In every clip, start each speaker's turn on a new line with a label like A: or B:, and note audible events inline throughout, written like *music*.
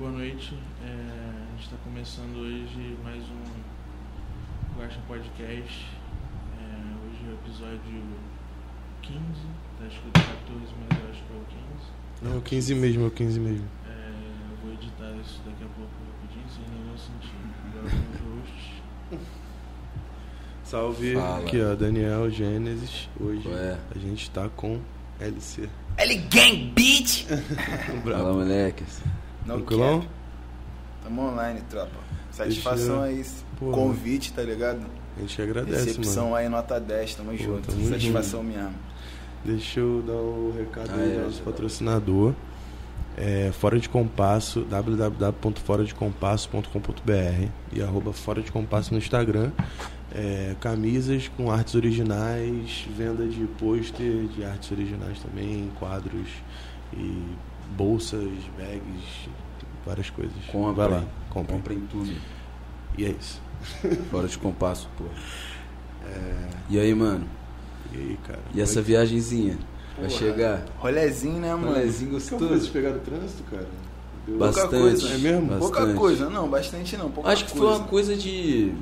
A: Boa noite. É, a gente está começando hoje mais um Guacha Podcast. É, hoje é o episódio 15. Tá escrito 14, mas eu acho que é o 15.
B: Não, é o 15 mesmo, é o 15 mesmo.
A: É, eu vou editar isso daqui a pouco rapidinho, sentir. Agora vamos hosts.
B: Salve,
C: Fala.
B: aqui ó, Daniel Gênesis. Hoje
C: Qual é?
B: a gente tá com LC.
D: L Gang Beat! *laughs*
C: Fala, moleques.
D: Não
B: Tranquilão?
D: quero. Tamo online, tropa. Satisfação
B: Deixa-
D: aí, esse
B: Porra.
D: convite, tá ligado?
B: A gente agradece,
D: Recepção
B: mano.
D: aí, nota 10, tamo
B: Pô,
D: junto.
B: tamo
D: Satisfação mesmo.
B: Deixa eu dar o recado
C: Ah,
B: aí
C: é,
B: do nosso
C: já dá.
B: patrocinador. É Fora de Compasso, www.foradecompasso.com.br e arroba Fora de Compasso no Instagram. É, camisas com artes originais, venda de pôster de artes originais também, quadros e bolsas, bags, várias coisas.
C: Comprem.
B: Vai lá, comprem.
C: Comprem tudo.
B: E é isso. *laughs*
C: Fora de compasso, pô. E aí, mano?
B: E aí, cara?
C: E essa viagenzinha? Vai
D: Porra.
C: chegar?
D: Rolezinho, né, mano?
B: Vocês
C: gostoso.
B: pegaram o trânsito, cara? Deu-
C: Bastante.
D: Pouca coisa.
B: É mesmo?
D: Pouca
C: Bastante.
D: coisa, não, bastante não. Pouca
C: Acho que foi
D: coisa.
C: uma coisa de.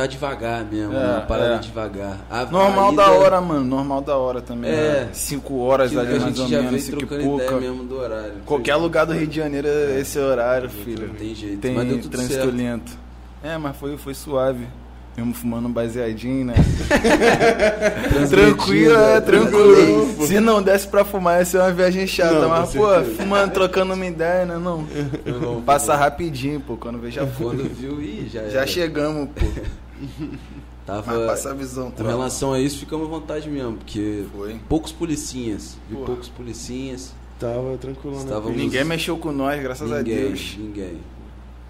C: Tá devagar mesmo,
D: É,
C: uma parada
D: é.
C: devagar. A-
D: Normal
C: a ida-
D: da hora, mano. Normal da hora também.
C: É.
D: 5 horas
C: que
D: ali, mais ou menos,
C: veio
D: 5 e
C: trocando ideia
D: pouca.
C: mesmo do horário.
D: Qualquer lugar do Rio de Janeiro é esse horário, filho.
C: Não tem jeito.
D: Tem
C: Mas deu tudo
D: trânsito
C: certo.
D: lento. É, mas foi, foi suave. Mesmo fumando um baseadinho, né? *laughs* *laughs* Tranquilo, é, tranquilo. Se não desse pra fumar, ia ser uma viagem chata.
B: Não,
D: mas, pô, fumando, trocando uma ideia, né? Não.
C: Bom,
D: Passa rapidinho, pô. Quando vê, já foi.
C: Quando viu, ih, já
D: Já
C: era.
D: chegamos, pô. *laughs* *laughs*
C: Tava.
D: Mas passa a visão,
C: Com
D: tropa.
C: relação a isso, ficamos à vontade mesmo, porque
D: Foi.
C: poucos policinhas, vi
D: Porra.
C: poucos policinhas,
B: Tava tranquilo, né?
C: Estávamos-
D: Ninguém mexeu com nós, graças
C: ninguém,
D: a Deus.
C: ninguém.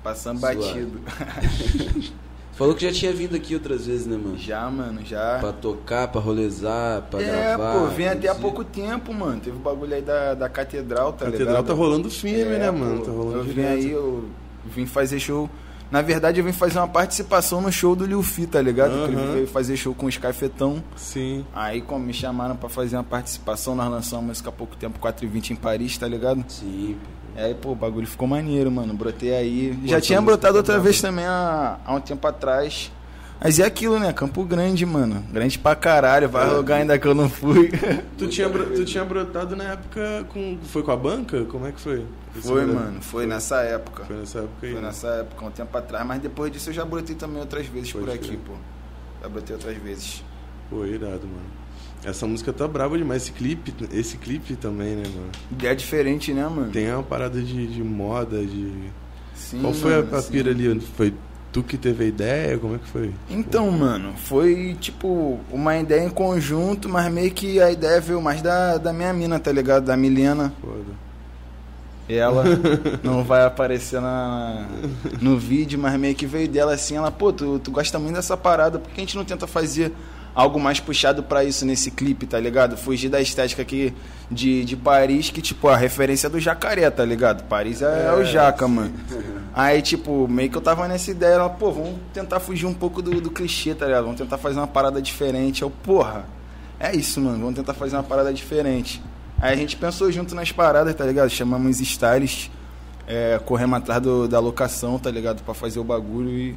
D: Passando
C: Suave.
D: batido. *laughs*
C: Falou que já tinha vindo aqui outras vezes, né, mano?
D: Já, mano, já.
C: Pra tocar, pra rolezar, pra
D: é,
C: gravar.
D: pô, vem até há pouco tempo, mano. Teve o bagulho aí da, da catedral, tá
B: A
D: ligado?
B: catedral tá rolando firme,
D: É,
B: né, mano?
D: pô,
B: Tá rolando
D: Eu vim
B: direto.
D: aí, eu vim fazer show. Na verdade, eu vim fazer uma participação no show do Lil Fi, tá ligado? Que ele veio fazer show com o Skyfetão.
B: Sim.
D: Aí, como me chamaram pra fazer uma participação, nós lançamos uma música há pouco tempo, 4h20 em Paris, tá ligado?
C: Sim,
D: aí, pô, o bagulho ficou maneiro, mano. Brotei aí.
B: Pô,
D: Já tinha brotado
B: tá
D: outra vez também há, há um tempo atrás. Mas é aquilo, né? Campo Grande, mano. Grande pra caralho. Vai
B: É.
D: lugar ainda que eu não fui. *laughs*
B: Tu tinha, tu tinha brotado na época com. Foi com a banca? Como é que foi? Esse
D: Foi, mano. Foi nessa época.
B: Foi nessa época aí.
D: Foi
B: né?
D: nessa época, um tempo atrás. Mas depois disso eu já brotei também outras vezes
B: Pode
D: por aqui, pô. Já brotei outras vezes.
B: Pô, irado, mano. Essa música tá braba demais. Esse clipe, esse clipe também, né, mano?
D: Ideia diferente, né, mano?
B: Tem uma parada de, de moda, de.
D: Sim,
B: Qual foi a,
D: mano,
B: a
D: sim.
B: pira ali? Foi tu que teve a ideia? Como é que foi?
D: Então, mano, foi tipo uma ideia em conjunto, mas meio que a ideia veio mais da, da minha mina, tá ligado? Da Milena.
B: Foda.
D: Ela *laughs* não vai aparecer na, no vídeo, mas meio que veio dela assim, ela, pô, tu, tu gosta muito dessa parada, por que a gente não tenta fazer algo mais puxado pra isso nesse clipe, tá ligado? Fugir da estética aqui de, de Paris, que, tipo, a referência é do jacaré, tá ligado? Paris é, é o jaca, mano. Aí, tipo, meio que eu tava nessa ideia, ela, pô, vamos tentar fugir um pouco do, do clichê, tá ligado? Vamos tentar fazer uma parada diferente. Eu, porra, é isso, mano, vamos tentar fazer uma parada diferente. Aí a gente pensou junto nas paradas, tá ligado? Chamamos styles, é, corremos atrás do- da locação, tá ligado? Pra fazer o bagulho e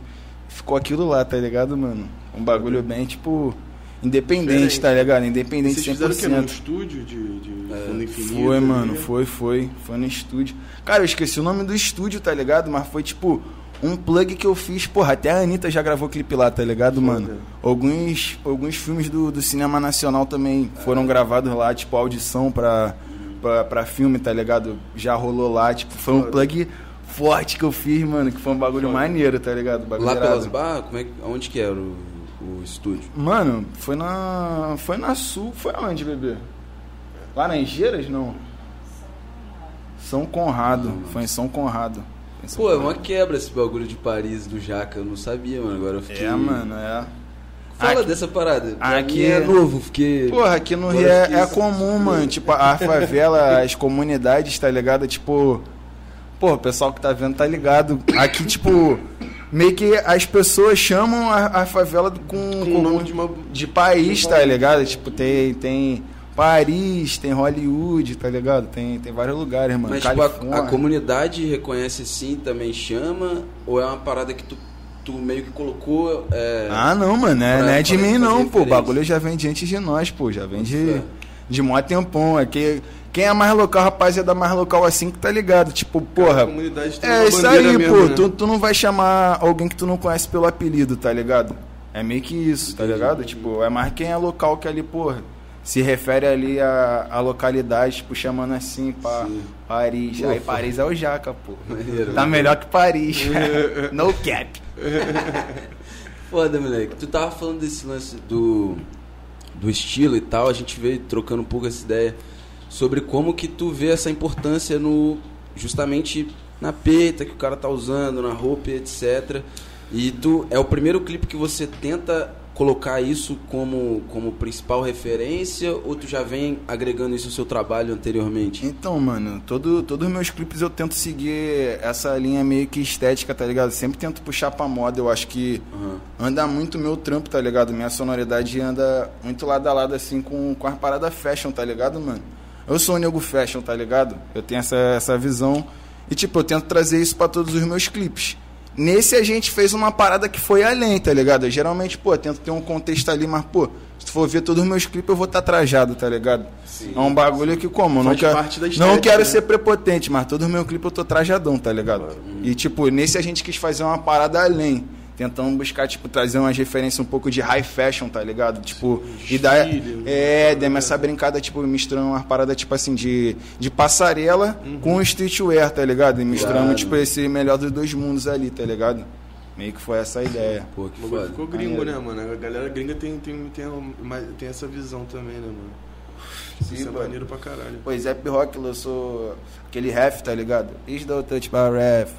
D: ficou aquilo lá, tá ligado, mano? Um bagulho bem, tipo, independente,
B: Diferente.
D: tá ligado? Independente
B: Vocês fizeram o quê? Num
D: 100%.
B: estúdio de, de
C: É,
B: fundo infinito?
D: Foi, mano, foi, foi. Foi no estúdio. Cara, eu esqueci o nome do estúdio, tá ligado? Mas foi tipo um plug que eu fiz. Porra, até a Anitta já gravou clipe lá, tá ligado,
B: Foda.
D: mano? Alguns, alguns filmes do, do cinema nacional também foram gravados lá, tipo, audição pra, pra, pra filme, tá ligado? Já rolou lá, tipo, foi um plug forte que eu fiz, mano, que foi um bagulho
B: Foda.
D: maneiro, tá ligado? Bagulho
C: Lá
D: irado.
C: pelas barras, como é, onde que era o, o estúdio?
D: Mano, foi na. Foi na Sul. Foi aonde, bebê? Lá na Engeiras, não? São Conrado. Foi em São Conrado. Em São
C: Pô, é uma
D: Conrado.
C: quebra esse bagulho de Paris do Jaca, eu não sabia, mano. Agora eu fiquei.
D: É, mano, é.
C: Fala
D: Aqui-
C: dessa parada.
D: Aqui
C: é
D: é-
C: novo, porque.
D: Porra, aqui no Rio é, é comum, mano. Tipo, a favela, as comunidades, tá ligado? Tipo. Pô, o pessoal que tá vendo tá ligado. Aqui, tipo. Meio que as pessoas chamam a, a favela com,
B: Com
D: com
B: o nome de uma.
D: de país,
B: De
D: tá
B: país.
D: ligado? Tipo, tem, tem Paris, tem Hollywood, tá ligado? Tem, tem vários lugares, mano.
C: Mas tipo, a, a comunidade reconhece sim, também chama? Ou é uma parada que tu, tu meio que colocou. É,
D: Ah, não, mano, é, não é de mim não, pô. O bagulho já vem de antes de nós, pô. Já vem de, de mó tempão. É que, quem é mais local, rapaziada mais local assim que tá ligado. Tipo, porra. É isso aí,
B: mesmo,
D: pô.
B: né?
D: Tu, tu não vai chamar alguém que tu não conhece pelo apelido, tá ligado? É meio que isso, tá ligado? Tipo, é mais quem é local que ali, porra. Se refere ali a, a localidade, tipo, chamando assim, pá,
C: Sim.
D: Paris.
C: Pô,
D: aí. Paris é o Jaca, pô.
C: Maneiro.
D: Tá melhor que Paris. *laughs* no cap. *laughs*
C: Foda, moleque. Tu tava falando desse lance do, do estilo e tal, a gente veio trocando um pouco essa ideia sobre como que tu vê essa importância no justamente na peita que o cara tá usando, na roupa, e etc. E tu é o primeiro clipe que você tenta colocar isso como como principal referência ou tu já vem agregando isso ao seu trabalho anteriormente?
D: Então, mano, todo, todos os meus clipes eu tento seguir essa linha meio que estética, tá ligado? Sempre tento puxar pra moda, eu acho que
C: Aham.
D: anda muito meu trampo, tá ligado? Minha sonoridade anda muito lado a lado, assim, com, com as paradas fashion, tá ligado, mano? Eu sou um nego fashion, tá ligado? Eu tenho essa, essa visão e, tipo, eu tento trazer isso pra todos os meus clipes. Nesse a gente fez uma parada que foi além, tá ligado? Eu, geralmente, pô, tento ter um contexto ali, mas, pô, se tu for ver todos os meus clipes, eu vou estar trajado, tá ligado? É um bagulho que, como? Eu não quero,
B: parte da
D: não quero
B: né?
D: ser prepotente, mas todo o meu clipe eu tô trajadão, tá ligado? E, tipo, nesse a gente quis fazer uma parada além. Tentando buscar, tipo, trazer umas referências um pouco de high fashion, tá ligado? Tipo, e dar.
B: estilo,
D: É, demos essa brincada, tipo, misturando umas paradas, tipo assim, de, de passarela com streetwear, tá ligado? E misturando,
C: Irado.
D: tipo, esse melhor dos dois mundos ali, tá ligado? Meio que foi essa a ideia.
C: Pô, que foda.
B: ficou gringo,
D: Maneiro.
B: né, mano? A galera gringa tem, tem, tem, mais- tem essa visão também, né, mano? Isso é maneiro pra caralho.
D: Pois Zap Rock lançou aquele ref, tá ligado? Is the touch by ref.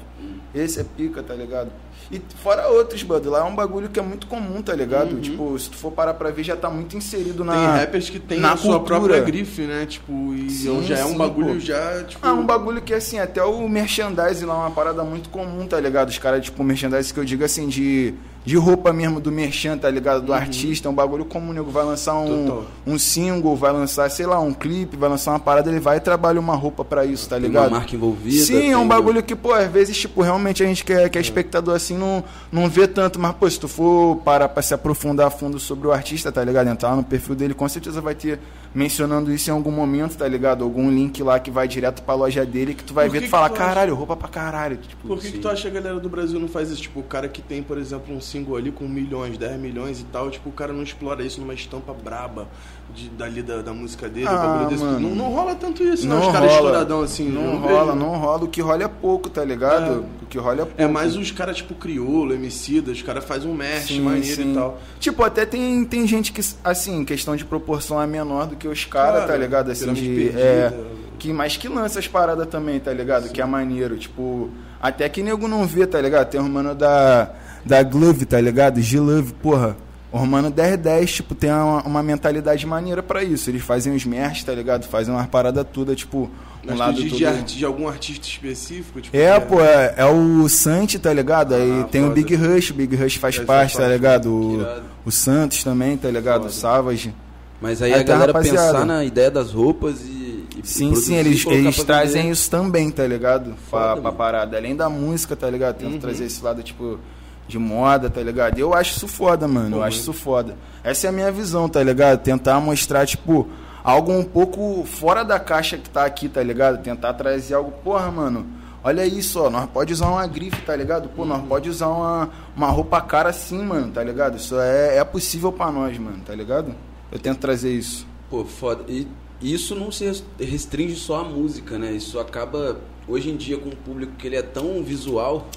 D: Esse é pica, tá ligado? E fora outros, mano, lá é um bagulho que é muito comum, tá ligado? Tipo, se tu for parar pra ver, já tá muito inserido na.
B: Tem rappers que tem
D: na
B: a sua
D: cultura.
B: própria grife, né? Tipo, e
D: Sim,
B: já é um
D: sim,
B: bagulho
D: pô.
B: já, tipo...
D: Ah, um bagulho que assim, até o merchandising lá é uma parada muito comum, tá ligado? Os caras, tipo, merchandising que eu digo assim, de, de roupa mesmo do merchan, tá ligado? Do artista, é um bagulho comum, o nego vai lançar um,
B: Total.
D: um single, vai lançar, sei lá, um clipe, vai lançar uma parada, ele vai e trabalha uma roupa pra isso, tá
C: Tem
D: ligado?
C: uma marca envolvida.
D: Sim, é um
C: tem-
D: bagulho que, pô, às vezes, tipo, realmente a gente quer, que é espectador assim não, não vê tanto, mas, pô, se tu for parar pra se aprofundar a fundo sobre o artista, tá ligado? Entrar no perfil dele, com certeza vai ter mencionando isso em algum momento, tá ligado? Algum link lá que vai direto pra loja dele que tu vai
B: Por
D: ver
B: que
D: e falar,
B: que tu acha?
D: caralho, roupa pra caralho. Tipo,
B: Por que, que
C: Sim.
B: tu acha que a galera do Brasil não faz isso? Tipo, o cara que tem, por exemplo, um single ali com milhões, 10 milhões e tal, tipo, o cara não explora isso numa estampa braba de, dali da, da música dele,
D: Ah,
B: um. Não, não rola tanto isso, não.
D: não
B: Os caras estouradão assim.
D: não
B: vejo.
D: rola, não rola. O que rola é pouco, tá ligado? O que rola é pouco.
B: É mais os caras tipo crioulo, emicida, os caras fazem um merch
D: Sim,
B: maneiro
D: sim.
B: e tal.
D: Tipo, até tem, tem gente que, assim, questão de proporção é menor do que os caras,
B: Claro,
D: tá ligado? Assim, de.
B: perdida.
D: É, que, mas que lança as paradas também, tá ligado? Que é maneiro. Tipo, até que nego não vê, tá ligado? Tem os mano da, da Glove, tá ligado? G-Love, porra. Os mano 1010, tipo, tem uma, uma mentalidade maneira pra isso. Eles fazem os merch, tá ligado? Fazem umas paradas todas, tipo, um
B: Mas
D: lado
B: diz
D: todo...
B: de, arti- de algum artista específico? Tipo,
D: É,
B: que
D: pô, é, é o Santi, tá ligado? Aí
B: Ah,
D: tem o
B: foda.
D: Big Rush, o Big Rush faz
B: Faz
D: parte, tá ligado? O,
C: Irado.
D: o Santos também, tá ligado?
C: Foda.
D: O Savage.
C: Mas aí
D: Aí
C: a galera
D: rapaziada.
C: pensar na ideia das roupas e. e
D: Sim,
C: produzir,
D: sim, eles, eles
C: pra
D: trazem isso também, tá ligado? Pra,
C: Foda,
D: pra
C: mano.
D: parada. Além da música, tá ligado? Tento
B: Uhum.
D: trazer esse lado, tipo, de moda, tá ligado? Eu acho isso foda, mano.
B: Pô,
D: eu acho isso foda. Essa é a minha visão, tá ligado? Tentar mostrar, tipo, algo um pouco fora da caixa que tá aqui, tá ligado? Tentar trazer algo, porra, mano. Olha isso, ó. Nós pode usar uma grife, tá ligado? Pô,
B: Uhum.
D: nós pode usar uma, uma roupa cara assim, mano, tá ligado? Isso é, é possível pra nós, mano, tá ligado? Eu tento trazer isso.
C: Pô, foda. E isso não se restringe só à música, né? Isso acaba, hoje em dia, com um público que ele é tão visual,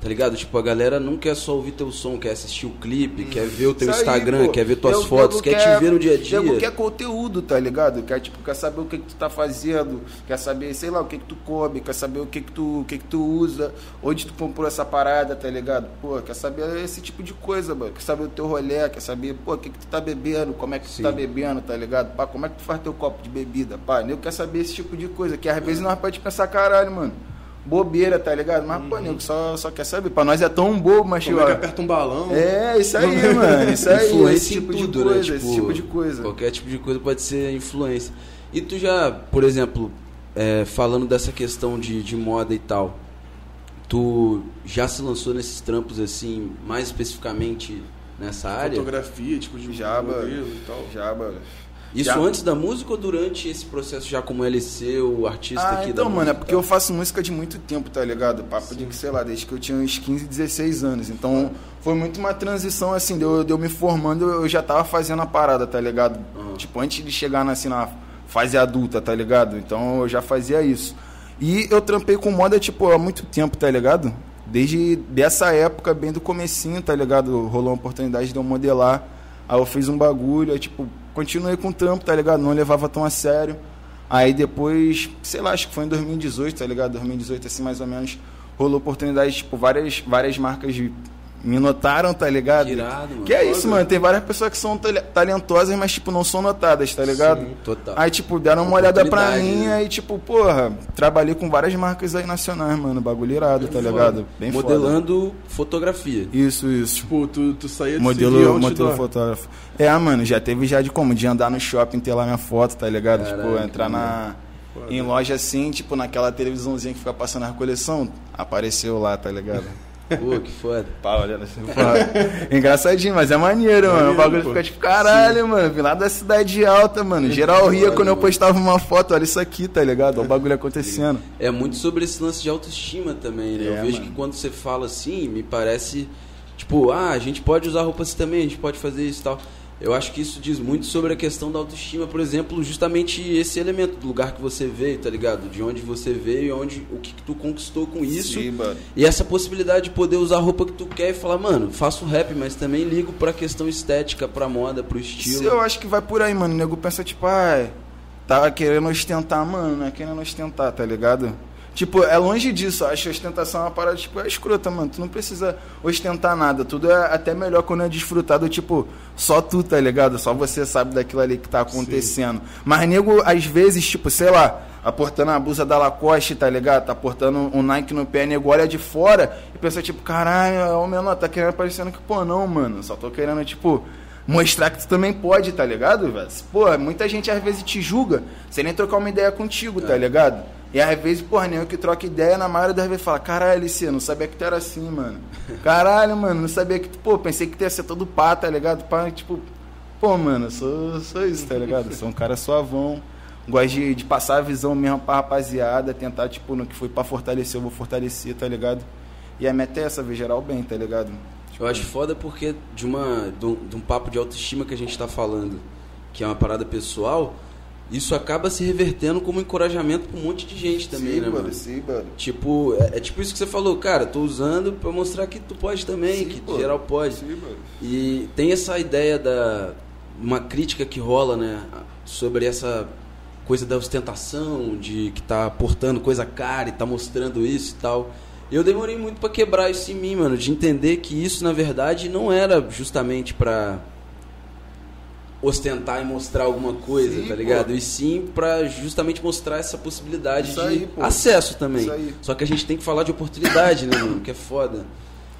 C: tá ligado? Tipo, a galera não quer só ouvir teu som, quer assistir o clipe, quer ver o teu
D: Isso aí,
C: Instagram,
D: pô.
C: quer ver tuas fotos,
D: nego
C: quer, te ver no dia a dia.
D: Nego quer conteúdo, tá ligado? Quer, tipo, quer saber o que, que tu tá fazendo, quer saber, sei lá, o que, que tu come, quer saber o que, que, tu, o que, que tu usa, onde tu comprou essa parada, tá ligado? Pô, quer saber esse tipo de coisa, mano. Quer saber o teu rolê, quer saber, pô, o que, que tu tá bebendo, como é que
C: Sim.
D: tu tá bebendo, tá ligado? Pá, como é que tu faz teu copo de bebida, pá. Nego quer saber esse tipo de coisa, que às vezes nós pode pensar, caralho, mano. Bobeira, tá ligado? Mas, pô, nego, só, só quer saber. Pra nós é tão bobo, mas,
B: Como é que aperta um balão?
D: É, isso aí, mano. Isso aí,
C: influência
D: esse tipo
C: em
D: de
C: tudo,
D: coisa,
C: né?
D: esse
C: Tipo,
D: tipo de coisa.
C: Qualquer tipo de coisa pode ser influência. E tu já, por exemplo, é, falando dessa questão de, de moda e tal, tu já se lançou nesses trampos assim, mais especificamente nessa área?
B: Fotografia, tipo de modelo e tal.
D: Mano.
C: Isso
D: Já.
C: antes da música ou durante esse processo já como LC, o artista
D: Ah,
C: aqui
D: então,
C: da
D: mano, é
C: música?
D: porque eu faço música de muito tempo, tá ligado? Papo de que, sei lá, desde que eu tinha uns 15, 16 anos. Então, foi muito uma transição, assim, de eu, de eu me formando, eu já tava fazendo a parada, tá ligado?
C: Uhum.
D: Tipo, antes de chegar na, assim, na fase adulta, tá ligado? Então, eu já fazia isso. E eu trampei com moda, tipo, há muito tempo, tá ligado? Desde dessa época, bem do comecinho, tá ligado? Rolou uma oportunidade de eu modelar. Aí eu fiz um bagulho, aí, tipo, continuei com o trampo, tá ligado? Não levava tão a sério. Aí depois, sei lá, acho que foi em 2018, tá ligado? 2018, assim, mais ou menos, rolou oportunidade, tipo, várias, várias marcas de- me notaram, tá ligado?
C: Que irado, mano.
D: Que é isso, mano. Tem várias pessoas que são tale- talentosas, mas, tipo, não são notadas, tá ligado?
B: Sim.
C: Total.
D: Aí, tipo, deram uma olhada pra mim,
C: né?
D: aí, tipo, porra, trabalhei com várias marcas aí nacionais, mano. Bagulho irado, tá ligado? Bem foda.
C: Modelando fotografia.
D: Isso, isso.
B: Tipo, tu, tu saía de
D: Modelo, modelo fotógrafo. É, mano, já teve já de como? De andar no shopping, ter lá minha foto, tá ligado? tipo,
C: Caraca,
D: entrar na.
B: Foda.
D: Em loja assim, tipo, naquela televisãozinha que fica passando a coleção, apareceu lá, tá ligado? *laughs*
C: Pô, que foda.
D: Pá, olhando assim, pá. Engraçadinho, mas é maneiro, mano. O
B: Maneiro,
D: bagulho
B: pô.
D: fica tipo, caralho, mano. Vim lá da cidade alta, mano. *laughs* Geral ria quando eu postava uma foto, olha isso aqui, tá ligado? Olha o bagulho acontecendo.
C: É muito sobre esse lance de autoestima também, né?
D: É,
C: eu vejo
D: mano.
C: que quando você fala assim, me parece, tipo, ah, a gente pode usar roupa assim também, a gente pode fazer isso e tal. Eu acho que isso diz muito sobre a questão da autoestima, por exemplo, justamente esse elemento do lugar que você veio, tá ligado? De onde você veio e onde, o que, que tu conquistou com isso.
D: Sim, mano.
C: E essa possibilidade de poder usar a roupa que tu quer e falar, mano, faço rap, mas também ligo pra questão estética, pra moda, pro
D: Isso
C: estilo.
D: eu acho que vai por aí, mano. O nego pensa, tipo, ah, tá querendo ostentar, mano, não é querendo ostentar, tá ligado? Tipo, é longe disso. Acho que ostentação é uma parada, tipo, é escrota, mano. Tu não precisa ostentar nada. Tudo é até melhor quando é desfrutado, tipo, só tu, tá ligado? Só você sabe daquilo ali que tá acontecendo. Mas nego, às vezes, tipo, sei lá, aportando a blusa da Lacoste, tá ligado? Tá aportando um Nike no pé, nego olha de fora e pensa, tipo, caralho, é o menor, tá querendo parecendo que, pô, não, mano. Só tô querendo, tipo, mostrar que tu também pode, tá ligado, velho? Pô, muita gente às vezes te julga sem nem trocar uma ideia contigo, tá ligado? E às vezes, porra, nem eu que troca ideia, na maioria das vezes fala, caralho, Alicia, não sabia que tu era assim, mano. *laughs* Caralho, mano, não sabia que tu, pô, pensei que tu ia ser todo pá, tá ligado? Pá, tipo, pô, mano, eu sou, sou isso, tá ligado? Sou um cara suavão. Gosto de, de passar a visão mesmo pra rapaziada, tentar, tipo, no que foi pra fortalecer, eu vou fortalecer, tá ligado? E a meta é essa, ver geral bem, tá ligado?
C: Eu acho foda porque de, uma, de, um, de um papo de autoestima que a gente tá falando, que é uma parada pessoal, isso acaba se revertendo como encorajamento pra um monte de gente também,
D: sim,
C: né, mano?
D: Sim, mano.
C: Tipo, é, é tipo isso que você falou, cara, tô usando pra mostrar que tu pode também,
D: Sim,
C: que
D: pô.
C: geral pode.
D: Sim, mano.
C: E tem essa ideia da uma crítica que rola, né, sobre essa coisa da ostentação, de que tá portando coisa cara e tá mostrando isso e tal. Eu demorei muito pra quebrar isso em mim, mano, de entender que isso na verdade não era justamente pra ostentar e mostrar alguma coisa,
D: Sim,
C: tá ligado?
D: pô.
C: E sim pra justamente mostrar essa possibilidade
D: Isso
C: de
D: aí,
C: acesso também.
D: Isso aí.
C: Só que a gente tem que falar de oportunidade, né, mano? Que é foda.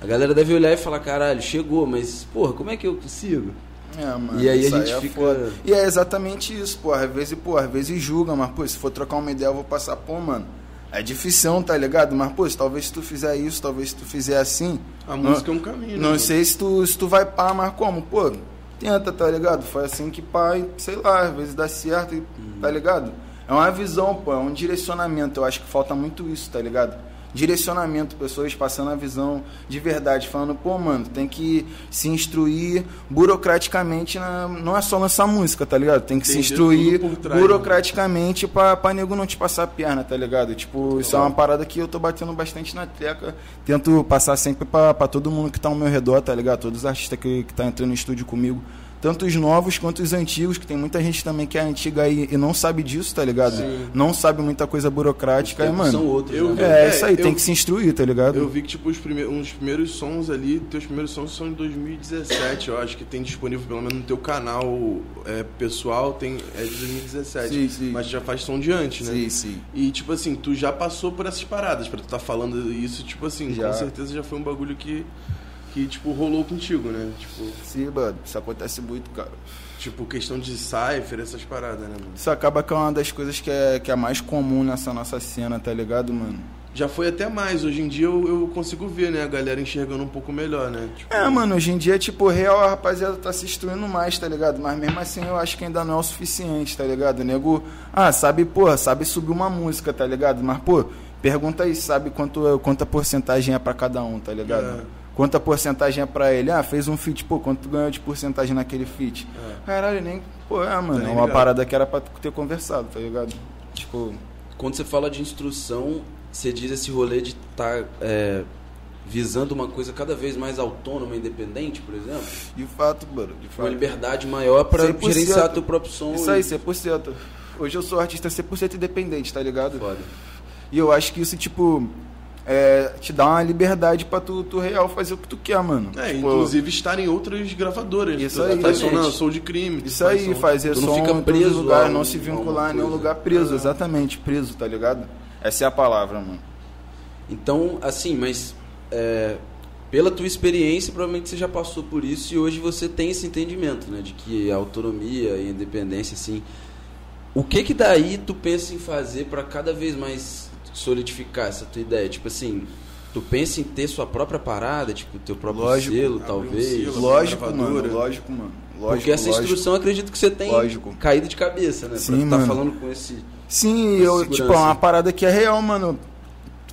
C: A galera deve olhar e falar, caralho, chegou, mas, porra, como é que eu consigo?
D: É, mano,
C: E aí a
D: isso
C: gente
D: é
C: fica-
D: foda. E é exatamente isso, pô. Às vezes, pô, às vezes julga, mas, pô, se for trocar uma ideia, eu vou passar, pô, mano. É difícil, tá ligado? Mas, pô, se talvez se tu fizer isso, talvez se tu fizer assim.
B: A
D: não-
B: música é um caminho, né,
D: Não
B: mano?
D: sei se tu, se tu vai pá, mas como? Pô, tenta, tá ligado? Foi assim que e, sei lá, às vezes dá certo, e, tá ligado? É uma visão, pô, é um direcionamento. Eu acho que falta muito isso, tá ligado? Direcionamento, pessoas passando a visão de verdade, falando, pô, mano, tem que se instruir burocraticamente, na... não é só lançar música, tá ligado? Tem que se instruir
B: trás, né?
D: burocraticamente pra, pra nego não te passar a perna, tá ligado? Tipo, isso é uma parada que eu tô batendo bastante na tecla. Tento passar sempre pra, pra todo mundo que tá ao meu redor, tá ligado? Todos os artistas que, que tá entrando no estúdio comigo. Tanto os novos quanto os antigos, que tem muita gente também que é antiga aí e não sabe disso, tá ligado? Não sabe muita coisa burocrática, aí, mano.
C: São outros,
B: eu-
C: né?
D: É,
B: É,
D: isso aí,
B: eu-
D: tem que se instruir, tá ligado?
B: Eu vi que, tipo, os primeiros, um dos primeiros sons ali, teus primeiros sons são em 2017, eu acho que tem disponível, pelo menos no teu canal é, pessoal, tem, é de 2017.
D: Sim, sim.
B: Mas já faz som de antes, né?
D: Sim, sim.
B: E, tipo assim, tu já passou por essas paradas, pra tu tá falando isso, tipo assim,
D: Já.
B: com certeza já foi um bagulho que, que tipo, rolou contigo, né? Tipo,
D: Sim, mano, isso acontece muito, cara.
B: tipo questão de cipher, essas paradas, né, mano?
D: Isso acaba que é uma das coisas que é, que é mais comum nessa nossa cena, tá ligado, mano?
B: Já foi até mais, hoje em dia eu, eu consigo ver, né, a galera enxergando um pouco melhor, né? Tipo,
D: É, mano, hoje em dia, tipo, real, a rapaziada tá se instruindo mais, tá ligado? Mas mesmo assim eu acho que ainda não é o suficiente, tá ligado? O nego, ah, sabe, pô, sabe subir uma música, tá ligado? Mas, pô, pergunta aí, sabe quanto, quanta porcentagem é pra cada um, tá ligado?
B: É.
D: Quanta porcentagem é pra ele? Ah, fez um feat, pô, quanto tu ganhou de porcentagem naquele feat?
B: É.
D: Caralho, nem. Pô, é, mano,
B: Tá
D: é uma parada que era pra ter conversado, tá ligado? Tipo,
C: Quando você fala de instrução, você diz esse rolê de estar visando uma coisa cada vez mais autônoma independente, por exemplo?
D: de fato, mano, de
C: Uma
D: fato.
C: liberdade maior para
D: 100%.
C: gerenciar teu próprio som.
D: Isso
C: e-
D: aí, 100%. Hoje eu sou artista 100% independente, tá ligado?
C: Foda.
D: E eu acho que isso, tipo, é, te dá uma liberdade pra tu, tu real fazer o que tu quer, mano.
B: É,
D: Tipo,
B: inclusive estar em outras gravadoras.
D: Isso aí,
B: faz som na Soul de Crime.
D: Isso
B: faz
D: aí,
B: som-
D: fazer
C: tu não
D: som
C: fica
D: em todos
C: preso a
D: não se vincular em nenhum lugar preso, exatamente, preso, tá ligado? Essa é a palavra, mano.
C: Então, assim, mas é, pela tua experiência, provavelmente você já passou por isso e hoje você tem esse entendimento, né? De que a autonomia e a independência, assim. O que que daí tu pensa em fazer para cada vez mais solidificar essa tua ideia? Tipo assim, tu pensa em ter sua própria parada, tipo, teu próprio
D: Lógico,
C: selo,
B: abrir um
C: talvez?
B: selo.
D: Lógico, mano, lógico, mano. Lógico,
C: Porque essa
D: lógico.
C: instrução eu acredito que você tem
D: Lógico.
C: caído de cabeça, né?
D: Sim,
C: pra tu tá falando com esse.
D: Sim,
C: Essa
D: eu,
C: segurança.
D: tipo, é uma parada que é real, mano.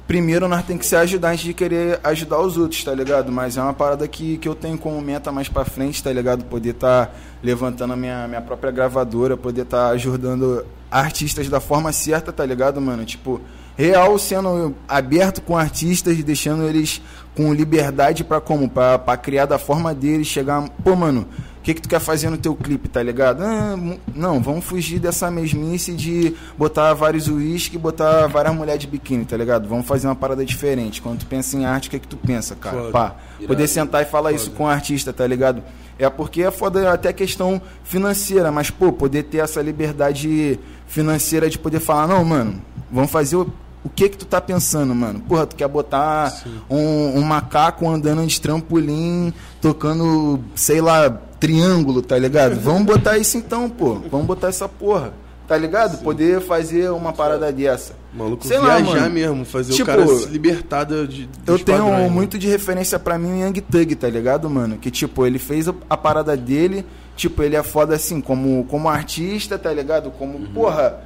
D: Primeiro nós tem que se ajudar antes de querer ajudar os outros, tá ligado? Mas é uma parada que, que eu tenho como meta mais pra frente, tá ligado? Poder tá levantando a minha, minha própria gravadora, poder tá ajudando artistas da forma certa, tá ligado, mano? Tipo, real sendo aberto com artistas, deixando eles com liberdade pra como? Pra criar da forma deles, chegar. Pô, mano, o que, que tu quer fazer no teu clipe, tá ligado? Ah, não, vamos fugir dessa mesmice de botar vários uísque e botar várias mulheres de biquíni, tá ligado? Vamos fazer uma parada diferente. Quando tu pensa em arte, o que, que tu pensa, cara?
B: Foda.
D: Pá, poder sentar e falar isso com o artista, tá ligado? É porque é foda até questão financeira, mas, pô, poder ter essa liberdade financeira de poder falar, não, mano, vamos fazer o. Que que tu tá pensando, mano? Porra, tu quer botar um, um macaco andando de trampolim, tocando, sei lá, triângulo, tá ligado? Vamos botar isso então, pô. Vamos botar essa porra. Tá ligado? Poder fazer uma parada dessa.
B: Maluco
D: Sei lá,
B: viajar
D: mano.
B: mesmo, fazer
D: Tipo,
B: o cara se libertar de, de
D: Eu tenho
B: padrões, né?
D: muito de referência pra mim o Young Thug, tá ligado, mano? Que, tipo, ele fez a, parada dele, tipo, ele é foda assim, como, como artista, tá ligado? Como,
B: Uhum.
D: porra,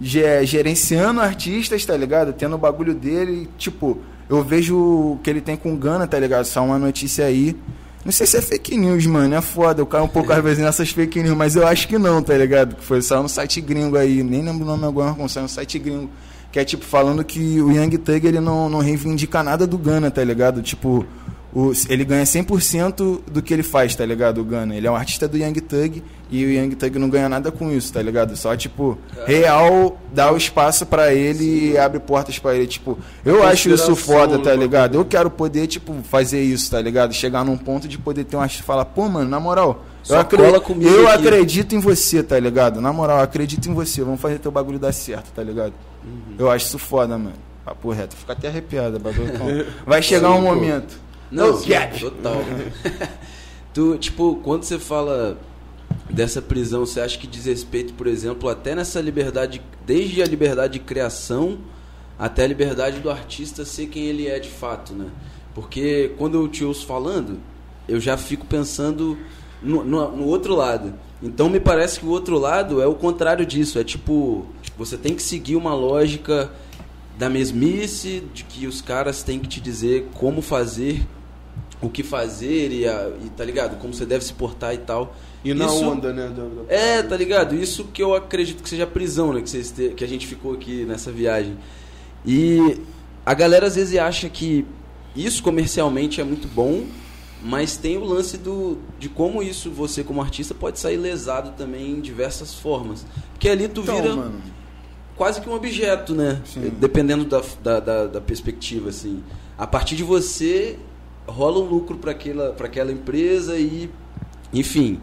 D: gerenciando artistas, tá ligado? Tendo o bagulho dele, tipo, eu vejo o que ele tem com Gana, tá ligado? Só uma notícia aí. Não sei se é fake news, mano, é foda. Eu caio um pouco às vezes nessas fake news, mas eu acho que não, tá ligado? Que foi só no site gringo aí, nem lembro o nome agora, como saiu no site gringo. Que é tipo falando que o Young Thug ele não, não reivindica nada do Gana, tá ligado? Tipo, o, ele ganha 100% do que ele faz, tá ligado? O Gana. Ele é um artista do Young Thug e o Young Thug não ganha nada com isso, tá ligado? Só, tipo, real dá o espaço pra ele e abre portas pra ele. Tipo, eu acho isso foda, tá
B: no
D: ligado? Eu quero poder, tipo, fazer isso, tá ligado? Chegar num ponto de poder ter um artista e falar, pô, mano, na moral,
C: Só
D: eu, acre- eu
C: aqui.
D: acredito em você, tá ligado? Na moral, eu acredito em você, vamos fazer teu bagulho dar certo, tá ligado?
C: Uhum.
D: Eu acho isso foda, mano. Papo reto, fica até arrepiado, bagulho. *laughs* Vai chegar um
C: Sim,
D: momento.
C: Não, sim, total. *laughs* tu, tipo, quando você fala dessa prisão, você acha que diz respeito, por exemplo, até nessa liberdade, desde a liberdade de criação até a liberdade do artista ser quem ele é de fato, né? Porque quando eu te ouço falando, eu já fico pensando no, no- no outro lado. Então me parece que o outro lado é o contrário disso. É tipo, você tem que seguir uma lógica da mesmice, de que os caras têm que te dizer como fazer, o que fazer e, a- e tá ligado? Como você deve se portar e tal.
B: E na
C: Isso-
B: onda, né? da- da-
C: É, tá ligado? Isso que eu acredito que seja a prisão, né? Que, vocês te- que a gente ficou aqui nessa viagem. E a galera às vezes acha que isso comercialmente é muito bom, Mas tem o lance do, de como isso, você como artista, pode sair lesado também em diversas formas. Porque ali tu
D: Então,
C: vira
D: mano.
C: quase que um objeto, né?
D: Sim.
C: Dependendo da, da, da, da perspectiva, assim. A partir de você, rola um lucro para aquela, pra aquela empresa e... Enfim,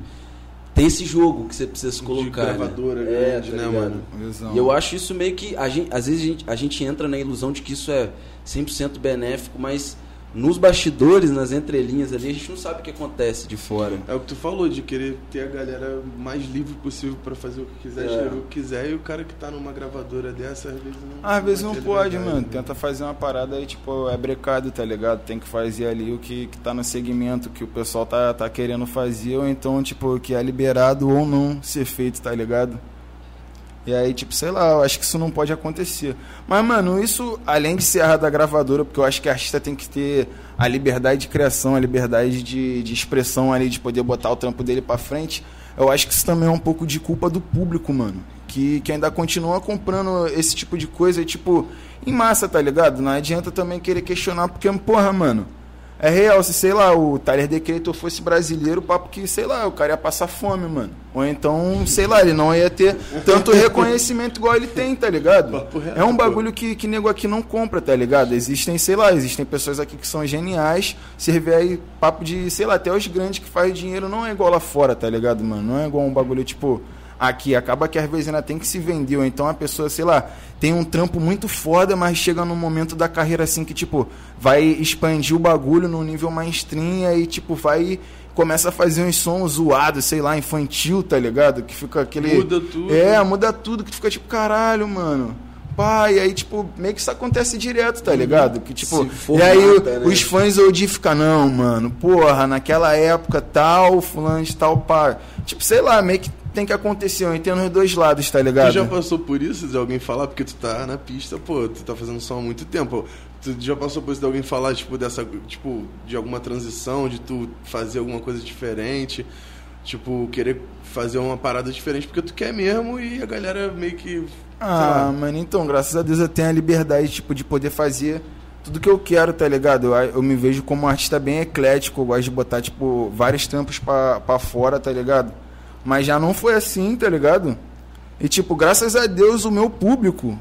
C: tem esse jogo que você precisa se
B: De
C: colocar,
B: gravadora
C: né?
B: grande,
C: tá
B: né,
C: ligado?
B: mano?
D: Visão.
C: E eu acho isso meio que. A gente, às vezes a gente, a gente entra na ilusão de que isso é 100% benéfico, mas nos bastidores, nas entrelinhas ali, a gente não sabe o que acontece de fora.
B: É o que tu falou, de querer ter a galera mais livre possível pra fazer o que quiser,
C: É.
B: escrever o que quiser, e o cara que tá numa gravadora dessa, às vezes não.
D: Às vezes não pode, mano.
B: né?
D: Tenta fazer uma parada aí, tipo, é brecado, tá ligado? Tem que fazer ali o que, que tá no segmento, que o pessoal tá, tá querendo fazer, ou então, tipo, que é liberado ou não ser feito, tá ligado? E aí, tipo, sei lá, eu acho que isso não pode acontecer. Mas, mano, isso, além de ser errado da gravadora, porque eu acho que a artista tem que ter a liberdade de criação, a liberdade de, de expressão ali, de poder botar o trampo dele pra frente, eu acho que isso também é um pouco de culpa do público, mano. Que, que ainda continua comprando esse tipo de coisa, tipo, em massa, tá ligado? Não adianta também querer questionar, porque, porra, mano, é real, se sei lá, o Tyler The Creator fosse brasileiro, papo que, sei lá, o cara ia passar fome, mano. Ou então, sei lá, ele não ia ter tanto reconhecimento igual ele tem, tá ligado? É um bagulho que, que nego aqui não compra, tá ligado? Existem, sei lá, existem pessoas aqui que são geniais. Vê aí papo de, sei lá, até os grandes que fazem dinheiro não é igual lá fora, tá ligado, mano? Não é igual um bagulho tipo aqui. Acaba que às vezes ainda tem que se vender. Ou então a pessoa, sei lá, tem um trampo muito foda, mas chega num momento da carreira assim que, tipo, vai expandir o bagulho num nível mainstream e aí, tipo, vai. Começa a fazer uns sons zoados, sei lá, infantil, tá ligado? Que fica aquele.
B: Muda tudo.
D: É, muda tudo, que tu fica tipo, caralho, mano. E aí, tipo, meio que isso acontece direto, tá ligado? Que, tipo,
C: Se
D: e aí
C: formata, né?
D: os fãs OG ficam, não, mano, porra, naquela época tal, fulano de tal, pá. Tipo, sei lá, meio que tem que acontecer, eu entendo os dois lados, tá
B: Tu
D: ligado?
B: já passou por isso de alguém falar, porque tu tá na pista, pô, tu tá fazendo som há muito tempo. Tu já passou por isso de alguém falar, tipo, dessa, tipo, de alguma transição, de tu fazer alguma coisa diferente, tipo, querer fazer uma parada diferente porque tu quer mesmo e a galera meio que.
D: Ah, mano, então, graças a Deus eu tenho a liberdade, tipo, de poder fazer tudo que eu quero, tá ligado? Eu, eu me vejo como um artista bem eclético, eu gosto de botar, tipo, vários trampos pra, pra fora, tá ligado? Mas já não foi assim, tá ligado? E, tipo, graças a Deus o meu público,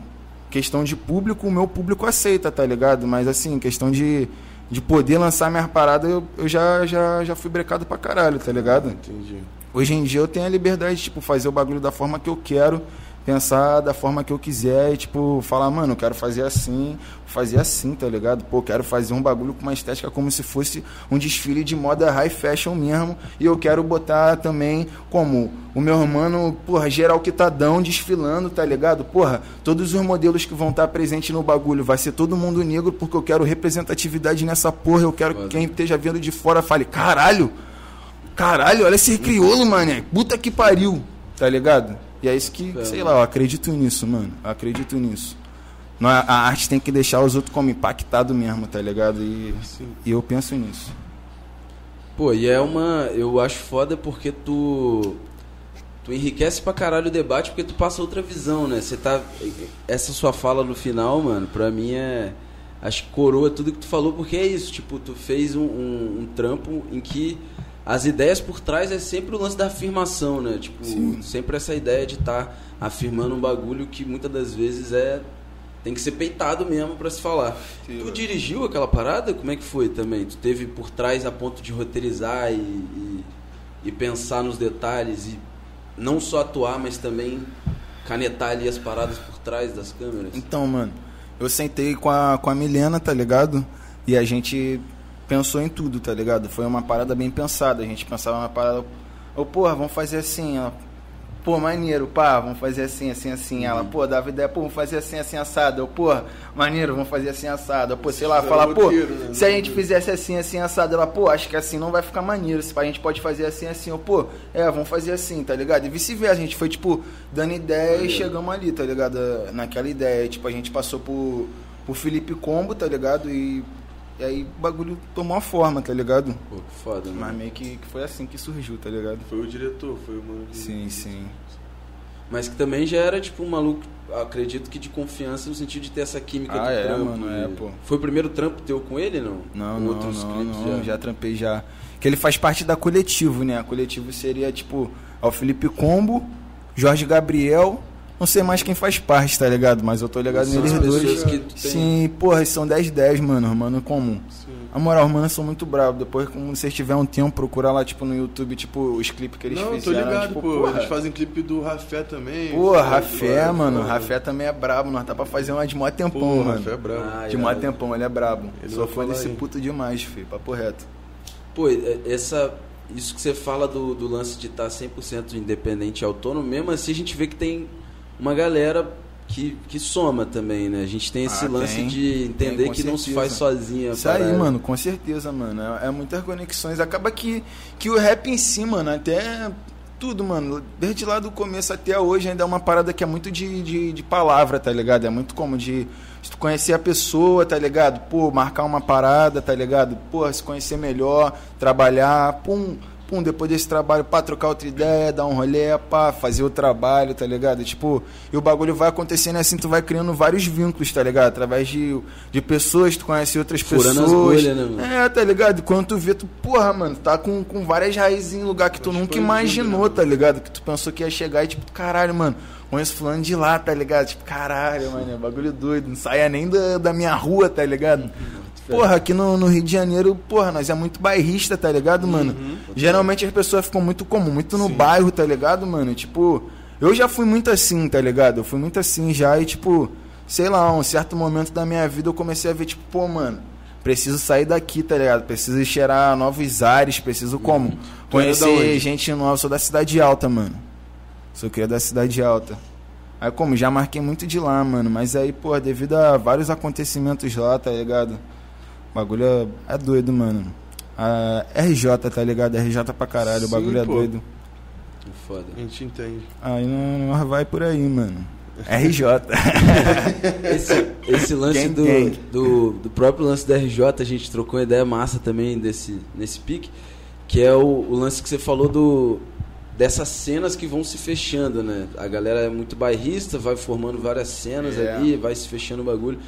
D: questão de público, o meu público aceita, tá ligado? Mas, assim, questão de, de poder lançar minha parada, eu, eu já, já, já fui brecado pra caralho, tá ligado?
B: Entendi.
D: Hoje em dia eu tenho a liberdade de, tipo, fazer o bagulho da forma que eu quero, pensar da forma que eu quiser e, tipo, falar, mano, eu quero fazer assim, fazer assim, tá ligado? Pô, quero fazer um bagulho com uma estética como se fosse um desfile de moda high fashion mesmo. E eu quero botar também como o meu mano, porra, geral quitadão desfilando, tá ligado? Porra, todos os modelos que vão estar presentes no bagulho vai ser todo mundo negro porque eu quero representatividade nessa porra. Eu quero que quem esteja vendo de fora fale, caralho, Caralho, olha esse crioulo, mané. Puta que pariu. Tá ligado? E é isso que,
C: É.
D: sei lá, eu acredito nisso, mano. Eu acredito nisso. Não, a a arte tem que deixar os outros como impactado mesmo, tá ligado? E,
B: Sim.
D: e eu penso nisso.
C: Pô, e é uma. Eu acho foda porque tu. Tu enriquece pra caralho o debate porque tu passa outra visão, né? Você tá. Essa sua fala no final, mano, pra mim é. Acho que coroa tudo que tu falou, porque é isso. Tipo, tu fez um, um- um trampo em que as ideias por trás é sempre o lance da afirmação, né? Tipo,
D: Sim.
C: sempre essa ideia de estar afirmando um bagulho que muitas das vezes é. Tem que ser peitado mesmo pra se falar.
D: Sim,
C: tu
D: velho.
C: dirigiu aquela parada? Como é que foi também? Tu teve por trás a ponto de roteirizar e, e, e pensar nos detalhes e não só atuar, mas também canetar ali as paradas por trás das câmeras?
D: Então, mano, eu sentei com a, com a Milena, tá ligado? E a gente pensou em tudo, tá ligado? Foi uma parada bem pensada. A gente pensava uma parada. Ô, porra, vamos fazer assim, ó. Pô, maneiro, pá, vamos fazer assim, assim, assim. Ela, pô, dava ideia, pô, vamos fazer assim, assim, assado. Eu, porra, maneiro, vamos fazer assim, assado. Eu, pô, sei lá,
B: Fizeram
D: falar, pô,
B: né?
D: se a gente fizesse assim, assim, assado. Ela, pô, acho que assim não vai ficar maneiro. Se a gente pode fazer assim, assim. Eu, pô, é, vamos fazer assim, tá ligado? E vice-versa, a gente foi, tipo, dando ideia e chegamos ali, tá ligado? Naquela ideia. Tipo, a gente passou por, por Felipe Combo, tá ligado? E, e aí o bagulho tomou a forma, tá ligado?
C: Pô, que foda,
D: Mas
C: mano.
D: meio que, que foi assim que surgiu, tá ligado?
B: Foi o diretor, foi o mano. que-
D: Sim, sim.
C: mas que também já era tipo um maluco, acredito que de confiança no sentido de ter essa química
D: Ah,
C: do
D: é,
C: trampo.
D: mano, é, pô.
C: Foi o primeiro trampo teu com ele, não?
D: Não,
C: Com
D: não,
C: outros
D: não, não, já. trampei já. Que ele faz parte da coletivo, né? A coletivo seria, tipo, é o Felipe Combo, Jorge Gabriel, não sei mais quem faz parte, tá ligado? Mas eu tô ligado
C: São
D: neles dois.
C: que tu tem-
D: Sim, porra, são 10-10, mano, mano comum.
B: Sim.
D: A moral, os manos são muito bravos. Depois, quando vocês tiverem um tempo, procurar lá, tipo, no YouTube, tipo, os clipes que eles
B: Não, tô
D: fizeram.
B: ligado,
D: tipo,
B: pô.
D: porra.
B: Eles fazem clipe do Rafé também.
D: Pô, Rafé,
B: foda,
D: mano.
B: foda.
D: Rafé também é brabo. Nós tá pra fazer uma de mó tempão,
B: Pô,
D: mano.
B: Rafé é brabo.
C: Ah,
D: De mó
C: irado.
D: tempão, ele é brabo.
B: Ele
D: Sou fã
B: falar
D: desse
B: aí.
D: puto demais, filho. Papo reto.
C: Pô, é- essa, isso que você fala do, do lance de estar 100% independente e autônomo, mesmo assim a gente vê que tem uma galera que, que soma também, né? A gente tem esse
D: Ah,
C: lance
D: tem.
C: de entender
D: Tem,
C: que não se
D: certeza.
C: faz sozinha.
D: Isso aí,
C: parada.
D: mano, com certeza, mano. É, é muitas conexões. Acaba que, que o rap em si, mano, até tudo, mano. Desde lá do começo até hoje ainda é uma parada que é muito de, de, de palavra, tá ligado? É muito como de conhecer a pessoa, tá ligado? Pô, marcar uma parada, tá ligado? Pô, se conhecer melhor, trabalhar, pum. Pum, depois desse trabalho, pá, trocar outra ideia, dar um rolê, pá, fazer o trabalho, tá ligado? Tipo, e o bagulho vai acontecendo assim, tu vai criando vários vínculos, tá ligado? Através de, de pessoas, tu conhece outras
C: Furando as
D: pessoas.
C: bolhas, né, mano?
D: É, tá ligado? Quando tu vê, tu, porra, mano, tá com, com várias raízes em lugar que tu nunca imaginou,
B: né?
D: tá ligado? Que tu pensou que ia chegar e, tipo, caralho, mano, conheço fulano de lá, tá ligado? Tipo, caralho, mano, é bagulho doido. Não saia nem da, da minha rua, tá ligado? Porra, aqui no, no Rio de Janeiro, porra, nós é muito bairrista, tá ligado, mano? Geralmente as pessoas ficam muito como, muito no bairro, tá ligado, mano? Tipo, eu já fui muito assim, tá ligado? Eu fui muito assim já e, tipo, sei lá, um certo momento da minha vida eu comecei a ver, tipo, pô, mano, preciso sair daqui, tá ligado? Preciso cheirar novos ares, preciso como?
B: Era da
D: Conhecer gente nova, eu sou da cidade alta, mano. Sou criado da cidade alta. Aí como, já marquei muito de lá, mano. Mas aí, pô, devido a vários acontecimentos lá, tá ligado? O bagulho é, é doido, mano. A RJ, tá ligado? RJ pra caralho, o
B: Sim,
D: bagulho é
B: pô.
D: doido.
C: Foda.
B: A gente entende.
D: Aí não, não vai por aí, mano. RJ. *laughs*
C: Esse, esse lance
D: Gang,
C: do,
D: gang.
C: do, do próprio lance da RJ, a gente trocou uma ideia massa também desse, nesse pique, que é o, o lance que você falou do dessas cenas que vão se fechando, né? A galera é muito bairrista, vai formando várias cenas
D: É.
C: ali, vai se fechando o bagulho.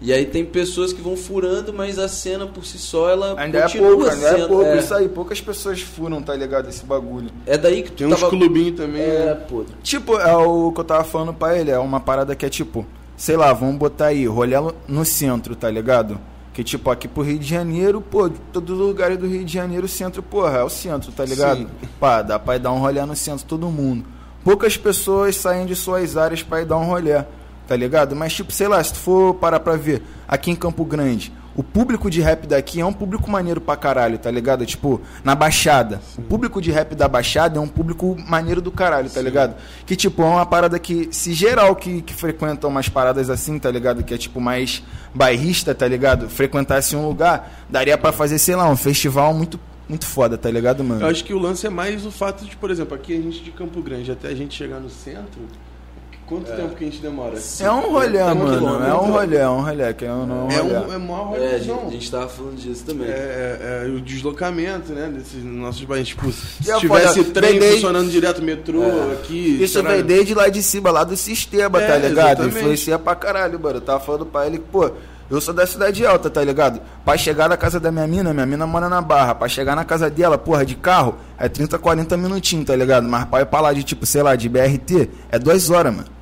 C: E aí tem pessoas que vão furando, mas a cena por si só, ela
D: Ainda é
C: continua
D: pouco, ainda é pouco.
C: é.
D: Isso aí, poucas pessoas furam, tá ligado? Esse bagulho.
C: É daí que tu
B: Tem uns
C: tava...
B: clubinhos também.
C: É,
B: né?
C: pô.
D: Tipo, é o que eu tava falando pra ele, é uma parada que é tipo, sei lá, vamos botar aí, rolê no centro, tá ligado? Que tipo, aqui pro Rio de Janeiro, pô, todos os lugares do Rio de Janeiro, o centro, porra, é o centro, tá ligado?
B: Sim.
D: Pá, dá pra ir dar um rolê no centro todo mundo. Poucas pessoas saem de suas áreas pra ir dar um rolê, tá ligado? Mas tipo, sei lá, se tu for parar pra ver, aqui em Campo Grande, o público de rap daqui é um público maneiro pra caralho, tá ligado? Tipo, na Baixada. O público de rap da Baixada é um público maneiro do caralho, tá ligado? Que, tipo, é uma parada que, se geral que, que frequentam umas paradas assim, tá ligado? Que é, tipo, mais bairrista, tá ligado? Frequentasse um lugar, daria pra fazer, sei lá, um festival muito, muito foda, tá ligado, mano?
B: Eu acho que o lance é mais o fato de, por exemplo, aqui a gente de Campo Grande, até a gente chegar no centro, quanto tempo que a gente demora?
D: É um rolê,
B: É um
D: mano. É um rolê, é um rolê. Que é um, um
B: É
D: rolê.
B: um, é maior
C: É, a
B: rolezão.
C: gente, a gente tava falando disso também.
B: É, é, é o deslocamento, né? Desses nossos bairros. Tipo, se
D: E é
B: tivesse
D: foda,
B: trem
D: vem
B: funcionando direto, metrô aqui.
D: Isso
B: caralho.
D: vem desde lá de cima, lá do sistema,
B: É,
D: tá ligado?
B: exatamente.
D: Influencia pra caralho, mano. Eu tava falando pra ele que, pô, eu sou da cidade alta, tá ligado? Pra chegar na casa da minha mina, minha mina mora na barra. Pra chegar na casa dela, porra, de carro, é 30, 40 minutinhos, tá ligado? Mas pra ir pra lá de, tipo, sei lá, de BRT, é duas horas, mano.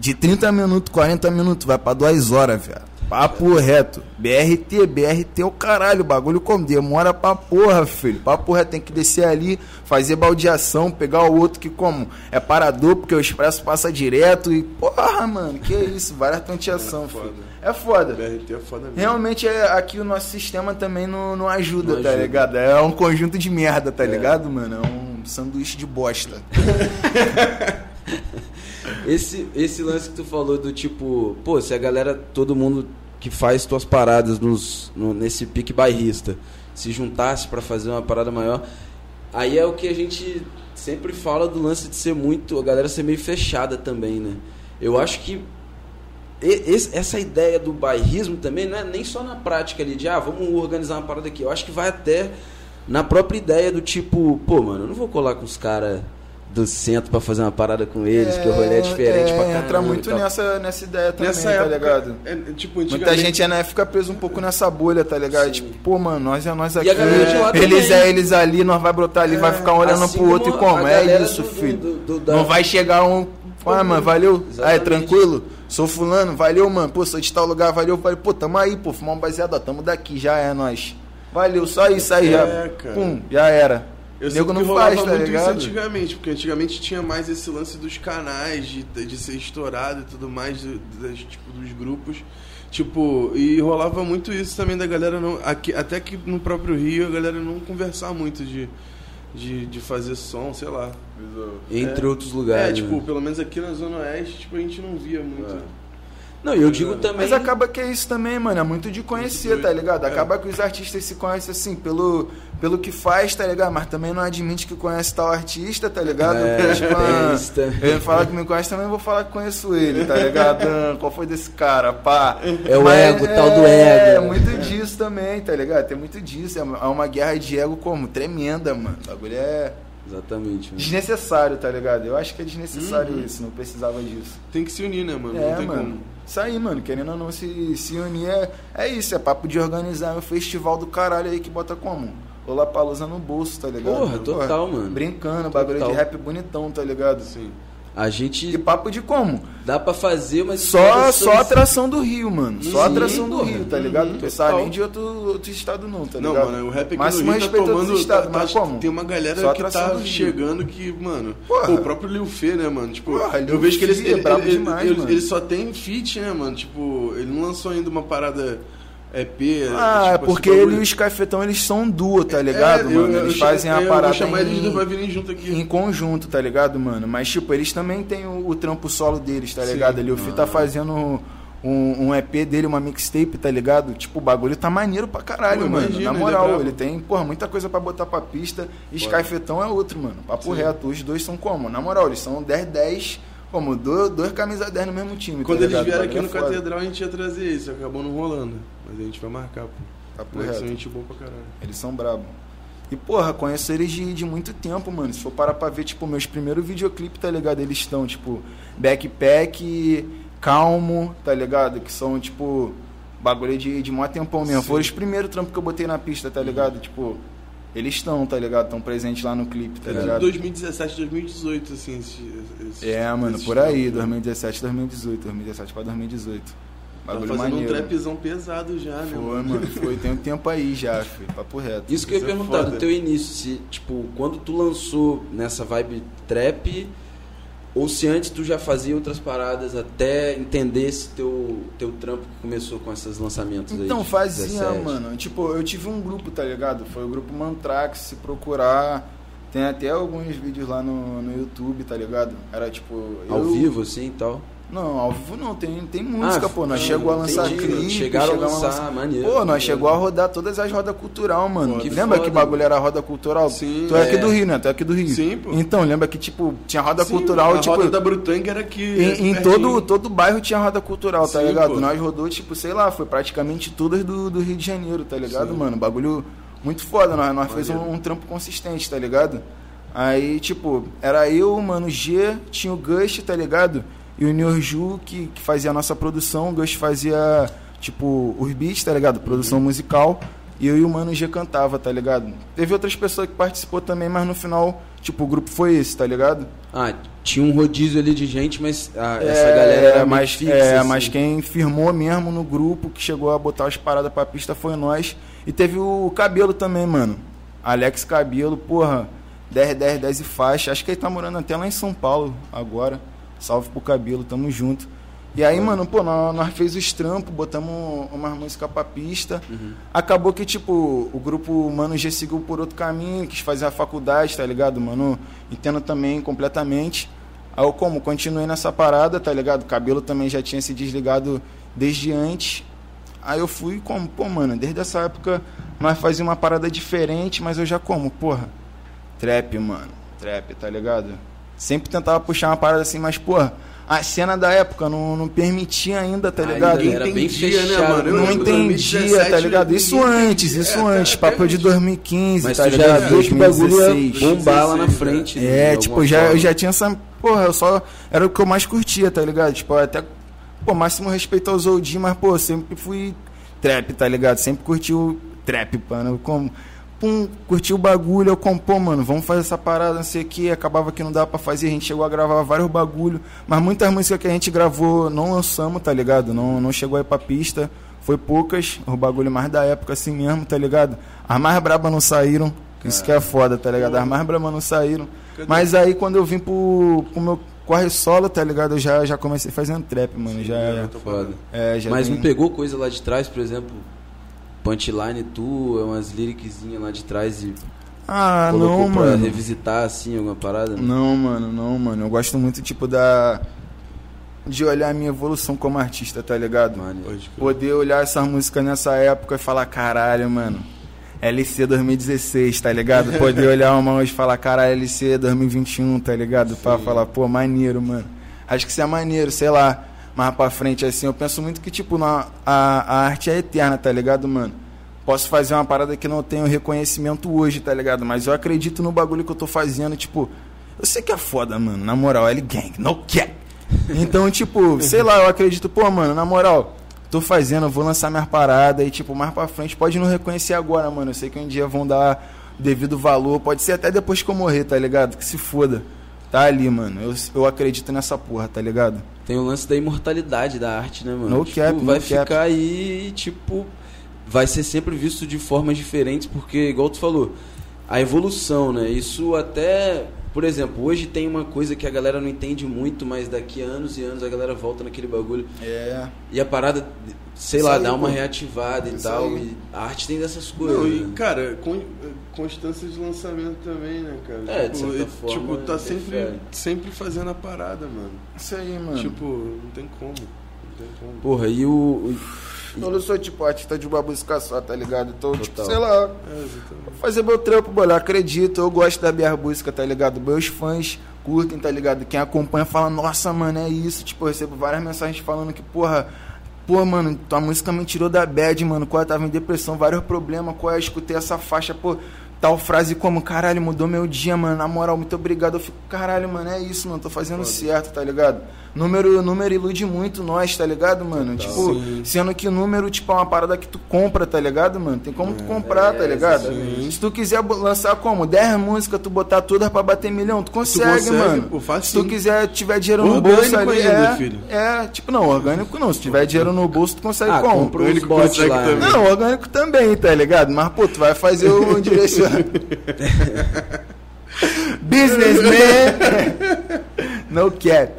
D: De 30 minutos, 40 minutos, vai pra duas horas, velho. Papo reto. BRT, BRT é o caralho. O bagulho como demora pra porra, filho. Papo reto, tem que descer ali, fazer baldeação, pegar o outro que como é parador, porque o expresso passa direto e. Porra, mano, que isso, várias tonteação,
B: É
D: filho. É foda.
B: BRT é foda mesmo.
D: Realmente é, aqui o nosso sistema também não, não, ajuda,
C: Não
D: tá
C: ajuda.
D: ligado? É um conjunto de merda, tá
C: É.
D: ligado, mano? É um sanduíche de bosta. *laughs*
C: Esse, esse lance que tu falou do tipo, pô, se a galera, todo mundo que faz tuas paradas nos, no- nesse pique bairrista, se juntasse pra fazer uma parada maior, aí é o que a gente sempre fala do lance de ser muito, a galera ser meio fechada também, né? Eu acho que esse- essa ideia do bairrismo também não é nem só na prática ali de, ah, vamos organizar uma parada aqui. Eu acho que vai até na própria ideia do tipo, pô, mano, eu não vou colar com os caras do centro pra fazer uma parada com eles, que o rolê é diferente
D: é,
C: pra caramba.
D: Entra muito nessa, nessa ideia também,
B: Nessa
D: tá
B: época,
D: ligado?
B: é, tipo,
D: Muita gente né, fica preso um pouco nessa bolha, tá ligado?
C: Sim.
D: Tipo, pô, mano, nós é nós
C: E
D: aqui.
C: a galera de lá
D: eles
C: também.
D: é eles ali, nós vai brotar ali, vai ficar um olhando
C: Assim
D: pro outro e
C: como
D: É isso,
C: do-
D: filho.
C: do- do- da-
D: Não vai chegar um. Ah, mano, valeu. Aí,
C: Exatamente.
D: tranquilo? Sou fulano, valeu, mano. Pô, sou de tal lugar, valeu, valeu. Pô, tamo aí, pô, fumar um baseado, ó, tamo daqui, já é nós. Valeu, só isso aí,
B: É,
D: já.
B: cara.
D: Pum, já era.
B: Eu
D: Nego
B: sinto
D: não
B: que rolava
D: faz, tá
B: muito
D: ligado?
B: isso antigamente, porque antigamente tinha mais esse lance dos canais, de, de ser estourado e tudo mais, tipo, dos grupos. Tipo, e rolava muito isso também da galera não. Aqui, até que no próprio Rio a galera não conversar muito de, de, de fazer som, sei lá.
C: Entre
B: É.
C: outros lugares.
B: é, tipo,
C: né?
B: pelo menos aqui na Zona Oeste, tipo, a gente não via muito.
C: Não, eu digo também.
D: Mas acaba que é isso também, mano. É muito de conhecer, tá ligado?
B: É.
D: Acaba que os artistas se conhecem assim, pelo, pelo que faz, tá ligado? Mas também não admite que conhece tal artista, tá ligado?
C: É,
D: tipo, *laughs*
C: tem
D: ah,
C: isso também.
D: ele fala que me conhece também, eu vou falar que conheço ele, tá ligado? *laughs* Qual foi desse cara, pá?
C: É o
D: Mas
C: ego, o tal do
D: É,
C: ego.
D: muito disso também, tá ligado? Tem muito disso. É uma- é uma guerra de ego como? Tremenda, mano. O bagulho é
C: Exatamente. mano.
D: desnecessário, tá ligado? Eu acho que é desnecessário
B: Uhum.
D: isso, não precisava disso.
B: Tem que se unir, né, mano?
D: É,
B: não tem
D: mano.
B: como.
D: Isso aí, mano. Querendo ou não se, se unir, é, é isso. É papo de organizar um festival do caralho aí que bota como? Lollapalooza no bolso, tá ligado?
C: Porra, total, mano.
D: Brincando, bagulho
C: Total.
D: de rap bonitão, tá ligado?
B: Sim.
C: A
D: E
C: gente
D: papo de como?
C: dá pra fazer, mas.
D: Só, só atração do Rio, mano. Só
C: Sim,
D: atração do. Rio, tá ligado?
B: Uhum,
D: Pensar
B: total.
D: nem de outro, outro estado não, tá
B: Não,
D: ligado?
B: mano, o rap aqui
D: Máximo
B: no Rio tá tomando...
D: estados,
B: tá-
D: mas
B: tá-
D: como?
B: Tem uma galera
D: Só
B: que tá chegando que, mano...
D: Porra.
B: Pô, o próprio Lil Fê, né, mano? Tipo,
D: Porra,
B: eu vejo que ele,
D: Fê é
B: ele,
D: brabo
B: ele,
D: demais,
B: ele-
D: mano.
B: ele só tem feat, né, mano? Tipo, ele não lançou ainda uma parada EP.
D: Ah, é
B: tipo,
D: porque ele e os Cafetão, eles são duo, tá ligado,
B: É, eu-
D: mano?
B: eu
D: Eles
B: chamo-
D: fazem a
B: é,
D: parada
B: Eu chamar eles
D: em-
B: pra virem junto aqui.
D: em conjunto, tá ligado, mano? Mas, tipo, eles também têm o, o trampo solo deles, tá
B: Sim.
D: ligado? Ali o Fih tá fazendo um, um EP dele, uma mixtape, tá ligado? Tipo, o bagulho tá maneiro pra caralho,
B: Pô,
D: mano. Na
B: ele é
D: moral, ele tem, porra, muita coisa pra botar pra pista. E. Skyfetão é outro, mano. Papo
B: Sim.
D: reto. Os dois são como? Na moral, eles são 10-10, como? Dois, dois camisa 10 no mesmo time.
B: Quando
D: tá
B: eles vieram aqui no
D: foda.
B: Catedral, a gente ia trazer isso. Acabou não rolando. Mas a gente vai marcar, pô. Moleque,
D: reto.
B: são gente boa pra caralho.
D: Eles são brabo. E, porra, conheço eles de, de muito tempo, mano. Se for parar pra ver, tipo, meus primeiros videoclipes, tá ligado? Eles estão, tipo, backpack, calmo, tá ligado? Que são, tipo, bagulho de, de mó tempão mesmo.
B: Sim.
D: Foram os primeiros trampos que eu botei na pista, tá ligado? Tipo, eles estão, tá ligado? Estão presentes lá no clipe, tá
B: É
D: ligado?
B: 2017, 2018, assim. Esse, esse,
D: É, mano, por aí,
B: estilo.
D: 2017, 2018, 2017 pra 2018.
B: Tá
D: Bagulho
B: fazendo
D: maneiro.
B: um trapzão pesado já, né?
D: Foi, mano, foi. *laughs* Tem um tempo aí já, filho. Papo reto.
C: Isso que eu ia
B: é
C: perguntar
B: foda.
C: do teu início, se, tipo, quando tu lançou nessa vibe trap, ou se antes tu já fazia outras paradas até entender esse teu, teu trampo que começou com esses lançamentos aí.
D: Então, fazia,
C: 17.
D: mano. Tipo, eu tive um grupo, tá ligado? Foi o grupo Mantrax, se procurar. Tem até alguns vídeos lá no, no YouTube, tá ligado? Era tipo.
C: Ao
D: eu-
C: vivo, assim e tal.
D: Não, ao vivo não, tem, tem música,
C: Ah,
D: pô. Nós
C: ah,
D: chegou a lançar
C: entendi.
D: clipe,
C: Chegaram a
D: chegamos
C: lançar, maneiro,
D: Pô, nós
C: maneiro.
D: chegou a rodar todas as rodas cultural, mano. Que lembra
C: foda.
D: que bagulho era roda cultural?
B: Sim,
D: tu é aqui
C: é.
D: do Rio, né? Tu é aqui do Rio.
B: Sim, pô.
D: Então, lembra que, tipo, tinha roda
B: Sim,
D: cultural,
B: a
D: tipo.
B: roda da Brutanga era aqui.
D: Em, em todo, todo bairro tinha roda cultural, tá
B: Sim,
D: ligado?
B: pô.
D: Nós rodou, tipo, sei lá, foi praticamente todas do, do Rio de Janeiro, tá ligado,
B: Sim.
D: mano? Bagulho muito foda, nós, nós fez um, um trampo consistente, tá ligado? Aí, tipo, era eu, mano, G, tinha o Gust, tá ligado? E o Nyorju, que, que fazia a nossa produção, o Gust fazia, tipo, os beats, tá ligado? Produção musical. E eu e o Mano G cantava, tá ligado? Teve outras pessoas que participou também, mas no final, tipo, o grupo foi esse, tá ligado?
C: Ah, tinha um rodízio ali de gente, mas ah, essa
D: É,
C: galera era mais fixa.
D: é,
C: assim.
D: mas quem firmou mesmo no grupo, que chegou a botar as paradas pra pista foi nós. E teve o Cabelo também, mano. Alex Cabelo, porra, 10, 10, 10 e faixa. Acho que ele tá morando até lá em São Paulo agora. Salve pro Cabelo, tamo junto. E aí, mano, pô, nós, nós fez os trampos, botamos umas músicas pra pista.
C: Uhum.
D: Acabou que, tipo, o grupo Mano G seguiu por outro caminho, quis fazer a faculdade, tá ligado? Mano, entendo também completamente. Aí eu como, continuei nessa parada, tá ligado? O cabelo também já tinha se desligado desde antes. Aí eu fui como, pô, mano, desde essa época nós fazíamos uma parada diferente, mas eu já como, porra, trap, mano, trap, tá ligado? Sempre tentava puxar uma parada assim, mas, porra, a cena da época não, não permitia ainda, tá
C: Ainda
D: ligado?
C: era bem
B: Entendia, né, mano? Eu
D: não entendia,
B: 2017,
D: tá ligado? Isso antes, isso
B: É,
D: antes,
B: até
D: papo de
B: hoje.
D: 2015,
C: Mas
D: tá
C: tu já
D: ligado?
C: viu que bagulho ia
D: 2016.
C: bombar lá na
B: 16,
C: frente.
D: É,
C: de
D: tipo, já,
C: forma.
D: eu já tinha essa. Porra, eu só. Era o que eu mais curtia, tá ligado? Tipo, até. Pô, máximo respeito aos OG, mas, pô, sempre fui trap, tá ligado? Sempre curti o trap, mano. Como. Pum, curti o bagulho, eu como, pô, mano, vamos fazer essa parada, não sei o que. Acabava que não dava pra fazer, a gente chegou a gravar vários bagulho. Mas muitas músicas que a gente gravou não lançamos, tá ligado? Não, não chegou aí pra pista. Foi poucas, o bagulho mais da época assim mesmo, tá ligado? As mais brabas não saíram. Isso que é foda, tá ligado? As mais brabas não saíram. Mas aí quando eu vim pro, pro meu corre solo, tá ligado? Eu já, já comecei fazendo trap, mano. Já,
B: eu tô
C: Foda.
D: é, já
C: Mas
D: vim-
C: não pegou coisa lá de trás, por exemplo, punchline tua, umas lyriczinhas lá de trás e
D: Ah,
C: colocou
D: não,
C: pra
D: mano.
C: revisitar assim alguma parada?
D: Não, mano, não, mano. Eu gosto muito, tipo, da. De olhar a minha evolução como artista, tá ligado?
C: Mano.
D: Poder olhar essa música nessa época e falar, caralho, mano. LC 2016, tá ligado? *laughs* Poder olhar uma hoje e falar, caralho, LC 2021, tá ligado? Pra falar, pô, maneiro, mano. Acho que isso é maneiro, sei lá. Mais pra frente, assim, eu penso muito que, tipo, na, a, a arte é eterna, tá ligado, mano? Posso fazer uma parada que não tenho reconhecimento hoje, tá ligado? Mas eu acredito no bagulho que eu tô fazendo, tipo, eu sei que é foda, mano. Na moral, L Gang, no cap. Então, *laughs* tipo, sei lá, eu acredito, pô, mano, na moral, tô fazendo, vou lançar minhas paradas e, tipo, mais pra frente, pode não reconhecer agora, mano. Eu sei que um dia vão dar devido valor, pode ser até depois que eu morrer, tá ligado? Que se foda. Tá ali, mano. Eu, eu acredito nessa porra, tá ligado?
C: Tem o lance da imortalidade da arte, né, mano?
D: No
C: tipo,
D: cap, no
C: vai
D: cap.
C: ficar aí, tipo, vai ser sempre visto de formas diferentes, porque, igual tu falou, a evolução, né? Isso até, por exemplo, hoje tem uma coisa que a galera não entende muito, mas daqui a anos e anos a galera volta naquele bagulho.
D: É.
C: E a parada, sei
D: Isso
C: lá,
D: aí,
C: dá uma
D: pô.
C: reativada e
D: Isso
C: tal.
D: aí.
C: E a arte tem dessas coisas.
B: Não, e,
C: né?
B: cara, constância de lançamento também, né, cara?
C: É, de
B: tipo,
C: certa
B: e-
C: forma,
B: tipo, tá sempre,
C: interfere.
B: sempre fazendo a parada, mano.
D: Isso aí, mano.
B: Tipo, não tem como. Não tem como.
C: Porra, e o. o-
D: eu não sou, tipo, artista de uma música só, tá ligado? Então, tipo,
C: Total.
D: sei lá,
B: É,
D: fazer meu trampo, mano. Eu acredito, eu gosto da minha música, tá ligado? Meus fãs curtem, tá ligado? Quem acompanha fala, nossa, mano, é isso. Tipo, eu recebo várias mensagens falando que, porra, pô, mano, tua música me tirou da bad, mano. Qual eu tava em depressão, vários problemas, qual eu escutei essa faixa, pô. Tal frase como, caralho, mudou meu dia, mano. Na moral, muito obrigado. Eu fico, caralho, mano, é isso, mano. Tô fazendo certo, tá ligado? Número, número ilude muito nós, tá ligado, mano? tipo,
B: Sim.
D: sendo que número, tipo, é uma parada que tu compra, tá ligado, mano? Tem como tu comprar, tá
C: É,
D: ligado?
C: exatamente.
D: Se tu quiser lançar como? 10 músicas, tu botar todas pra bater milhão, tu consegue,
B: consegue,
D: mano.
B: pô,
D: Se tu quiser, tiver dinheiro no
B: Orgânico
D: bolso ali,
B: ainda,
D: é,
B: filho.
D: é, tipo, não, orgânico não. Se tiver dinheiro no bolso, tu consegue
C: Ah,
D: como?
B: Orgânico consegue
C: lá.
B: também.
C: né?
D: Não, orgânico também, tá ligado? Mas, pô, tu vai fazer o *laughs* direcionamento. *laughs* Businessman! *laughs* no cap.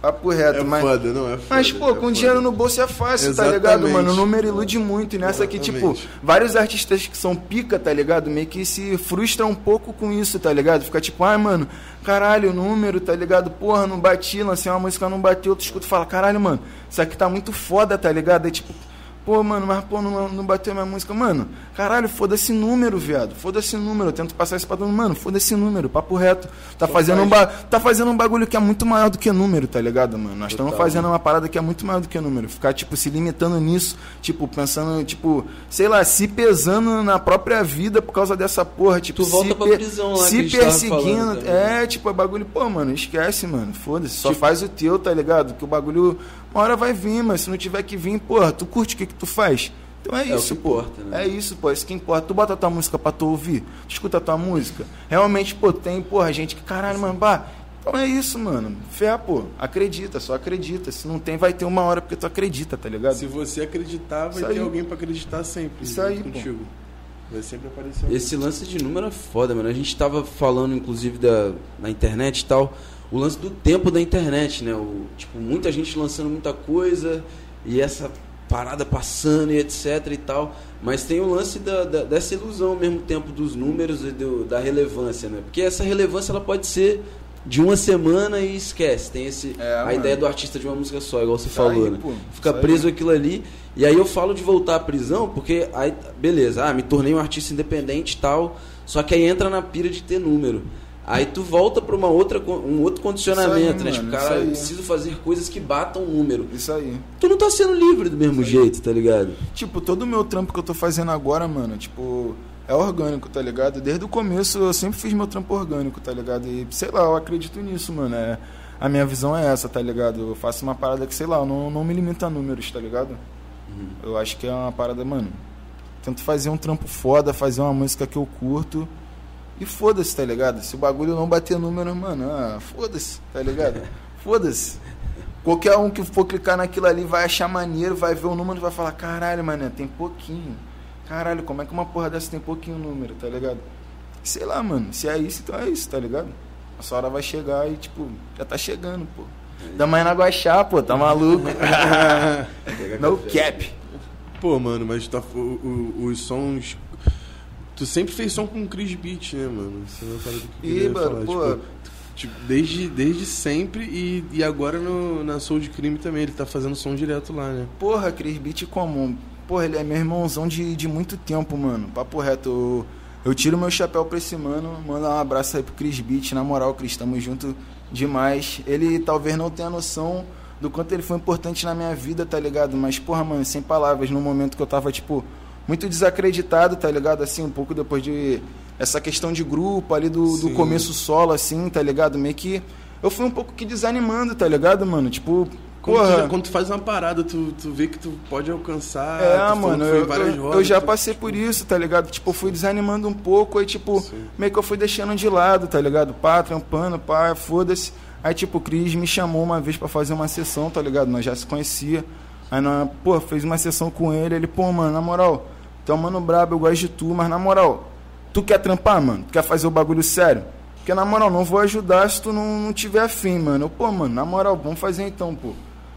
D: Papo reto,
B: É
D: mas.
B: foda, não é foda.
D: Mas, pô,
B: é
D: com
B: foda.
D: dinheiro no bolso é fácil, tá
B: Exatamente.
D: ligado, mano? O número ilude muito. E nessa aqui, tipo,
B: Exatamente.
D: vários artistas que são pica, tá ligado? Meio que se frustram um pouco com isso, tá ligado? Fica tipo, ai, mano, caralho, o número, tá ligado? Porra, não bati, lancei uma música, não bateu. Tu escuta e fala, caralho, mano, isso aqui tá muito foda, tá ligado? É tipo, pô, mano, mas pô, não, não bateu minha música. Mano, caralho, foda-se número, viado. Foda-se número. Eu tento passar isso pra todo mundo. Mano, foda-se número, papo reto. Tá fazendo, um ba- tá fazendo um bagulho que é muito maior do que número, tá ligado, mano? Nós estamos fazendo uma parada que é muito maior do que número. Ficar, tipo, se limitando nisso, tipo, pensando, tipo, sei lá, se pesando na própria vida por causa dessa porra, tipo,
C: Tu volta
D: se,
C: pra prisão lá
D: se perseguindo.
C: também.
D: É, tipo, é bagulho, pô, mano, esquece, mano. Foda-se. Só
C: Tipo-
D: faz o teu, tá ligado? Que o bagulho, uma hora vai vir, mas se não tiver que vir, porra, tu curte o que, que tu faz? Então é
C: É o
D: isso,
C: importa, né?
D: É isso, pô. Isso que importa. Tu bota a tua música pra tu ouvir, tu escuta a tua música. Realmente, pô, tem, porra, gente que, caralho, mano, bah. Então é isso, mano. Fé, pô. Acredita, só acredita. Se não tem, vai ter uma hora porque tu acredita, tá ligado?
B: Se você acreditar, vai
D: Isso
B: ter
D: aí.
B: alguém pra acreditar sempre.
D: Isso aí,
B: junto
D: pô.
B: contigo. Vai sempre aparecer alguém.
C: Esse lance de número é foda, mano. A gente tava falando, inclusive, da, na internet e tal, o lance do tempo da internet, né? O, tipo, muita gente lançando muita coisa e essa parada passando e etc e tal. Mas tem o lance da, da- dessa ilusão ao mesmo tempo dos números e do- da relevância, né? Porque essa relevância ela pode ser de uma semana e esquece. Tem esse,
D: É,
C: a
D: mano.
C: ideia do artista de uma música só, igual você
D: Isso
C: falou,
D: aí,
C: né?
D: pô.
C: Fica
D: Isso aí.
C: preso aquilo ali. E aí eu falo de voltar à prisão, porque aí, beleza, ah, me tornei um artista independente e tal, só que aí entra na pira de ter número. Aí tu volta pra uma outra, um outro condicionamento,
D: aí,
C: né? Tipo,
D: mano,
C: cara, eu preciso fazer coisas que batam o número.
D: Isso aí.
C: Tu não tá sendo livre do mesmo jeito, tá ligado?
D: Tipo, todo o meu trampo que eu tô fazendo agora, mano, tipo, é orgânico, tá ligado? Desde o começo eu sempre fiz meu trampo orgânico, tá ligado? E sei lá, eu acredito nisso, mano. É, a minha visão é essa, tá ligado? Eu faço uma parada que, sei lá, eu não, não me limita a números, tá ligado? Eu acho que é uma parada, mano. Tento fazer um trampo foda, fazer uma música que eu curto. E foda-se, tá ligado? Se o bagulho não bater número, mano, ah, foda-se, tá ligado? *laughs* Foda-se. Qualquer um que for clicar naquilo ali vai achar maneiro, vai ver o número e vai falar, caralho, mano, tem pouquinho. Caralho, como é que uma porra dessa tem pouquinho número, tá ligado? Sei lá, mano, se é isso, então é isso, tá ligado? A sua hora vai chegar e, tipo, já tá chegando, pô. Da manhã na Guaxá, pô, tá maluco? *laughs* no cap.
B: Pô, mano, mas tá, o- o- os sons. Tu sempre fez som com o Chris Beat, né, mano? Isso é uma parada que eu queria
D: mano,
B: falar.
D: pô.
B: Tipo, tipo, desde, desde sempre e, e agora no, na Soul de Crime também. Ele tá fazendo som direto lá, né?
D: Porra, Cris Beat comum. Porra, ele é meu irmãozão de, de muito tempo, mano. Papo reto. Eu, eu tiro meu chapéu pra esse mano. Manda um abraço aí pro Cris Beat. Na moral, Cris, tamo junto demais. Ele talvez não tenha noção do quanto ele foi importante na minha vida, tá ligado? Mas, porra, mano, sem palavras. No momento que eu tava, tipo, muito desacreditado, tá ligado? Assim, um pouco depois de. Essa questão de grupo ali do, do começo solo, assim, tá ligado? Meio que. Eu fui um pouco que desanimando, tá ligado, mano? Tipo.
B: Quando, tu, já- quando tu faz uma parada, tu, tu vê que tu pode alcançar.
D: É, mano, eu,
B: rodas,
D: eu já
B: tu-
D: passei por isso, tá ligado? Tipo, eu fui desanimando um pouco, aí, tipo,
B: Sim.
D: meio que eu fui deixando de lado, tá ligado? Pá, trampando, pá, foda-se. Aí, tipo, o Cris me chamou uma vez pra fazer uma sessão, tá ligado? Nós já se conhecia. Aí, nós, pô, fez uma sessão com ele. Ele, pô, mano, na moral, tu é um mano brabo, eu gosto de tu, mas na moral, tu quer trampar, mano? Tu quer fazer o bagulho sério? Porque, na moral, não vou ajudar se tu não, não tiver afim, mano. Eu, pô, mano, na moral, vamos fazer então, pô.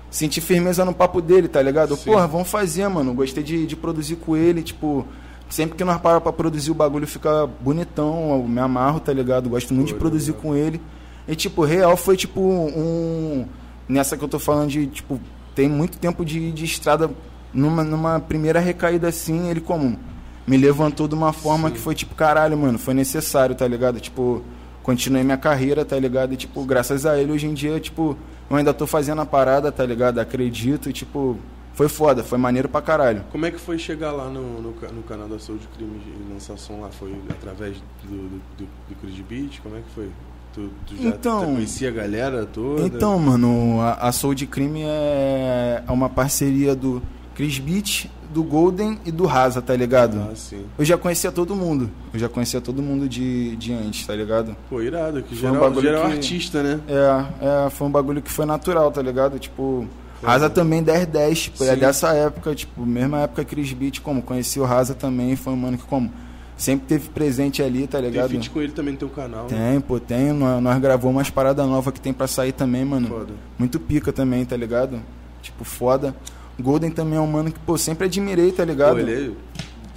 D: Senti firmeza no papo dele, tá ligado?
B: Sim.
D: Porra, vamos fazer, mano. Gostei de, de produzir com ele, tipo. Sempre que nós paramos pra produzir o bagulho fica bonitão, eu me amarro, tá ligado? Gosto muito de produzir
B: legal.
D: com ele. E, tipo, real foi, tipo, um. Nessa que eu tô falando de, tipo, tem muito tempo de, de estrada. Numa, numa primeira recaída assim, ele como? Me levantou de uma forma
B: Sim.
D: que foi, tipo, caralho, mano, foi necessário, tá ligado? Tipo, continuei minha carreira, tá ligado? E, tipo, graças a ele, hoje em dia, tipo, eu ainda tô fazendo a parada, tá ligado? Acredito e, tipo, foi foda, foi maneiro pra caralho.
B: Como é que foi chegar lá no, no, no canal da Soul de Crime e lançar som lá? Foi através do, do, do, do Chris Beat? Como é que foi? Tu, tu já
D: Então-
B: conhecia a galera toda?
D: Então, mano, a, a Soul de Crime é, é uma parceria do Chris Beat, do Golden e do Rasa, tá ligado?
B: Ah, sim.
D: Eu já conhecia todo mundo. Eu já conhecia todo mundo de, de antes, tá ligado?
B: Pô, irado, que
D: Foi um
B: geral,
D: bagulho
B: geral
D: que-
B: artista, né?
D: É, é, foi um bagulho que foi natural, tá ligado? Tipo, Rasa também 10-10, tipo, é dessa época, tipo, mesma época Chris Beat, como conheci o Rasa também, foi um mano que, como, sempre teve presente ali, tá
B: Tem
D: ligado?
B: feat com ele também no teu canal. né?
D: Tem, pô, tem. Nós, nós gravamos umas paradas novas que tem pra sair também, mano.
B: Foda.
D: Muito pica também, tá ligado? Tipo, foda. Golden também é um mano que, pô, sempre admirei, tá ligado?
B: Ele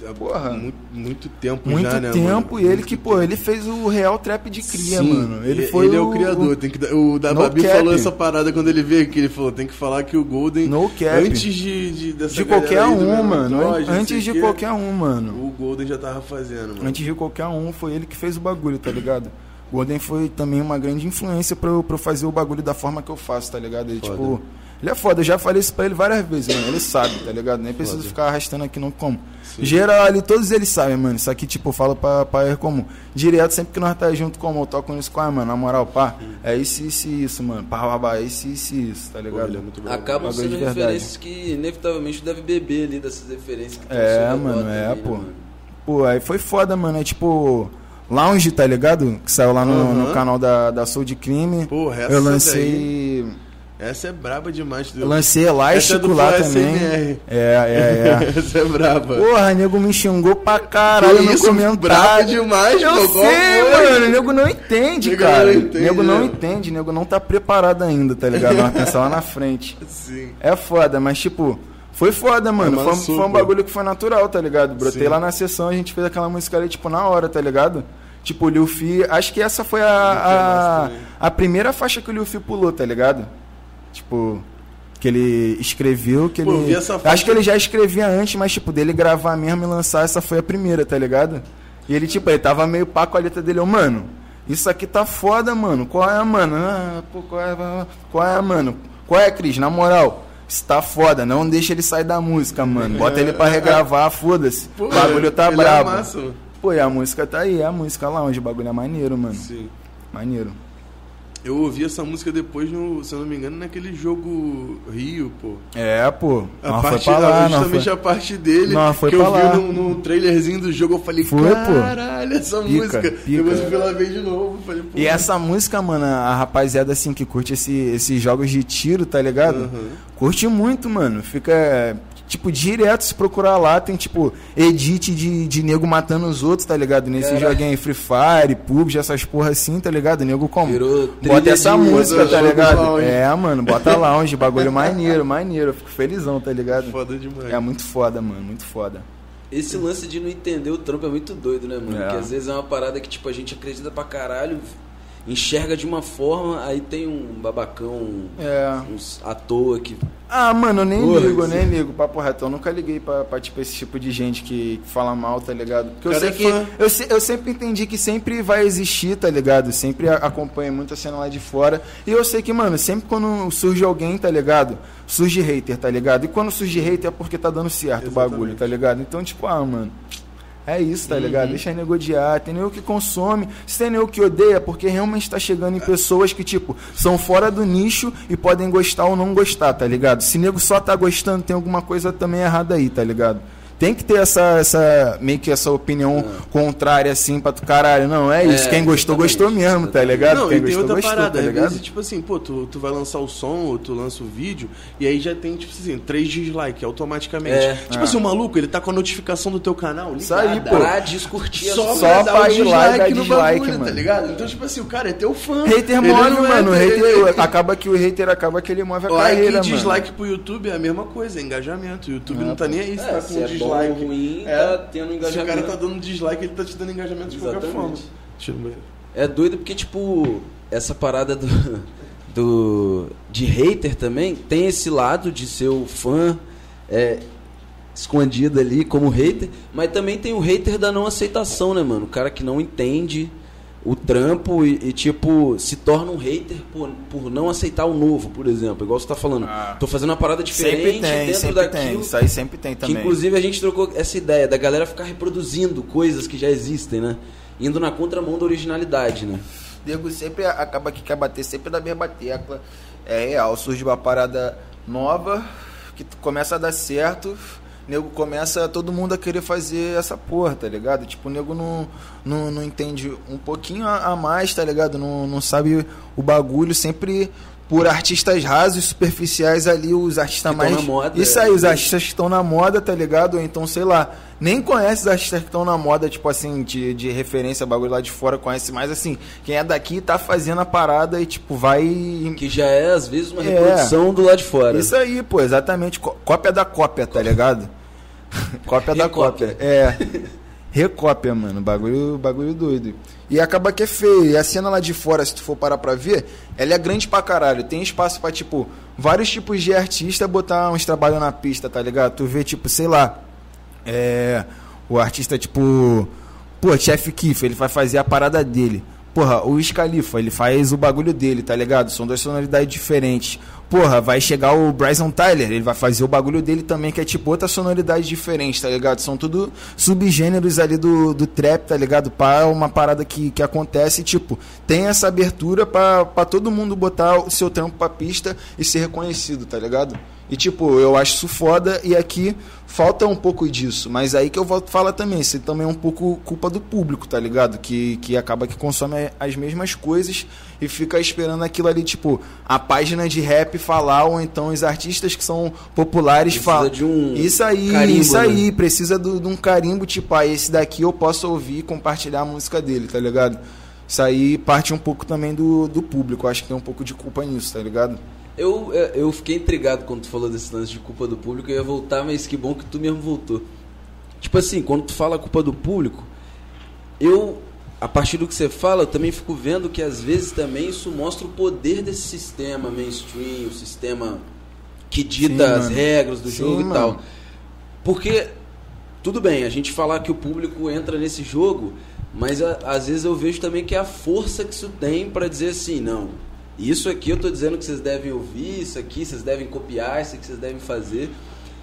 B: é há
D: Porra.
B: muito, muito tempo
D: Muito
B: já, né,
D: tempo,
B: mano?
D: e ele que, pô, ele fez o real trap de cria,
B: Sim,
D: mano. Ele foi
B: ele é
D: o
B: o criador. Tem que, o da
D: No
B: Babi
D: cap.
B: falou essa parada quando ele veio aqui. Ele falou: tem que falar que o Golden.
D: No cap.
B: Antes de, de,
D: de qualquer
B: aí
D: um, mano.
B: Dodge,
D: Antes de
B: o quê,
D: qualquer um, mano.
B: O Golden já tava fazendo, mano.
D: Antes de qualquer um, foi ele que fez o bagulho, tá ligado? Golden foi também uma grande influência pra eu, pra eu fazer o bagulho da forma que eu faço, tá ligado? Ele, tipo, ele é foda, eu já falei isso pra ele várias vezes, mano. Ele sabe, tá ligado? Nem preciso
B: Foda.
D: ficar arrastando aqui não como.
B: Sim.
D: Geral ali, todos eles sabem, mano. Isso aqui, tipo, eu falo pra, pra ele como. Direto, sempre que nós tá junto, como eu toco nisso com a mano, na moral, pá, é isso, isso e isso, mano. Pá, pá, pá, é isso, isso e isso, tá
B: Pô,
D: ligado?
B: ele é muito bravo.
C: Acabam
D: Bagulho de
C: sendo
D: verdade.
C: referências que inevitavelmente deve beber ali dessas referências que tem
D: É, mano, é,
C: né,
D: pô.
C: mano?
D: Pô, aí foi foda, mano. É tipo. Lounge, tá ligado? Que saiu lá no,
B: Aham.
D: no canal da, da Soul de Crime.
B: Porra, essa
D: eu
B: daí-
D: lancei.
B: Essa é braba demais.
D: Eu lancei
B: Essa é
D: elástico
B: do
D: lá também.
B: SMR.
D: É, é, é. *laughs*
B: Essa é braba.
D: Porra, nego me xingou pra caralho
B: Que
D: no
B: isso,
D: comentário.
B: demais,
D: Eu
B: pô.
D: Sei, mano. Nego não entende,
B: Nego
D: cara.
B: não entende,
D: nego não
B: né?
D: entende, nego não tá preparado ainda, tá ligado? Nós pensar lá na frente. *laughs*
B: Sim.
D: É foda, mas tipo, foi foda, mano. Foi, foi um bagulho que foi natural, tá ligado? Brotei
B: Sim.
D: lá na sessão, a gente fez aquela música ali, tipo, na hora, tá ligado? Tipo, o Lil Fi, acho que essa foi
B: é
D: a, a, a primeira faixa que o Lil Fi pulou, tá ligado? Tipo, que ele escreveu, que
B: Pô,
D: ele.
B: essa
D: Acho que ele já escrevia antes, mas, tipo, dele gravar mesmo e lançar, essa foi a primeira, tá ligado? E ele, tipo, ele tava meio pá com a letra dele, eu, mano, Isso aqui tá foda, mano. Qual é, mano? Ah, pô, qual é, qual é, mano? Qual é, Cris? Na moral, isso tá foda. Não deixa ele sair da música, mano. *laughs* Bota ele pra regravar, foda-se. O bagulho tá
B: é
D: brabo.
B: massa, mano.
D: Pô, e a música tá aí, é a música lá onde o bagulho é maneiro, mano.
B: Sim.
D: Maneiro.
B: Eu ouvi essa música depois, no, se eu não me engano, naquele jogo Rio, pô.
D: É, pô.
B: A
D: foi
B: parte,
D: pra lá,
B: justamente
D: foi.
B: a parte dele,
D: Não, foi
B: que eu
D: lá.
B: vi no, no trailerzinho do jogo, eu falei,
D: Foi, pô.
B: caralho, essa
D: Pica,
B: música.
D: pica.
B: Depois eu fui lá ver de novo, falei, pô.
D: E essa música, mano, a rapaziada assim que curte esse, esses jogos de tiro, tá ligado?
B: Uhum.
D: Curte muito, mano. Fica, tipo, direto se procurar lá, tem, tipo, edit de, de nego matando os outros, tá ligado? Nesse
C: Caralho.
D: joguinho aí, Free Fire, PUBG, essas porra assim, tá ligado? Nego como?
C: Virou
D: Bota essa música, tá
B: jogo
D: ligado?
B: lounge.
D: É, mano, bota *laughs* lounge, bagulho maneiro, maneiro. Eu fico felizão, tá ligado?
B: Foda demais.
D: É muito foda, mano, muito foda.
C: Esse lance de não entender o trampo é muito doido, né, mano?
D: É.
C: Porque às vezes é uma parada que, tipo, a gente acredita pra caralho, enxerga de uma forma, aí tem um babacão,
D: É.
C: uns à toa que.
D: Ah, mano, eu nem
C: Porra,
D: ligo, eu nem ligo, papo reto. Eu nunca liguei pra, pra, tipo, esse tipo de gente que fala mal, tá ligado? Porque eu
B: Cara
D: sei
B: é
D: que. Eu, se- eu sempre entendi que sempre vai existir, tá ligado? Sempre acompanho muito a cena lá de fora. E eu sei que, mano, sempre quando surge alguém, tá ligado? Surge hater, tá ligado? E quando surge hater é porque tá dando certo o bagulho,
B: Exatamente.
D: tá ligado? Então, tipo, ah, mano. É isso, tá ligado? Deixa nego odiar. Tem nego que consome. Se tem nego que odeia, porque realmente tá chegando em pessoas que, tipo, são fora do nicho e podem gostar ou não gostar, tá ligado? Se nego só tá gostando, tem alguma coisa também errada aí, tá ligado? Tem que ter essa, essa meio que essa opinião contrária, assim, pra tu caralho. Não, é isso.
C: É,
D: Quem gostou, gostou
C: exatamente,
D: mesmo, tá ligado?
B: Não,
D: Quem
B: e tem
D: gostou,
B: outra
D: gostou,
B: parada,
D: tá
B: às
D: ligado?
B: vezes, tipo assim, pô, tu, tu vai lançar o som ou tu lança o vídeo, e aí já tem, tipo assim, três dislikes automaticamente.
C: É.
B: tipo
D: É.
B: assim, o maluco, ele tá com a notificação do teu canal
D: Isso aí,
B: ligada.
D: pô.
C: Pra descurtir
B: Só.
D: Só
B: pra dar
D: pra
B: o
D: ir lá e
B: dislike
D: dar
B: no
D: dislike,
B: bagulho, tá
D: mano.
B: ligado? Então, tipo assim, o cara é teu fã.
D: Hater
B: Ele
D: move,
B: é-
D: mano. hater,
B: ele-
D: acaba que o hater acaba que ele move a
B: Like
D: carreira,
B: e
D: mano.
B: dislike pro YouTube é a mesma coisa, é engajamento. O YouTube
D: É,
B: não tá nem aí se
C: É,
B: tá com
C: é bom
B: dislike.
C: ou ruim,
B: É.
C: tá tendo
B: Se o
C: engajamento.
B: cara tá dando dislike, ele tá te dando engajamento de qualquer forma.
C: Exatamente.
B: Eu ver.
C: É doido porque, tipo, essa parada do, do de hater também tem esse lado de ser o fã é, escondido ali como hater, mas também tem o hater da não aceitação, né, mano? O cara que não entende o trampo e, e, tipo, se torna um hater por, por não aceitar o novo, por exemplo. Igual você tá falando.
D: Ah.
C: Tô fazendo uma parada diferente
D: Sempre tem,
C: dentro
D: sempre
C: daquilo.
D: tem. Isso aí sempre tem
C: Que
D: também.
C: inclusive a gente trocou essa ideia da galera ficar reproduzindo coisas que já existem, né? Indo na contramão da originalidade, né?
D: Nego sempre acaba que quer bater sempre da mesma tecla. É real, surge uma parada nova que começa a dar certo. Nego começa todo mundo a querer fazer essa porra, tá ligado? Tipo, o nego não, não, não entende um pouquinho a, a mais, tá ligado? Não, não sabe o bagulho, sempre por artistas rasos, superficiais ali, os artistas
C: Que
D: mais.
C: na moda,
D: Isso
C: é.
D: aí, os artistas que estão na moda, tá ligado? Ou então, sei lá, nem conhece os artistas que estão na moda, tipo assim, de, de referência, bagulho lá de fora, conhece mais assim. Quem é daqui tá fazendo a parada e, tipo, vai.
C: Que já é, às vezes, uma
D: É.
C: reprodução do lado de fora.
D: Isso aí, pô, exatamente. Có- Cópia da cópia, tá ligado? *laughs* cópia da cópia. É. *laughs* Recópia, mano. Bagulho, bagulho doido. E acaba que é feio. E a cena lá de fora, se tu for parar pra ver, ela é grande pra caralho. Tem espaço pra, tipo, vários tipos de artista botar uns trabalhos na pista, tá ligado? Tu vê, tipo, sei lá. É. O artista, tipo. Pô, Chef Kiff, ele vai fazer a parada dele. Porra, o Wiz Khalifa, ele faz o bagulho dele, tá ligado? São duas sonoridades diferentes. Porra, vai chegar o Bryson Tyler, ele vai fazer o bagulho dele também, que é tipo outra sonoridade diferente, tá ligado? São tudo subgêneros ali do, do trap, tá ligado? Pra uma parada que, que acontece, tipo, tem essa abertura pra todo mundo botar o seu trampo pra pista e ser reconhecido, tá ligado? E tipo, eu acho isso foda e aqui falta um pouco disso. Mas aí que eu volto a falar também, isso também é um pouco culpa do público, tá ligado? Que, que acaba que consome as mesmas coisas e fica esperando aquilo ali, tipo, a página de rap falar, ou então os artistas que são populares falam.
C: de um
D: Isso aí,
C: carimbo,
D: isso
C: né?
D: aí, precisa do- de um carimbo, tipo, ah, esse daqui eu posso ouvir e compartilhar a música dele, tá ligado? Isso aí parte um pouco também do, do público, acho que tem um pouco de culpa nisso, tá ligado?
C: Eu, é, eu fiquei intrigado quando tu falou desse lance de culpa do público. Eu ia voltar, mas que bom que tu mesmo voltou. Tipo assim, quando tu fala culpa do público, eu, a partir do que você fala, eu também fico vendo que às vezes também isso mostra o poder desse sistema mainstream, o sistema que dita
D: Sim,
C: as
D: mano.
C: regras do
D: Sim,
C: jogo e
D: mano.
C: tal. Porque, tudo bem, a gente falar que o público entra nesse jogo, Mas a- às vezes eu vejo também que é a força que isso tem pra dizer assim, não, isso aqui eu tô dizendo que vocês devem ouvir, isso aqui vocês devem copiar, isso aqui vocês devem fazer.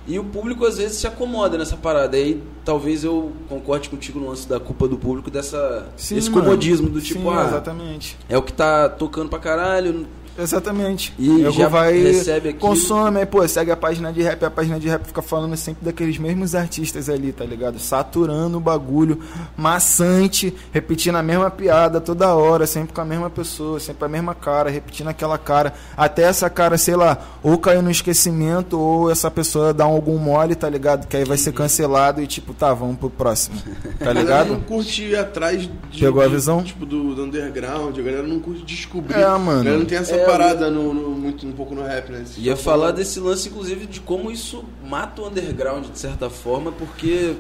C: E o público às vezes se acomoda nessa parada. Aí talvez eu concorde contigo no lance da culpa do público, dessa
D: Sim,
C: esse
D: mano.
C: comodismo do tipo,
D: Sim,
C: ah,
D: exatamente.
C: é o que tá tocando pra caralho.
D: Exatamente.
C: E
D: Nego
C: já
D: vai,
C: recebe aquilo.
D: consome, aí, pô, segue a página de rap, a página de rap fica falando sempre daqueles mesmos artistas ali, tá ligado? Saturando o bagulho, maçante, repetindo a mesma piada toda hora, sempre com a mesma pessoa, sempre a mesma cara, repetindo aquela cara, até essa cara, sei lá, ou cair no esquecimento, ou essa pessoa dar algum mole, tá ligado? Que aí vai ser cancelado e tipo, tá, vamos pro próximo, tá
B: A
D: ligado?
B: não curte ir atrás de,
D: Pegou a
B: de-
D: visão?
B: tipo, do, do underground, a galera não curte descobrir.
D: É,
B: A
D: mano.
B: galera não tem essa
C: É,
B: parada no, no- muito, um pouco no rap, né? Esse
C: Ia falar
B: fala-
C: desse lance, inclusive, de como isso mata o underground, de certa forma, porque,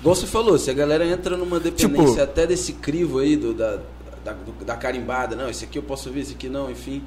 C: igual você falou, se a galera entra numa dependência
D: Tipo-
C: até desse crivo aí, do, da, da, do- da carimbada, não, esse aqui eu posso ouvir, esse aqui não, enfim.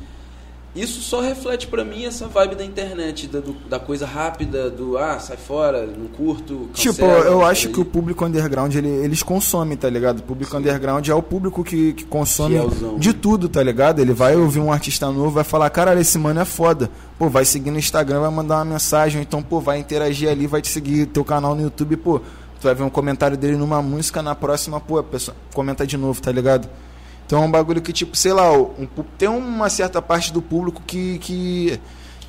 C: Isso só reflete pra mim essa vibe da internet, da, do- da coisa rápida, do ah, sai fora, não curto,
D: Tipo,
C: cancela,
D: eu
C: isso
D: acho
C: aí.
D: que o público underground, ele- eles consomem, tá ligado? O público underground é o público que, que consome
C: Fielzão.
D: de tudo, tá ligado? Ele vai ouvir um artista novo, vai falar, caralho, esse mano é foda. Pô, vai seguir no Instagram, vai mandar uma mensagem, então, pô, vai interagir ali, vai te seguir teu canal no YouTube, pô, tu vai ver um comentário dele numa música, na próxima, pô, a pessoa comenta de novo, tá ligado? Então é um bagulho que, tipo, sei lá, um tem uma certa parte do público que, que,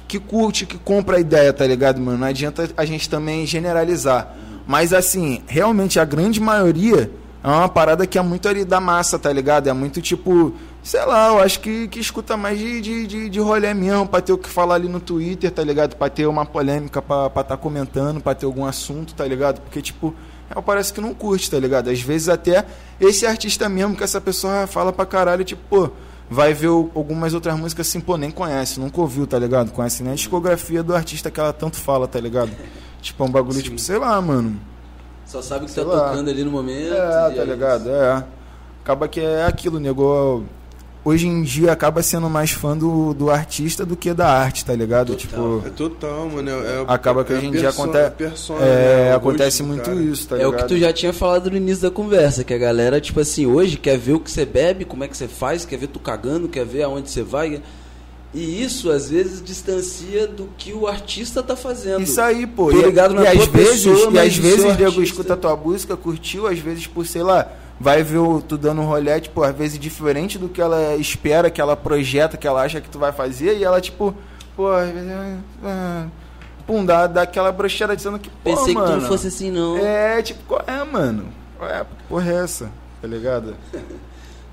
D: que curte, que compra a ideia, tá ligado, mano? Não adianta a gente também generalizar. Mas, assim, realmente a grande maioria é uma parada que é muito ali da massa, tá ligado? É muito tipo, sei lá, eu acho que, que escuta mais de, de, de, de rolê mesmo, pra ter o que falar ali no Twitter, tá ligado? Pra ter uma polêmica pra estar tá comentando, pra ter algum assunto, tá ligado? Porque, tipo, é, parece que não curte, tá ligado? Às vezes até esse artista mesmo que essa pessoa fala pra caralho, tipo, pô, vai ver algumas outras músicas assim, pô, nem conhece, nunca ouviu, tá ligado? Conhece nem a discografia do artista que ela tanto fala, tá ligado? Tipo, é um bagulho,
C: Sim.
D: tipo, sei lá, mano.
C: Só sabe que
D: sei
C: tá
D: lá.
C: tocando ali no momento.
D: É, tá
C: é
D: ligado? É. Acaba que é aquilo, nego. Hoje em dia acaba sendo mais fã do, do artista do que da arte, tá ligado?
C: Total.
D: Tipo,
B: É total, mano. É, é-
D: acaba que
B: é
D: hoje em dia acontece.
B: persona,
D: é,
B: né?
D: Acontece muito
B: cara.
D: isso, tá
C: É
D: ligado?
C: o que tu já tinha falado no início da conversa, que a galera, tipo assim, hoje quer ver o que você bebe, como é que você faz, quer ver tu cagando, quer ver aonde você vai. E isso, às vezes, distancia do que o artista tá fazendo.
D: Isso aí, pô.
C: Tô
D: E,
C: ligado na
D: e às
C: tua
D: vezes,
C: pessoa,
D: e
C: mas
D: às vezes
C: seu
D: o nego
C: artista.
D: escuta a tua música, curtiu, às vezes, por, sei lá, vai ver tu dando um rolê, tipo, às vezes diferente do que ela espera, que ela projeta, que ela acha que tu vai fazer, e ela, tipo, pô, às vezes. ah, pum, dá, dá aquela brochada dizendo que, pô,
C: Pensei que tu
D: mano,
C: não fosse assim, não.
D: É, tipo, qual é, mano? Qual é? Porra é essa? Tá ligado? *laughs*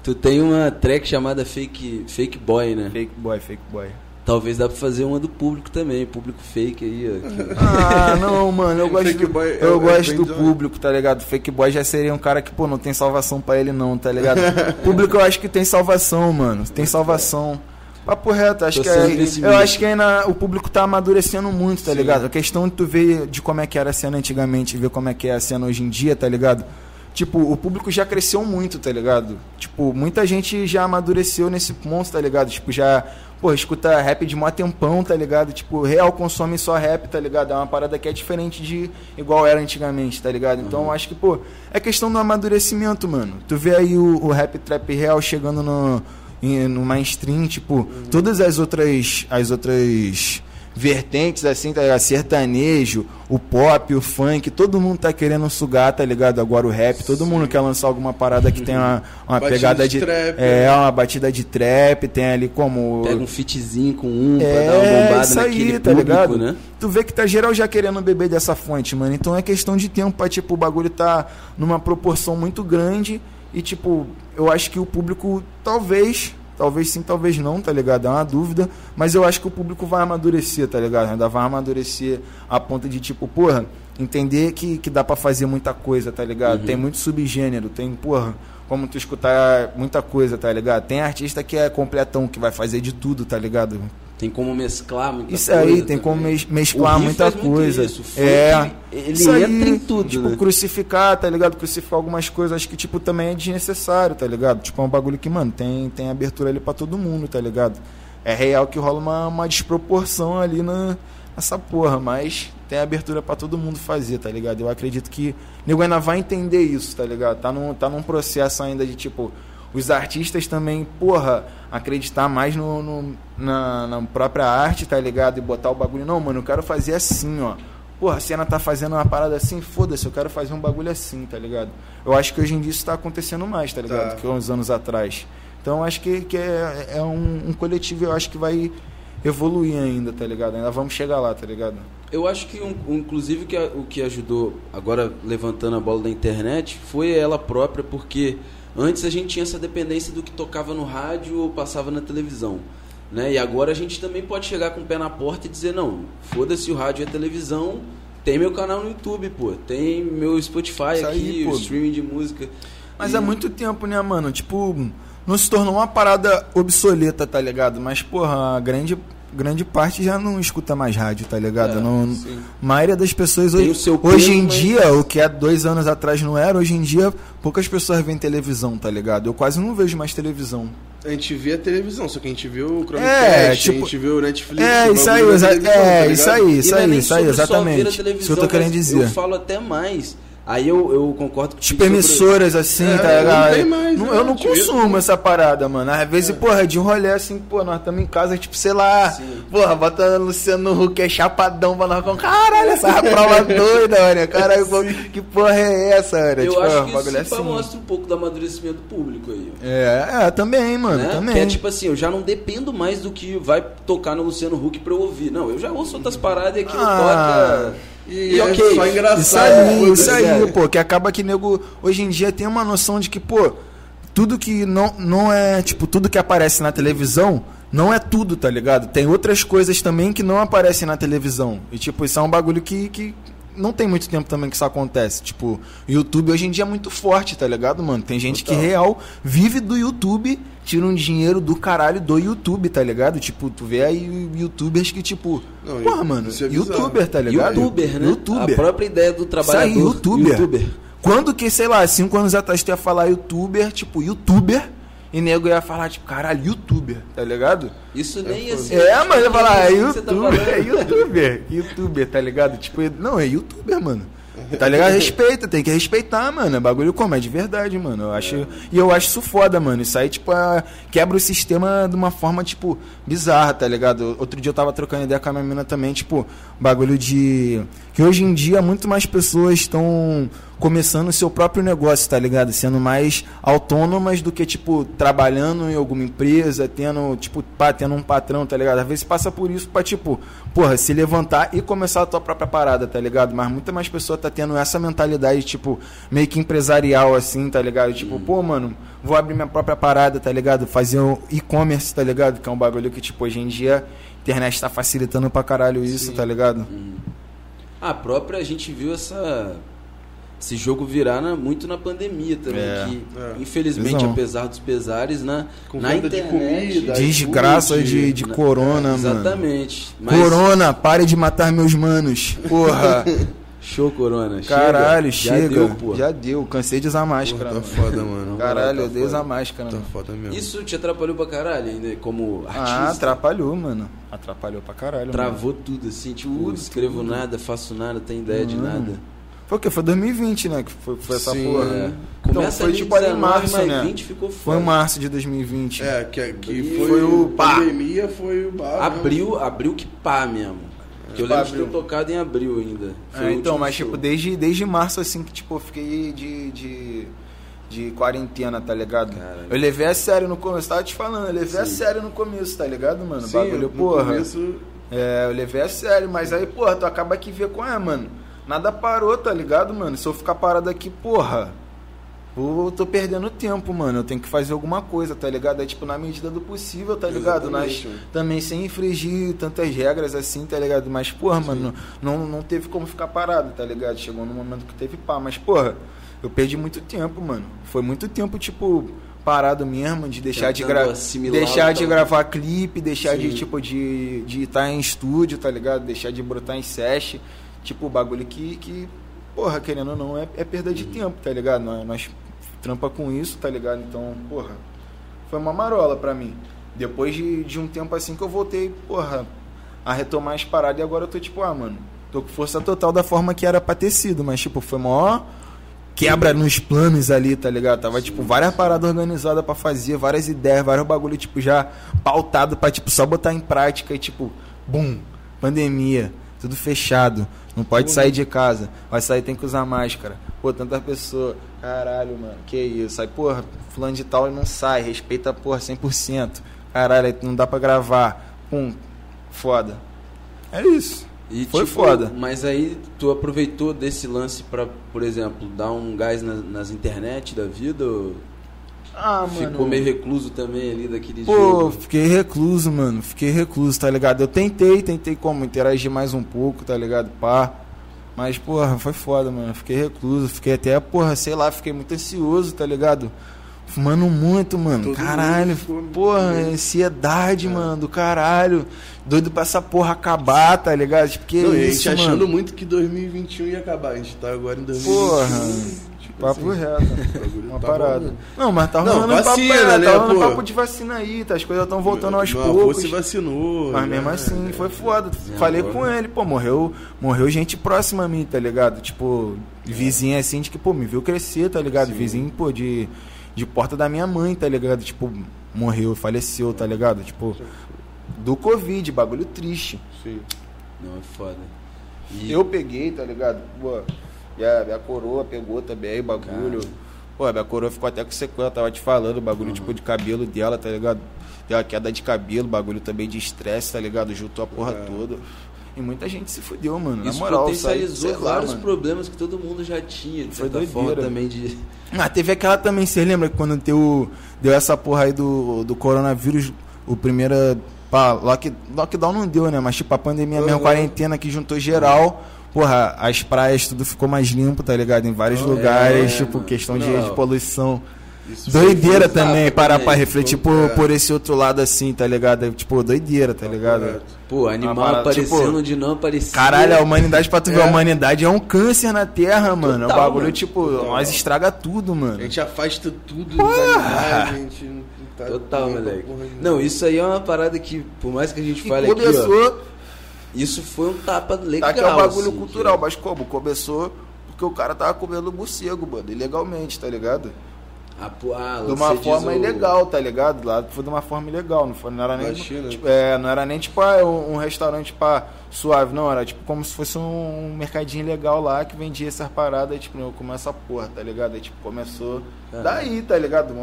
C: Tu tem uma track chamada Fake, fake Boy, né?
D: Fake boy, fake boy.
C: Talvez dá pra fazer uma do público também, público fake aí, ó. que-
D: Ah, não, mano, eu *laughs* gosto,
B: Fake
D: do,
B: boy é-
D: eu
B: é
D: gosto
B: bem
D: do público, tá ligado? Fake boy já seria um cara que, pô, não tem salvação pra ele não, tá ligado? público eu acho que tem salvação, mano. Tem salvação. Papo reto, acho
C: Tô
D: que é, eu acho que ainda o público tá amadurecendo muito, tá
C: Sim.
D: ligado? A questão de tu ver de como é que era a cena antigamente e ver como é que é a cena hoje em dia, tá ligado? Tipo, o público já cresceu muito, tá ligado? Tipo, muita gente já amadureceu nesse ponto, tá ligado? Tipo, já, pô, escuta rap de mó tempão, tá ligado? Tipo, real consome só rap, tá ligado? É uma parada que é diferente de igual era antigamente, tá ligado? Então, eu acho que, pô, é questão do amadurecimento, mano. Tu vê aí o, o rap trap real chegando no, em- no mainstream, tipo, todas as outras, as outras vertentes, assim, tá ligado? Sertanejo, o pop, o funk, todo mundo tá querendo sugar, tá ligado? Agora o rap, todo mundo quer lançar alguma parada que tem uma, uma
B: Batida
D: pegada
B: de
D: de.
B: trap,
D: é,
B: né?
D: uma batida de trap, tem ali como.
C: Pega um fitzinho com um pra
D: É,
C: dar uma bombada
D: isso aí,
C: naquele
D: tá
C: público,
D: ligado?
C: né?
D: Tu vê que tá geral já querendo beber dessa fonte, mano. Então é questão de tempo pra, tipo, o bagulho tá numa proporção muito grande. E, tipo, eu acho que o público, talvez, talvez sim, talvez não, tá ligado? É uma dúvida. Mas eu acho que o público vai amadurecer, tá ligado? Ainda vai amadurecer a ponto de, tipo, porra, entender que, que dá pra fazer muita coisa, tá ligado?
C: Uhum.
D: Tem muito subgênero, tem, porra, como tu escutar muita coisa, tá ligado? Tem artista que é completão, que vai fazer de tudo, tá ligado?
C: Tem como mesclar muita
D: Isso
C: coisa
D: aí, tem
C: também.
D: como mes- mesclar muita coisa.
C: isso,
D: é.
C: ele
D: Isso aí,
C: entra em tudo,
D: Tipo,
C: né?
D: crucificar, tá ligado? Crucificar algumas coisas, acho que, tipo, também é desnecessário, tá ligado? Tipo, é um bagulho que, mano, tem, tem abertura ali pra todo mundo, tá ligado? É real que rola uma, uma desproporção ali na, nessa porra, mas tem abertura pra todo mundo fazer, tá ligado? Eu acredito que o nego ainda vai entender isso, tá ligado? Tá num, tá num processo ainda de tipo. Os artistas também, porra, acreditar mais no, no- na, na própria arte, tá ligado? E botar o bagulho. Não, mano, eu quero fazer assim, ó. Porra, a cena tá fazendo uma parada assim, foda-se, eu quero fazer um bagulho assim, tá ligado? Eu acho que hoje em dia isso tá acontecendo mais, tá ligado?
B: Tá.
D: Que uns anos atrás. Então eu acho que, que é, é um, um coletivo, eu acho que vai evoluir ainda, tá ligado? Ainda vamos chegar lá, tá ligado?
C: Eu acho que, um- um, inclusive, que a- o que ajudou, agora levantando a bola da internet, foi ela própria, porque antes a gente tinha essa dependência do que tocava no rádio ou passava na televisão. Né? E agora a gente também pode chegar com o pé na porta e dizer, não, foda-se o rádio e a televisão, tem meu canal no YouTube, pô, tem meu Spotify
D: Isso aí,
C: aqui,
D: pô.
C: o streaming de música.
D: Mas
C: E-
D: há muito tempo, né, mano? Tipo, não se tornou uma parada obsoleta, tá ligado? Mas, porra, a grande, grande parte já não escuta mais rádio, tá ligado?
C: É,
D: não,
C: sim.
D: a maioria das pessoas hoje, hoje em
C: mas-
D: dia, o que há dois anos atrás não era, hoje em dia poucas pessoas veem televisão, tá ligado? Eu quase não vejo mais televisão.
B: A gente vê a televisão, só que a gente vê o Chromecast,
D: É, tipo-
B: a gente vê o Netflix.
D: É, isso aí,
B: televisão,
D: é,
B: tá
D: isso aí, isso
C: é
D: aí, isso aí, exatamente. Isso que eu tô querendo dizer.
C: Eu falo até mais. Aí eu, eu concordo com
D: Tipo, emissoras assim,
B: É,
D: tá
B: não
D: ligado?
B: tem mais,
D: Não-
B: né?
D: eu não
B: Tipo,
D: consumo essa parada, mano. Às vezes, porra, de um rolê assim, pô, nós estamos em casa, tipo, sei lá,
C: Sim.
D: porra, bota Luciano Huck é chapadão pra nós com caralho, essa prova *laughs* doida, mano. Caralho, que porra é essa, mano?
C: Eu
D: tipo,
C: acho
D: ó,
C: que isso
D: assim.
C: mostra um pouco do amadurecimento público aí.
D: É, é, também, mano,
C: né?
D: também.
C: Que é tipo assim, eu já não dependo mais do que vai tocar no Luciano Huck pra eu ouvir. Não, eu já ouço outras paradas e aquilo
D: Ah.
C: toca.
B: E,
C: E
B: é
C: ok,
B: só engraçado.
D: Isso aí,
B: pô,
D: isso aí,
B: ligado?
D: pô, que acaba que nego hoje em dia tem uma noção de que, pô, tudo que não, não é, tipo, tudo que aparece na televisão não é tudo, tá ligado? Tem outras coisas também que não aparecem na televisão. E, tipo, isso é um bagulho que, que não tem muito tempo também que isso acontece. Tipo, o YouTube hoje em dia é muito forte, tá ligado, mano? Tem gente que real vive do YouTube, tira um dinheiro do caralho do YouTube, tá ligado? Tipo, tu vê aí youtubers que, tipo,
B: Não,
D: porra, mano,
B: é
D: youtuber, tá ligado?
C: Youtuber, né?
D: Youtuber.
C: A própria ideia do trabalhador.
D: Isso aí, youtuber. Quando que, sei lá, cinco anos atrás tu ia falar youtuber, tipo, youtuber, e nego ia falar, tipo, caralho, youtuber, tá ligado?
C: Isso nem assim.
D: É, mas eu ia falar, é
C: tá
D: youtuber,
C: falando.
D: é youtuber, youtuber, tá ligado? Tipo, não, é youtuber, mano. Tá ligado? *laughs* Respeita, tem que respeitar, mano. É bagulho como? É de verdade, mano. Eu acho, E eu acho isso foda, mano. Isso aí, tipo, é- quebra o sistema de uma forma, tipo, bizarra, tá ligado? Outro dia eu tava trocando ideia com a minha mina também, tipo, bagulho de. Que hoje em dia muito mais pessoas estão começando o seu próprio negócio, tá ligado? Sendo mais autônomas do que, tipo, trabalhando em alguma empresa, tendo, tipo, pá, tendo um patrão, tá ligado? Às vezes passa por isso pra, tipo, porra, se levantar e começar a tua própria parada, tá ligado? Mas muita mais pessoa tá tendo essa mentalidade, tipo, meio que empresarial, assim, tá ligado? Tipo, pô, mano, vou abrir minha própria parada, tá ligado? Fazer um e-commerce, tá ligado? Que é um bagulho que, tipo, hoje em dia a internet tá facilitando pra caralho isso,
C: Sim.
D: tá ligado?
C: A própria, a gente viu essa esse jogo virar na- muito na pandemia também,
D: É,
C: que
B: é.
C: infelizmente,
D: Visão.
C: apesar dos pesares, na,
B: Com
C: na
B: venda de
C: internet...
B: comida,
D: Desgraça de, de
C: na-
D: corona, mano.
C: Exatamente. Mas-
D: Corona, pare de matar meus manos. Porra. *laughs*
C: Show, Corona. chega.
D: Caralho,
C: Já
D: chega.
C: deu, pô.
D: Já deu. Cansei de usar máscara.
B: Tá
D: mano.
B: foda, mano.
D: Caralho,
B: Tá
D: eu odeio
B: foda.
D: usar máscara.
B: Tá
D: mano.
B: foda mesmo.
C: Isso te atrapalhou pra caralho ainda, como artista?
D: Ah, atrapalhou, mano. Atrapalhou pra caralho. mano.
C: Travou tudo assim, tipo,
D: Tudo,
C: escrevo
D: tudo.
C: nada, faço nada, tenho ideia de nada.
D: Foi o quê? Foi 2020, né? Que foi, foi essa
B: Sim,
D: porra.
C: É.
D: Então,
C: Começa
D: foi tipo ali em
C: 19,
D: março, né?
C: 20 ficou
D: Foi março de 2020.
B: É, que, que foi,
D: foi o pá.
B: pandemia, foi o bar.
C: Abril, abril que pá mesmo. Que eu
D: Tipo,
C: lembro de ter tocado em abril ainda. Foi
D: É, então, mas
C: show.
D: tipo, desde, desde março, assim, que tipo, eu fiquei de, de, de quarentena, tá ligado?
C: Caralho.
D: Eu levei a sério no começo, tava te falando, eu levei a
C: Sim.
D: sério no começo, tá ligado, mano?
B: Sim,
D: Bagulho, porra.
B: começo,
D: É, eu levei a sério, mas aí, porra, tu acaba que vê com é, mano. Nada parou, tá ligado, mano? Se eu ficar parado aqui, porra. Eu tô perdendo tempo, mano. Eu tenho que fazer alguma coisa, tá ligado? É tipo na medida do possível, tá ligado? Mas
B: Exatamente,
D: também sem infringir tantas regras assim, tá ligado? Mas, porra, mano, não, não teve como ficar parado, tá ligado? Chegou no momento que teve pá. Mas, porra, eu perdi muito tempo, mano. Foi muito tempo, tipo, parado mesmo, de deixar de,
C: Tentando
D: gra
C: assimilar
D: deixar
C: o
D: de
C: tal-
D: gravar clipe, deixar de,
C: Sim.
D: tipo, de de estar em estúdio, tá ligado? Deixar de brotar em sesh. Tipo, bagulho que, que porra, querendo ou não, é, é perda de tempo, tá ligado? Nós, nós trampa com isso, tá ligado? Então, porra, foi uma marola pra mim. Depois de, de um tempo assim que eu voltei, porra, a retomar as paradas e agora eu tô tipo, ah, mano, tô com força total da forma que era pra ter sido, mas, tipo, foi maior quebra nos planos ali, tá ligado? Tava, tipo, várias paradas organizadas pra fazer, várias ideias, vários bagulho, tipo, já pautado pra, tipo, só botar em prática e, tipo, bum, pandemia, tudo fechado, não pode sair de casa, vai sair tem que usar máscara. Pô, tantas pessoas, caralho, mano, que isso? Aí, porra, fulano de tal não sai, respeita, porra, 100%. Caralho, aí não dá pra gravar. Pum, foda. É isso.
C: E,
D: Foi
C: tipo,
D: foda.
C: Mas aí tu aproveitou desse lance pra, por exemplo, dar um gás na- nas internet da vida? Ou
D: Ah,
C: ficou meio recluso também ali daquele
D: Pô,
C: jogo?
D: fiquei recluso, mano. Fiquei recluso, tá ligado? Eu tentei, tentei como interagir mais um pouco, tá ligado? Pá. Mas, porra, foi foda, mano. Fiquei recluso. Fiquei até, porra, sei lá, fiquei muito ansioso, tá ligado? Fumando muito, mano.
B: Todo
D: caralho. Porra,
B: É.
D: ansiedade, mano, do caralho. Doido pra essa porra acabar, tá ligado? Tipo, que
B: Não, e a
D: isso,
B: gente achando
D: mano.
B: muito que 2021 ia acabar. A gente tá agora em 2021.
D: Porra.
B: Tipo
D: Papo
B: assim,
D: reto. *laughs* Uma
B: tá
D: parada.
B: rolando.
D: Não, mas tá
B: Não,
D: rolando
B: vacina,
D: papo, é,
B: né,
D: tá rolando
B: pô?
D: papo de vacina aí, tá? As coisas estão voltando aos
B: Meu avô
D: poucos.
B: se vacinou.
D: Mas
B: né?
D: mesmo assim, foi foda.
C: Minha
D: Falei com
C: né?
D: ele, pô, morreu, morreu gente próxima a mim, tá ligado? Tipo, vizinha assim, de que, pô, me viu crescer, tá ligado?
B: Sim.
D: Vizinho, pô, de, de porta da minha mãe, tá ligado? Tipo, morreu, faleceu, tá ligado? Tipo, do Covid, bagulho triste.
B: Sim.
C: Não, é foda. E-
D: Eu peguei, tá ligado? Pô, e a minha coroa pegou também o bagulho.
C: Cara.
D: Pô, a minha coroa ficou até com sequela, tava te falando, o bagulho
C: Uhum.
D: tipo de cabelo dela, tá ligado? Deu uma queda de cabelo, bagulho também de estresse, tá ligado? Juntou a porra
B: É.
D: toda. E muita gente se fudeu, mano.
C: Isso
D: Na moral,
C: potencializou
D: lá,
C: vários
D: mano.
C: problemas que todo mundo já tinha, de
D: Foi
C: certa forma
D: doideira.
C: também de.
D: Ah, teve aquela também, você lembra que quando deu, deu essa porra aí do, do coronavírus, o primeiro. Pá, lock, lockdown não deu, né? Mas tipo, a pandemia mesmo,
B: Uhum.
D: quarentena que juntou geral. Porra, as praias tudo ficou mais limpo, tá ligado? Em vários
B: É,
D: lugares, tipo,
C: mano.
D: questão de, de poluição.
B: Isso
D: Doideira também, parar pra refletir
B: foi-
D: por,
B: é.
D: por esse outro lado assim, tá ligado? Tipo, doideira, tá ligado?
C: Pô, animal
D: parada,
C: aparecendo
D: tipo,
C: onde não aparecia.
D: Caralho, a humanidade, pra tu ver,
B: É.
D: a humanidade é um câncer na Terra, mano. é um
C: Total,
D: bagulho,
C: mano.
D: tipo,
B: Total.
D: nós estraga tudo, mano.
B: A gente afasta tudo dos animais, a gente não tá
C: Total, moleque. Não, isso aí é uma parada que, por mais que a gente
D: E
C: fale aqui, ó,
D: começou,
C: isso foi um tapa legal.
D: tá que é um bagulho
C: assim,
D: cultural,
C: que-
D: mas como? Começou porque o cara tava comendo morcego, mano, ilegalmente, tá ligado?
C: Ah, pô, ah,
D: De uma forma
C: o-
D: ilegal, tá ligado? Lá foi de uma forma ilegal, não, foi, não era nem. Tipo, é, não era nem tipo ah, um, um restaurante pá, suave, não, era tipo como se fosse um mercadinho legal lá que vendia essas paradas, tipo, eu como essa porra, tá ligado? Aí tipo, começou
C: Caralho.
D: daí, tá ligado?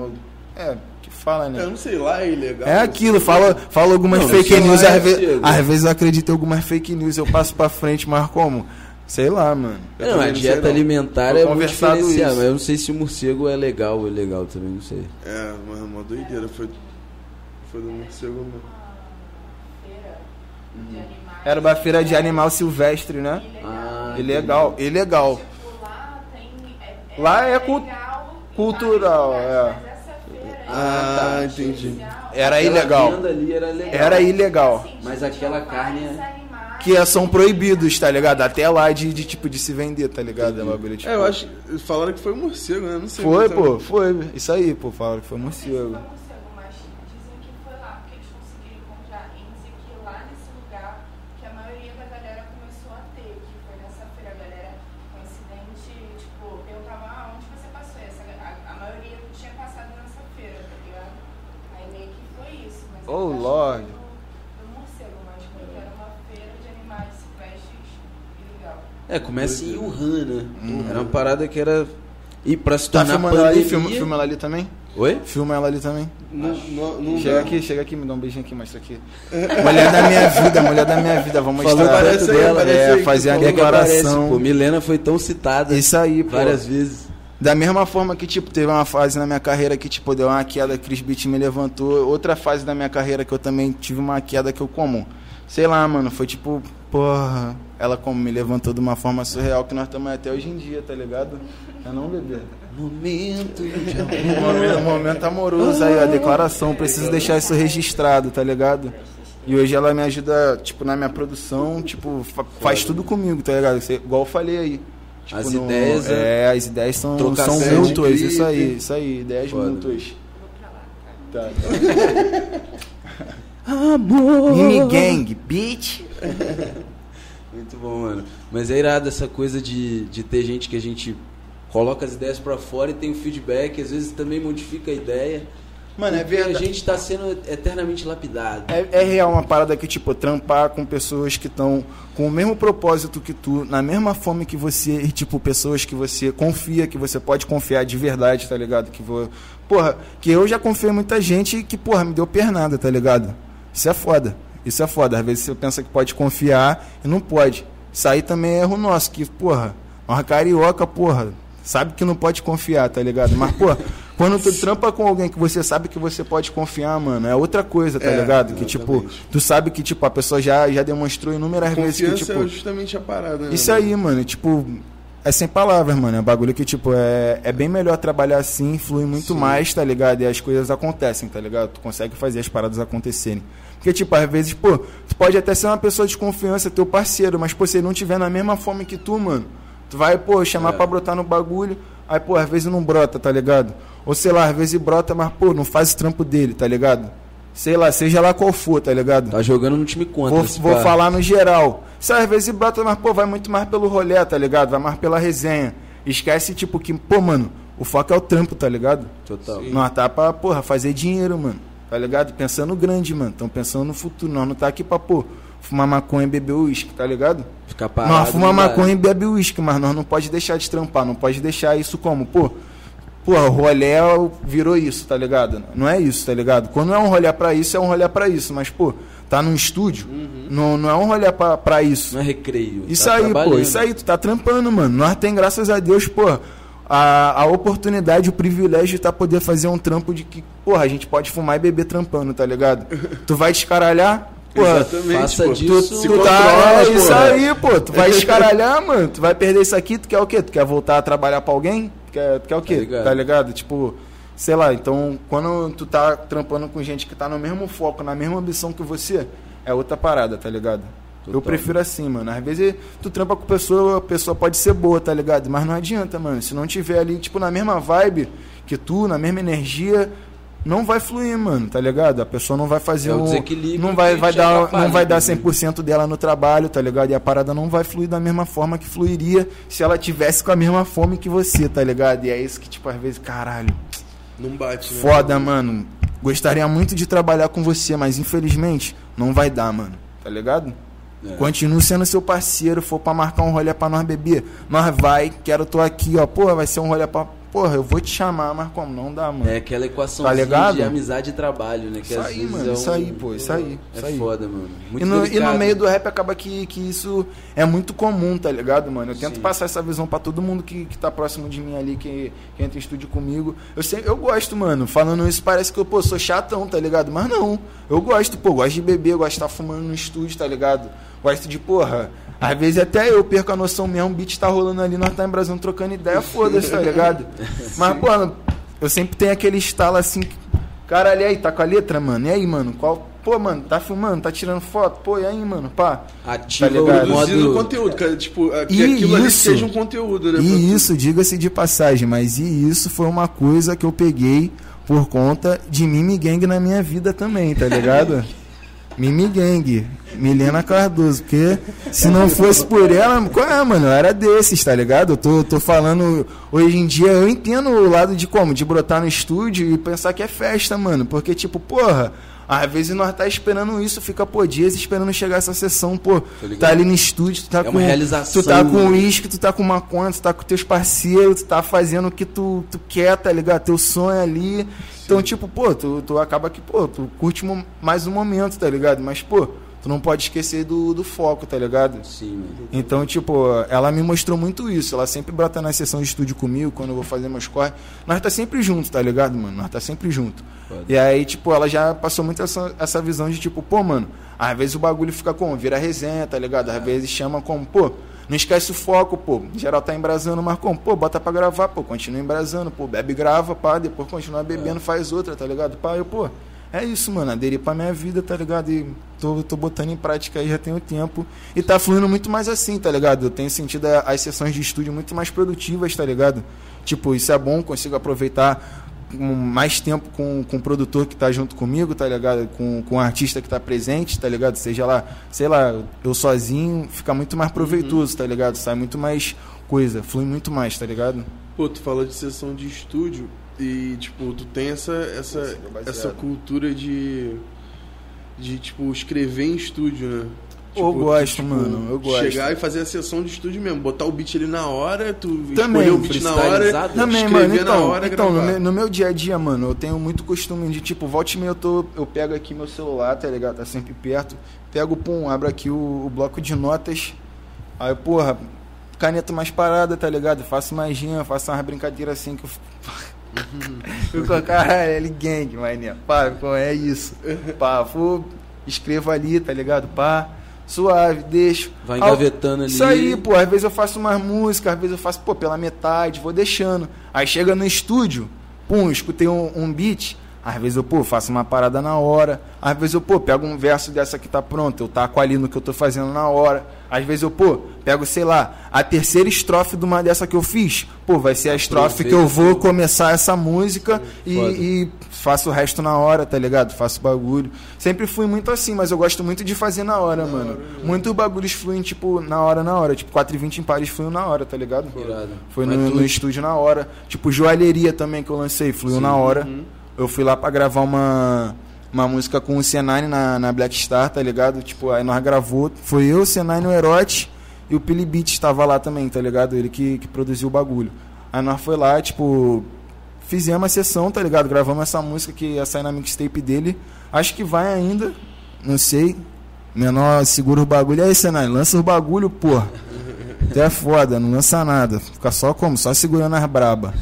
D: É, que fala, né?
B: Eu não sei lá, é ilegal.
D: É aquilo, fala, fala algumas
C: Não,
D: fake
C: lá,
D: news,
C: é
D: às, ve-
C: chega.
D: às vezes eu acredito em algumas fake news, eu passo pra frente, mas como? Sei lá, mano. Eu
C: Não, a dieta
D: não.
C: alimentar
D: Foi
C: é muito diferenciada,
D: isso.
C: mas eu não sei se o morcego é legal ou ilegal também, não sei.
B: É, mas uma doideira. Foi, foi do morcego mesmo.
D: Era uma feira de animal silvestre, né?
C: Ah,
D: Ilegal, ilegal.
E: Tipo, lá tem. É,
D: Lá é cult-
E: legal em
D: cultural, é.
E: Aí
B: Ah,
E: é
B: entendi.
E: especial.
D: Era
C: Aquela
D: ilegal.
C: era legal.
D: Era ilegal.
C: Mas aquela carne é-.
D: Que são proibidos, tá ligado? Até lá de, de tipo de se vender, tá ligado? É bagulho, tipo,
B: É, eu acho. Falaram que foi morcego, né? Não sei.
D: Foi, pô, foi. Isso aí, pô, falaram que foi morcego,
E: mas dizem que foi lá, porque eles conseguiram encontrar em Ezequiel, lá nesse lugar, que a maioria da galera começou a ter, que foi nessa feira, a galera, coincidente, tipo, perguntava, ah, onde você passou? Essa, a, a maioria tinha passado nessa feira, tá ligado? Aí meio que foi isso, mas
D: Oh,
E: eu acho que
D: Lord.
E: foi do, do morcego, mas meio que era uma feira de animais silvestres ilegal.
C: É, começa em Wuhan, né? Era uma parada que era. E pra se
D: Tá
C: tornar
D: filmando ela ali?
C: pandemia...
D: Filma, filma ela ali também?
C: Oi?
D: Filma ela ali também.
B: Não, não, não
D: Chega
B: dá.
D: aqui, chega aqui, me dá um beijinho aqui, mostra aqui. *laughs* mulher da minha vida, mulher da minha vida, vamos
C: Falou
D: mostrar.
C: tanto
B: aí,
C: dela,
D: é, fazer a
C: aparece,
D: declaração.
C: pô, Milena foi tão citada
D: Isso aí, pô.
C: várias vezes.
D: Da mesma forma que, tipo, teve uma fase na minha carreira que, tipo, deu uma queda, Chris Beat me levantou. Outra fase da minha carreira que eu também tive uma queda que eu como. Sei lá, mano, foi tipo, porra, ela como me levantou de uma forma surreal que nós estamos até hoje em dia, tá ligado? É não, bebê?
C: Momento.
D: Momento, momento amoroso aí, a declaração, preciso deixar isso registrado, tá ligado? E hoje ela me ajuda, tipo, na minha produção, tipo, fa- faz tudo comigo, tá ligado? Você- igual eu falei aí. Tipo,
C: As
D: no-
C: ideias,
D: É, as ideias são, são mútuas,
B: clipe.
D: isso aí, isso aí, ideias
C: Foda.
D: mútuas. Tá. *laughs*
C: Amor.
D: Mimi Gang, bitch.
C: Muito bom, mano. Mas é irado essa coisa de, de ter gente que a gente coloca as ideias pra fora e tem o feedback, às vezes também modifica a ideia.
D: Mano, é verdade.
C: A gente tá sendo eternamente lapidado.
D: É, é real uma parada que, tipo, trampar com pessoas que estão com o mesmo propósito que tu, na mesma fome que você, e, tipo, pessoas que você confia, que você pode confiar de verdade, tá ligado? Que vou. Porra, que eu já confiei em muita gente que, porra, me deu pernada, tá ligado? Isso é foda. Isso é foda. Às vezes você pensa que pode confiar e não pode. Isso aí também é erro nosso, que, porra, uma carioca, porra, sabe que não pode confiar, tá ligado? Mas, porra, *laughs* quando tu trampa com alguém que você sabe que você pode confiar, mano, é outra coisa, tá
B: É,
D: ligado? Que, tipo, tu sabe que, tipo, a pessoa já, já demonstrou inúmeras vezes que,
B: Confiança
D: tipo.
B: é justamente a parada, né?
D: Isso
B: mano?
D: aí, mano, tipo, é sem palavras, mano. É um bagulho que, tipo, é, é bem melhor trabalhar assim, flui muito
B: Sim.
D: mais, tá ligado? E as coisas acontecem, tá ligado? Tu consegue fazer as paradas acontecerem. Porque, tipo, às vezes, pô, tu pode até ser uma pessoa de confiança, teu parceiro, mas, pô, se ele não tiver na mesma fome que tu, mano, tu vai, pô, chamar
C: É.
D: pra brotar no bagulho, aí, pô, às vezes não brota, tá ligado? Ou sei lá, às vezes brota, mas, pô, não faz o trampo dele, tá ligado? Sei lá, seja lá qual for, tá ligado?
C: Tá jogando no time contra.
D: Vou,
C: se
D: vou
C: pá.
D: falar no geral. Isso às vezes brota, mas, pô, vai muito mais pelo rolê, tá ligado? Vai mais pela resenha. Esquece, tipo, que, pô, mano, o foco é o trampo, tá ligado?
C: Total.
D: Nós tá pra, porra, fazer dinheiro, mano. Tá ligado? Pensando grande, mano. Tão pensando no futuro. Nós não tá aqui pra, pô, fumar maconha e beber uísque, tá ligado?
C: Ficar parado.
D: nós fuma
C: não dá.
D: maconha e bebe uísque, mas nós não pode deixar de trampar. Não pode deixar isso como, pô. Pô, o rolê virou isso, tá ligado? Não é isso, tá ligado? Quando é um rolê pra isso, é um rolê pra isso. Mas, pô, tá num estúdio, não, não é um rolê pra, pra isso.
C: Não é recreio.
D: Isso
C: tá
D: aí, pô, isso aí, tu tá trampando, mano. Nós tem, graças a Deus, pô, a, a oportunidade, o privilégio de tá poder fazer um trampo de que, porra, a gente pode fumar e beber trampando, tá ligado? *laughs* tu vai descaralhar, porra.
B: Exatamente,
C: faça
B: pô.
C: disso-
B: Se
D: Tu
B: controla,
D: tá, é
B: pô.
D: isso aí, pô. Tu vai *laughs* escaralhar, mano. Tu vai perder isso aqui, tu quer o quê? Tu quer voltar a trabalhar pra alguém? Tu quer, tu quer o quê?
C: Tá ligado.
D: Tá ligado? Tipo, sei lá, então, quando tu tá trampando com gente que tá no mesmo foco, na mesma ambição que você, é outra parada, tá ligado? Eu
C: Total.
D: prefiro assim, mano. Às vezes tu trampa com pessoa, a pessoa pode ser boa, tá ligado? Mas não adianta, mano. Se não tiver ali, tipo, na mesma vibe que tu, na mesma energia, não vai fluir, mano, tá ligado? A pessoa não vai fazer
C: É o desequilíbrio
D: não vai, vai dar, não vai dar
C: inclusive.
D: 100% dela no trabalho, tá ligado? E a parada não vai fluir da mesma forma que fluiria se ela tivesse com a mesma fome que você, tá ligado? E é isso que, tipo, às vezes, caralho,
B: Não bate, né?
D: foda, mano. Gostaria muito de trabalhar com você, mas infelizmente não vai dar, mano. Tá ligado?
C: É.
D: Continuo sendo seu parceiro, for pra marcar um rolê pra nós beber, nós vai, quero tô aqui, ó. Porra, vai ser um rolê pra. Porra, eu vou te chamar, mas como? Não dá, mano.
C: É aquela equação
D: Tá ligado?
C: de amizade e trabalho, né? Que
D: Isso aí, mano,
C: é
D: isso
C: um-
D: aí, pô, isso aí,
C: É
D: isso aí.
C: foda, mano. Muito
D: E no, e no meio do rap acaba que, que isso é muito comum, tá ligado, mano? Eu tento
C: Sim.
D: passar essa visão pra todo mundo que, que tá próximo de mim ali, que, que entra em estúdio comigo. Eu sempre, eu gosto, mano. Falando isso parece que eu, pô, sou chatão, tá ligado? Mas não. Eu gosto, pô, gosto de beber, gosto de estar fumando no estúdio, tá ligado? Gosto de, porra. Às vezes até eu perco a noção mesmo, o beat tá rolando ali, nós tá embrasando, trocando ideia, foda-se, tá ligado? *laughs* Mas, pô, eu sempre tenho aquele estalo assim, caralho, e aí, tá com a letra, mano? E aí, mano, qual. Pô, mano, tá filmando, tá tirando foto? Pô, e aí, mano, pá?
C: Ativa
D: Tá ligado?
C: o
B: Produzindo
C: modo...
B: conteúdo, cara. Tipo, que
D: E
B: aquilo ali
D: isso?
B: seja um conteúdo, né?
D: E isso, diga-se de passagem, mas e isso foi uma coisa que eu peguei por conta de Mimi Gang na minha vida também, tá ligado? *laughs* Mimi Gang, Milena Cardoso, porque se não fosse por ela, qual é, mano? Eu era desses, tá ligado? Eu tô, tô falando, hoje em dia eu entendo o lado de como? De brotar no estúdio e pensar que é festa, mano, porque tipo, porra. Às vezes nós tá esperando isso, fica pô dias esperando chegar essa sessão, pô.
C: ligado?
D: Tá ali no estúdio, tu tá
C: É
D: com
C: uma realização,
D: tu tá com uísque, tu tá com maconha, tu tá com teus parceiros, tu tá fazendo o que tu, tu quer, tá ligado? Teu sonho ali. Então, tipo, pô, tu, tu acaba que, pô, tu curte mais um momento, tá ligado? Mas, pô, tu não pode esquecer do, do foco, tá ligado?
C: Sim, mano.
D: Então, tipo, ela me mostrou muito isso. Ela sempre brota na sessão de estúdio comigo, quando eu vou fazer meus corre. Nós tá sempre junto, tá ligado, mano? Nós tá sempre junto.
C: Foda.
D: E aí, tipo, ela já passou muito essa, essa visão de, tipo, pô, mano, às vezes o bagulho fica como? Vira resenha, tá ligado? Às vezes chama como, pô, não esquece o foco, pô. Geral tá embrasando, mas como? Pô, bota pra gravar, pô, continua embrasando, pô, bebe, grava, pá, depois continua bebendo, faz outra, tá ligado? Pá, eu, pô, é isso, mano, aderir pra minha vida, tá ligado? E tô, tô botando em prática aí já tem um tempo. E tá fluindo muito mais assim, tá ligado? Eu tenho sentido as sessões de estúdio muito mais produtivas, tá ligado? Tipo, isso é bom, consigo aproveitar mais tempo com, com o produtor que tá junto comigo, tá ligado? Com, com o artista que tá presente, tá ligado? Seja lá, sei lá, eu sozinho, fica muito mais proveitoso, tá ligado? Sai muito mais coisa, flui muito mais, tá ligado?
B: Pô, tu fala de sessão de estúdio e, tipo, tu tem essa, essa, essa cultura de, de, tipo, escrever em estúdio, né?
D: Eu
B: Tipo,
D: gosto,
B: tipo,
D: mano, eu gosto.
B: Chegar e fazer a sessão de estúdio mesmo, botar o beat ali na hora, tu
D: Também,
B: escolher o beat na hora?
D: Também, mano, então,
B: hora
D: então no, meu, no meu dia a dia, mano, eu tenho muito costume de, tipo, volte e meia eu, tô, eu pego aqui meu celular, tá ligado? Tá sempre perto. Pego, pum, abro aqui o, o bloco de notas. Aí, porra, caneta mais parada, tá ligado? Faço mais rima, faço umas brincadeiras assim que eu fico. Fico com a caralho, gang, mané. Pá, é isso. *laughs* Pá, vou, escrevo ali, tá ligado? Pá, suave, deixo.
C: Vai engavetando ali.
D: Isso aí, pô, às vezes eu faço umas músicas, às vezes eu faço, pô, pela metade, vou deixando. Aí chega no estúdio, pum, escutei um, um beat, às vezes eu, pô, faço uma parada na hora, às vezes eu, pô, pego um verso dessa que tá pronto, eu taco ali no que eu tô fazendo na hora. Às vezes eu, pô, pego, sei lá, a terceira estrofe de uma dessa que eu fiz, pô, vai ser a estrofe que eu vou começar essa música e, e faço o resto na hora, tá ligado? Faço bagulho. Sempre fui muito assim, mas eu gosto muito de fazer na hora, mano. Muitos bagulhos fluem, tipo, na hora, na hora. Tipo, 4 e 20 em Paris fluiu na hora, tá ligado?
C: Irado.
D: Foi no, no estúdio na hora. Tipo, joalheria também que eu lancei, fluiu na hora. Eu fui lá pra gravar uma, uma música com o Senine na, na Black Star, tá ligado? Tipo, aí nós gravou. Foi eu, o Senine, o Erote e o Pili Beat estava lá também, tá ligado? Ele que, que produziu o bagulho. Aí nós foi lá, tipo, fizemos a sessão, tá ligado? Gravamos essa música que ia sair na mixtape dele. Acho que vai ainda, não sei. Menor segura o bagulho. E aí, Senai, lança o bagulho, porra. Até é foda, não lança nada. Fica só como? Só segurando as braba.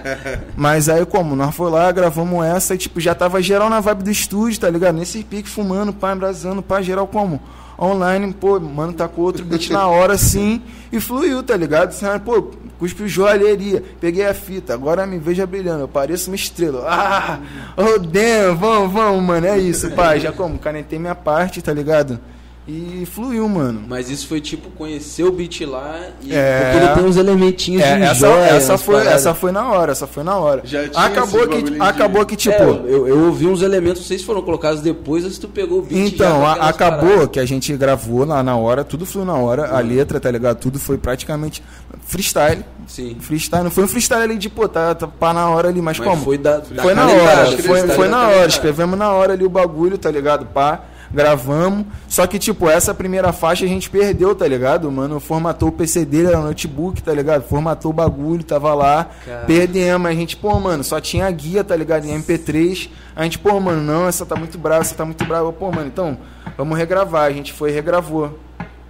D: *laughs* Mas aí como? Nós foi lá, gravamos essa e tipo, já tava geral na vibe do estúdio, tá ligado? Nesse pique, fumando, pá, embrasando, pá, geral como? Online, pô, mano, tacou outro beat na hora assim e fluiu, tá ligado? Pô, cuspiu joalheria. Peguei a fita, agora me veja brilhando, eu pareço uma estrela. Ah, oh, damn, vamos, vamos, mano, é isso, pá. Já como? Canetei minha parte, tá ligado? E fluiu, mano.
C: Mas isso foi tipo conhecer o beat lá e.
D: É.
C: Porque ele tem uns elementinhos
D: É,
C: de
D: essa,
C: joia,
D: essa, foi,
C: paradas.
D: essa foi na hora, essa foi na hora.
B: Já tinha
D: acabou que, acabou
B: de-
D: que tipo.
C: É, eu, eu ouvi uns elementos, não sei se foram colocados depois ou se tu pegou o beat
D: então, a- acabou
C: paradas.
D: que a gente gravou lá na hora, tudo fluiu na hora, a letra, tá ligado? Tudo foi praticamente freestyle.
C: Sim.
D: Freestyle, não foi um freestyle ali de, pô, tá, tá pá na hora ali, mas,
C: Mas
D: como?
C: foi da, da
D: Foi na hora, foi, foi
C: da
D: na hora, escrevemos na hora ali o bagulho, tá ligado? Pá, gravamos. Só que, tipo, essa primeira faixa a gente perdeu, tá ligado? Mano, formatou o PC dele, era notebook, tá ligado? Formatou o bagulho, tava lá.
C: Cara.
D: Perdemos. A gente, pô, mano, só tinha a guia, tá ligado? Em MP3. A gente, pô, mano, não, essa tá muito brava, essa tá muito brava. Pô, mano, então, vamos regravar. A gente foi e regravou.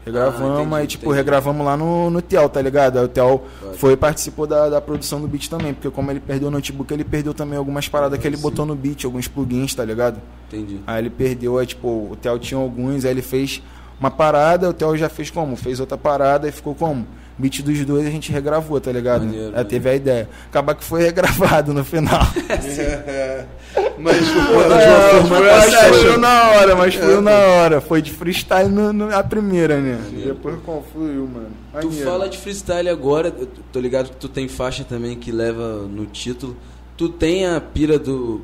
D: Regravamos,
C: Ah,
D: aí, tipo,
C: entendi.
D: regravamos lá no, no Tel, tá ligado? Aí o Tel
C: Pode.
D: foi e participou da, da produção do beat também, porque como ele perdeu o notebook, ele perdeu também algumas paradas que ele botou no beat, alguns plugins, tá ligado?
C: Entendi.
D: Aí ele perdeu, aí tipo, o Theo tinha alguns, aí ele fez uma parada, o Theo já fez como? Fez outra parada e ficou como? Beat dos dois a gente regravou, tá ligado?
C: Maneiro, maneiro.
D: teve a ideia. Acabar que foi regravado no final. *laughs* *laughs*
B: Mas, pô,
D: É,
B: foi a
D: foi na hora, mas foi na hora. Foi de freestyle no, no- a primeira, né? Depois confluiu, mano.
C: Tu
D: Maneiro.
C: fala de freestyle agora, eu tô ligado que tu tem faixa também que leva no título. Tu tem a pira do.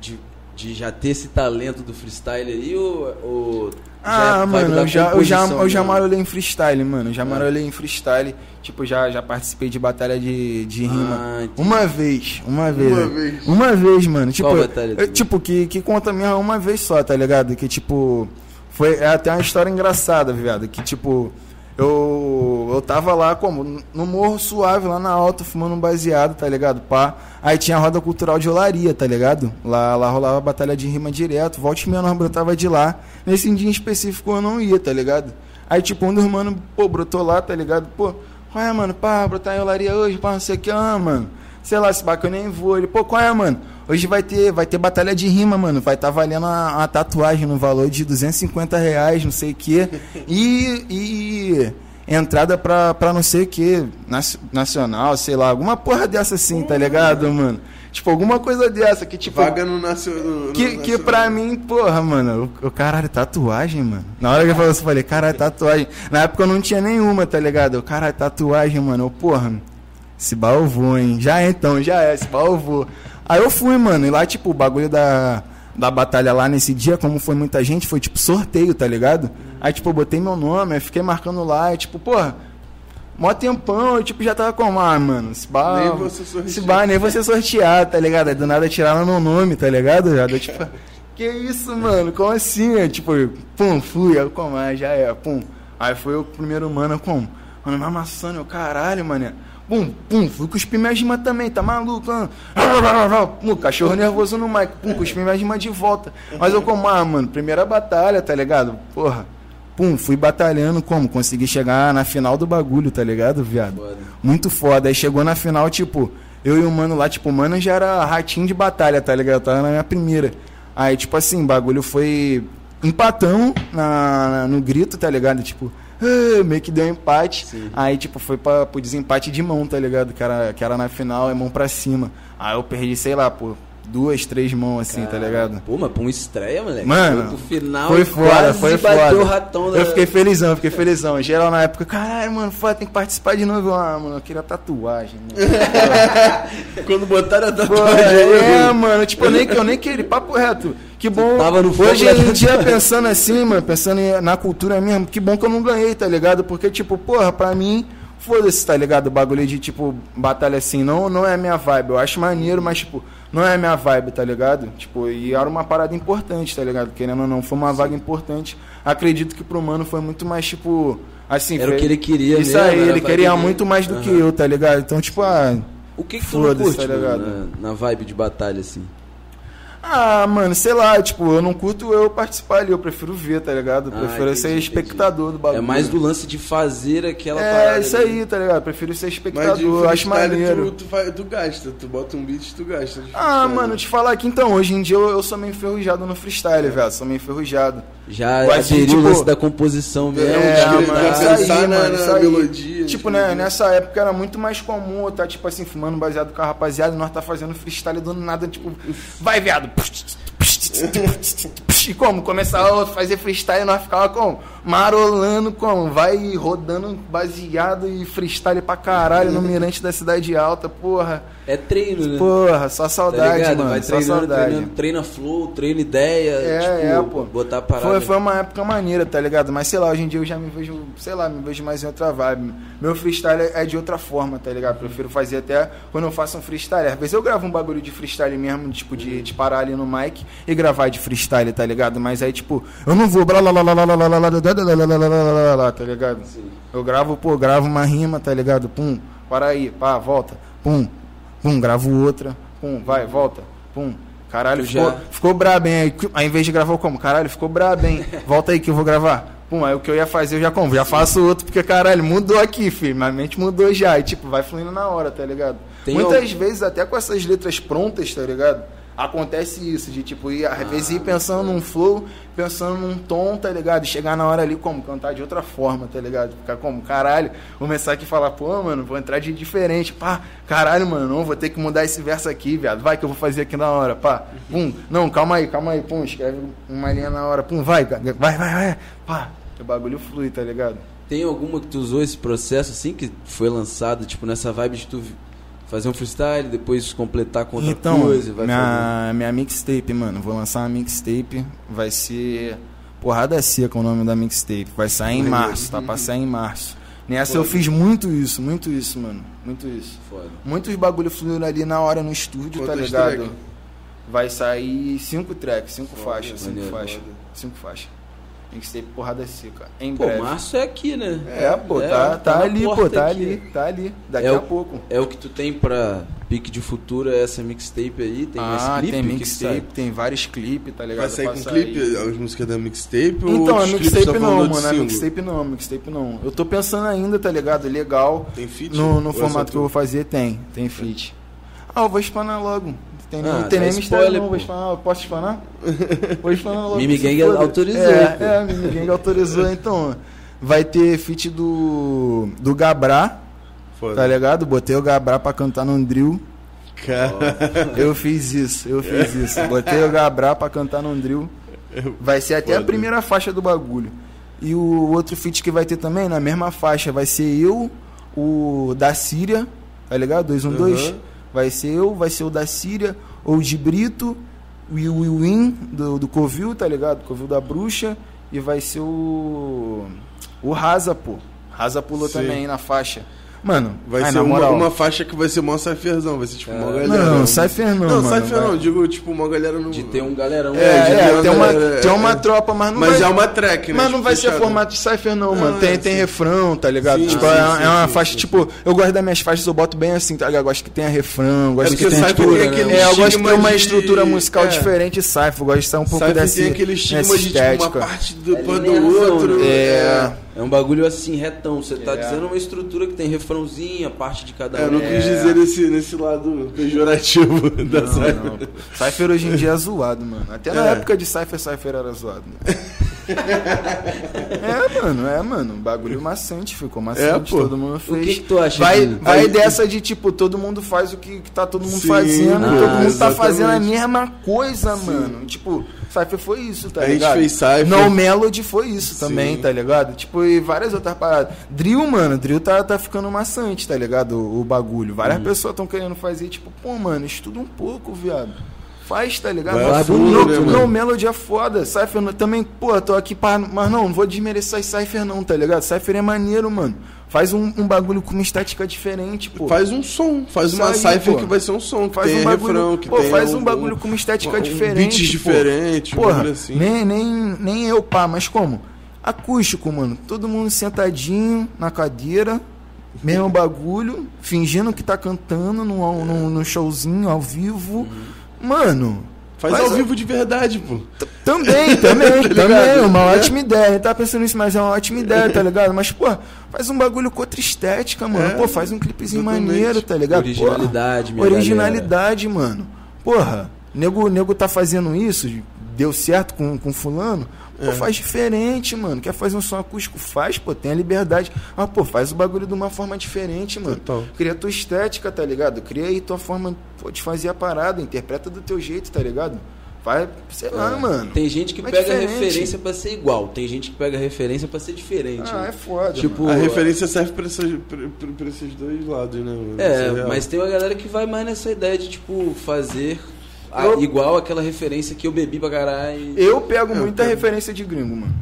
C: de, de já ter esse talento do freestyle aí ou. ou
D: Ah,
C: é vibe
D: mano,
C: da
D: eu já, eu já, eu já
C: mesmo?
D: marolei em freestyle, mano. Já
C: Ah.
D: marolei em freestyle. Tipo, já, já participei de batalha de, de rima.
C: Ah,
D: uma vez, uma vez.
B: Uma vez.
D: Uma vez, mano. Tipo,
C: Qual batalha
D: eu- tipo que, que conta mesmo uma vez só, tá ligado? Que, tipo, foi é até uma história engraçada, viado. Que, tipo, eu, eu tava lá, como? No morro suave, lá na alta, fumando um baseado, tá ligado? Pá. Aí tinha a roda cultural de olaria, tá ligado? Lá, lá rolava batalha de rima direto. Volte nós brotava de lá. Nesse dia em específico eu não ia, tá ligado? Aí, tipo, um dos mano, pô, brotou lá, tá ligado? Pô, é, mano? Pá, brotar em olaria hoje, pá, não sei o que, ah, mano. Sei lá, eu nem vou. Ele, pô, qual é, mano? Hoje vai ter, vai ter batalha de rima, mano. Vai estar valendo uma, uma tatuagem no valor de 250 reais, não sei o que. E, e entrada pra, pra não sei o que, nacional, sei lá, alguma porra dessa assim, tá ligado, mano? Tipo, alguma coisa dessa que, tipo.
B: Vaga no nacional.
D: Que, que pra mim, porra, mano, o, o caralho, tatuagem, mano. Na hora que eu falei eu falei, caralho, tatuagem. Na época eu não tinha nenhuma, tá ligado? Eu, caralho, tatuagem, mano. Eu, porra, esse baú eu vou, hein? Já é, então, já é, esse baú eu vou. Aí eu fui, mano, e lá, tipo, o bagulho da, da batalha lá nesse dia, como foi muita gente, foi tipo sorteio, tá ligado? Aí, tipo, eu botei meu nome, aí fiquei marcando lá, e tipo, porra, mó tempão, eu tipo, já tava como, ah, mano, esse bar.
B: Nem você sortear.
D: Esse bar nem você sortear, tá ligado? Aí do nada tiraram meu nome, tá ligado? Já deu tipo. *laughs* Que isso, mano? Como assim? Aí, tipo, pum, fui, aí como, ah, já é, pum. Aí foi o primeiro mano, como? Mano, amassando, eu, caralho, mano. Pum, pum, fui cuspir minha rima também, tá maluco? ah? Pum, cachorro nervoso no mic, pum, cuspi minha rima de volta. Mas eu como, ah, mano, primeira batalha, tá ligado? Porra. Pum, fui batalhando como? Consegui chegar na final do bagulho, tá ligado, viado?
C: Foda.
D: Muito foda. Aí chegou na final, tipo, eu e o mano lá, tipo, o mano já era ratinho de batalha, tá ligado? Eu tava na minha primeira. Aí, tipo assim, o bagulho foi empatão na- no grito, tá ligado? Tipo, ah, meio que deu empate.
C: Sim.
D: Aí, tipo, foi pra, pro desempate de mão, tá ligado? Que era, que era na final, é mão pra cima. Aí eu perdi, sei lá, pô, duas, três mãos assim, tá ligado?
C: Pô, mas pra uma estreia, moleque.
D: Mano,
C: foi pro final
D: foi
C: quase
D: foi
C: o ratão da...
D: Eu fiquei felizão, fiquei felizão. Geral na época, caralho, mano, foda, tem que participar de novo. Ah, mano, eu queria tatuagem, mano. *laughs*
B: Quando botaram a tatuagem.
D: é, mano, tipo, eu nem, eu nem queria, papo reto. Que bom.
C: tava no fogo
D: Hoje em dia, *laughs* pensando assim, mano, pensando na cultura mesmo, que bom que eu não ganhei, tá ligado? Porque, tipo, porra, pra mim, foda-se, tá ligado? O bagulho de, tipo, batalha assim, não, não é a minha vibe. Eu acho maneiro, mas, tipo, não é a minha vibe, tá ligado? Tipo, e era uma parada importante, tá ligado? Querendo ou não, foi uma vaga importante. Acredito que pro mano foi muito mais, tipo, assim.
C: Era o que ele queria
D: Isso
C: mesmo,
D: aí, ele queria
C: dele.
D: muito mais do que
C: Aham.
D: eu, tá ligado? Então, tipo, ah.
C: O que que tu não
D: Foda-se,
C: curte,
D: tá
C: mano,
D: ligado?
C: na, na vibe de batalha, assim?
D: Ah, mano, sei lá, tipo, eu não curto eu participar ali, eu prefiro ver, tá ligado? Eu
C: Ah,
D: prefiro
C: entendi,
D: ser
C: entendi.
D: espectador do bagulho.
C: É mais do lance de fazer aquela
D: É,
C: parada.
D: isso
C: ali.
D: aí, tá ligado? Eu prefiro ser
B: Mas
D: espectador, acho maneiro.
B: tu, tu, faz- tu gasta, tu bota um beat tu gasta.
D: Ah, mano, te falar aqui então, hoje em dia eu, eu sou meio enferrujado no freestyle, velho. Sou meio enferrujado.
C: Já aderiu o
D: tipo,
C: lance da composição mesmo.
D: É,
C: de
B: mano,
D: isso aí,
B: pensar na-
D: mano,
B: na melodia,
D: Tipo,
B: tipo,
D: né, nessa época era muito mais comum eu estar, tipo assim, fumando baseado com a rapaziada e nós tá fazendo freestyle do nada, tipo, vai, viado. E como? Começava a fazer freestyle e nós ficava como? Marolando como? Vai rodando baseado e freestyle pra caralho no mirante da cidade alta, porra.
C: É treino, né?
D: Porra, só saudade,
C: tá
D: mano.
C: Vai
D: só saudade.
C: treinando, treina flow, treina ideia.
D: É,
C: tipo,
D: é, pô.
C: Botar parada.
D: Foi, foi uma época maneira, tá ligado? Mas sei lá, hoje em dia eu já me vejo, sei lá, me vejo mais em outra vibe. Meu freestyle é de outra forma, tá ligado? Prefiro fazer até quando eu faço um freestyle. Às vezes eu gravo um bagulho de freestyle mesmo, tipo, de, de parar ali no mic e gravar de freestyle, tá ligado? Mas aí, tipo, eu não vou, tá ligado? Eu gravo, pô, gravo uma rima, tá ligado? Pum, para aí, pá, volta, pum, pum, gravo outra, pum, vai, volta, pum. Caralho,
C: Tu
D: ficou,
C: já-
D: ficou brabo, hein? Aí, ao invés de gravar como? Caralho, ficou brabo, hein? *laughs* Volta aí que eu vou gravar. Pum, aí o que eu ia fazer eu já como? Já faço outro, porque caralho, mudou aqui, filho. Minha mente mudou já. E tipo, vai fluindo na hora, tá ligado?
C: Tem
D: Muitas
C: al-
D: vezes, até com essas letras prontas, tá ligado? Acontece isso, de tipo, ir, às vezes ir pensando num flow, pensando num tom, tá ligado? E chegar na hora ali como? Cantar de outra forma, tá ligado? Ficar como? Caralho, começar aqui e falar, pô, mano, vou entrar de diferente, pá, caralho, mano, não, vou ter que mudar esse verso aqui, viado, vai que eu vou fazer aqui na hora, pá, pum, não, calma aí, calma aí, pum, escreve uma linha na hora, pum, vai, vai, vai, vai, pá, o bagulho flui, tá ligado?
C: Tem alguma que tu usou esse processo assim, que foi lançado, tipo, nessa vibe de tu fazer um freestyle, depois completar com outra
D: então,
C: coisa? Vai
D: minha, minha mixtape, mano, vou lançar uma mixtape, vai ser Porrada Seca o nome da mixtape, vai sair em março, tá pra sair em março. Nessa eu fiz muito isso, muito isso, mano, muito isso.
C: Foda.
D: Muitos bagulho fluindo ali na hora no estúdio, tá
B: Quantas
D: ligado?
B: track?
D: Vai sair cinco tracks, cinco faixas, cinco faixas,
B: foda.
D: cinco faixas. Mixtape Porrada Seca, em
C: Pô,
D: breve.
C: março é aqui, né?
D: É, pô, tá, tá,
C: na
D: ali, pô, tá
C: aqui.
D: ali, tá ali, daqui
C: É
D: a
C: o-
D: pouco.
C: É o que tu tem pra pique de futuro, é essa mixtape aí? Tem mais
D: ah,
C: clipe?
D: tem
C: que que
D: mixtape, tem vários clipes, tá ligado?
B: Vai sair com clipe, as músicas da mixtape? ou
D: Então, a
B: outros clipes
D: mixtape não, mano. A
B: single?
D: mixtape não, a mixtape não. Eu tô pensando ainda, tá ligado? Legal.
B: Tem feat?
D: No, no
B: Ou é
D: formato que eu vou fazer, tem. Tem feat. Ah, eu vou explanar logo. Tem, nem-
C: Ah,
D: tem nem mistério,
C: spoiler,
D: não. Vou explanar. Posso explanar? Vou explanar logo. *laughs*
C: Mimi Gang autorizou,
D: É, é, Mimi Gang autorizou. *laughs* Então, vai ter feat do, do Gabrá, tá ligado? Botei o Gabrá pra cantar no drill.
B: Cara,
D: Eu fiz isso, eu fiz isso. Botei o Gabrá pra cantar no drill. Vai ser até a
B: Foda.
D: primeira faixa do bagulho. E o outro feat que vai ter também, na mesma faixa, vai ser eu, o da Síria, tá ligado? 212.
B: Uhum.
D: Vai ser eu, vai ser o da Síria, ou o de Brito, o Will Win do, do Covil, tá ligado? Covil da Bruxa. E vai ser o. O Raza, pô. Raza pulou
B: Sim.
D: também na faixa. Mano,
B: Vai
D: ai,
B: ser uma, uma faixa que vai ser mó cypherzão, vai ser tipo uma galera.
D: Não, Cypher não,
B: Não,
D: mano,
B: Cypher não, digo tipo uma galera no.
C: De ter um galerão.
D: É,
B: É, de
D: é,
B: ter
D: tem
B: uma
D: uma,
B: galera-
D: tem uma
B: é.
D: tropa, mas não
B: Mas
D: vai...
B: é uma track, né?
D: Mas não
B: tipo,
D: vai ser formato de Cypher, não,
B: Não,
D: mano.
B: é,
D: Tem, tem
B: sim.
D: refrão, tá ligado?
B: Sim,
D: tipo,
B: sim,
D: é,
B: sim,
D: é uma
B: sim,
D: faixa,
B: sim.
D: tipo, eu gosto das minhas faixas, eu boto bem assim, tá ligado? Eu gosto que tenha refrão, gosto
B: É
D: que
B: porque
D: tenha,
B: Cypher
D: tipo, é, eu gosto de
B: estigma
D: ter uma estrutura musical
B: é.
D: diferente de Cypher, eu gosto de ser um pouco dessa
B: tem aquele estigma de tipo, uma
D: estética.
B: parte do
C: É
B: outro.
C: né?
D: É.
C: É um bagulho assim, retão. Você tá
D: É.
C: dizendo uma estrutura que tem refrãozinho, a parte de cada
B: É, eu
C: um.
B: não quis dizer nesse, nesse lado pejorativo *laughs* da
D: Não,
B: Cypher.
D: não. Cypher hoje em dia é zoado, mano. Até na
B: É.
D: época de Cypher, Cypher era zoado. Mano. *laughs* é, mano, é, mano. Bagulho maçante, ficou maçante,
B: É, pô.
D: todo mundo fez.
C: que que tu acha
D: Vai,
C: de-
D: vai
B: Aí-
D: dessa de tipo, todo mundo faz o que, que tá todo mundo
B: Sim,
D: fazendo,
C: ah,
D: todo mundo tá
B: exatamente.
D: fazendo a mesma coisa, mano. Tipo, Cypher foi isso, tá
B: A gente
D: ligado?
B: fez Cypher.
D: No Melody foi isso também,
B: Sim.
D: tá ligado? Tipo, e várias outras paradas. Drill, mano, Drill tá, tá ficando maçante, tá ligado? O, o bagulho.
B: Uhum.
D: Várias pessoas estão querendo fazer, tipo, pô, mano, estuda um pouco, viado. Faz, tá ligado?
B: Vai
D: no,
B: né, mano?
D: Melody é foda. Cypher também, pô, tô aqui pra. Mas não, não vou desmerecer Cypher, não, tá ligado? Cypher é maneiro, mano. Faz um, um bagulho com uma estética diferente, pô.
B: Faz um som, faz
D: Isso
B: uma
D: aí,
B: Cypher
D: pô.
B: que vai ser um som, que
D: Faz
B: tem
D: um bagulho,
B: refrão, que
D: pô,
B: tem
D: faz um bagulho com uma estética
B: um
D: diferente.
B: beats
D: pô.
B: diferente, um
D: Porra,
B: assim.
D: nem, nem, nem eu, pá, mas como? Acústico, mano. Todo mundo sentadinho na cadeira, mesmo bagulho, fingindo que tá cantando no, no, no showzinho ao vivo. Mano.
B: Faz, ao vivo de verdade, pô.
D: Também, também, *laughs*
B: Tá
D: também. Uma
B: É.
D: ótima ideia. Eu tava pensando nisso, mas é uma ótima ideia, tá ligado? Mas, pô, faz um bagulho com outra estética, mano.
B: É,
D: pô, faz um clipezinho
B: exatamente.
D: maneiro, tá ligado?
C: Originalidade,
D: Porra, Originalidade, mano. Porra, nego, nego tá fazendo isso, deu certo com, com fulano. Pô,
B: É.
D: faz diferente, mano. Quer fazer um som acústico? Faz, pô, tem a liberdade. Mas, pô, faz o bagulho de uma forma diferente, mano.
B: Total.
D: Cria tua estética, tá ligado? Cria aí tua forma pô, de fazer a parada. Interpreta do teu jeito, tá ligado? Vai, sei lá,
B: É.
D: mano.
C: Tem gente que
D: Mas
C: pega
D: diferente.
C: referência pra ser igual, tem gente que pega referência pra ser diferente.
D: Ah,
C: né?
D: é foda.
C: Tipo,
D: mano.
B: A referência serve pra, essas, pra, pra- esses dois lados, né? mano?
C: É,
B: real.
C: mas tem uma galera que vai mais nessa ideia de, tipo, fazer a-
D: Eu-
C: igual aquela referência que eu bebi pra caralho.
D: Eu pego
B: Eu
D: muita
B: pego.
D: referência de gringo, mano.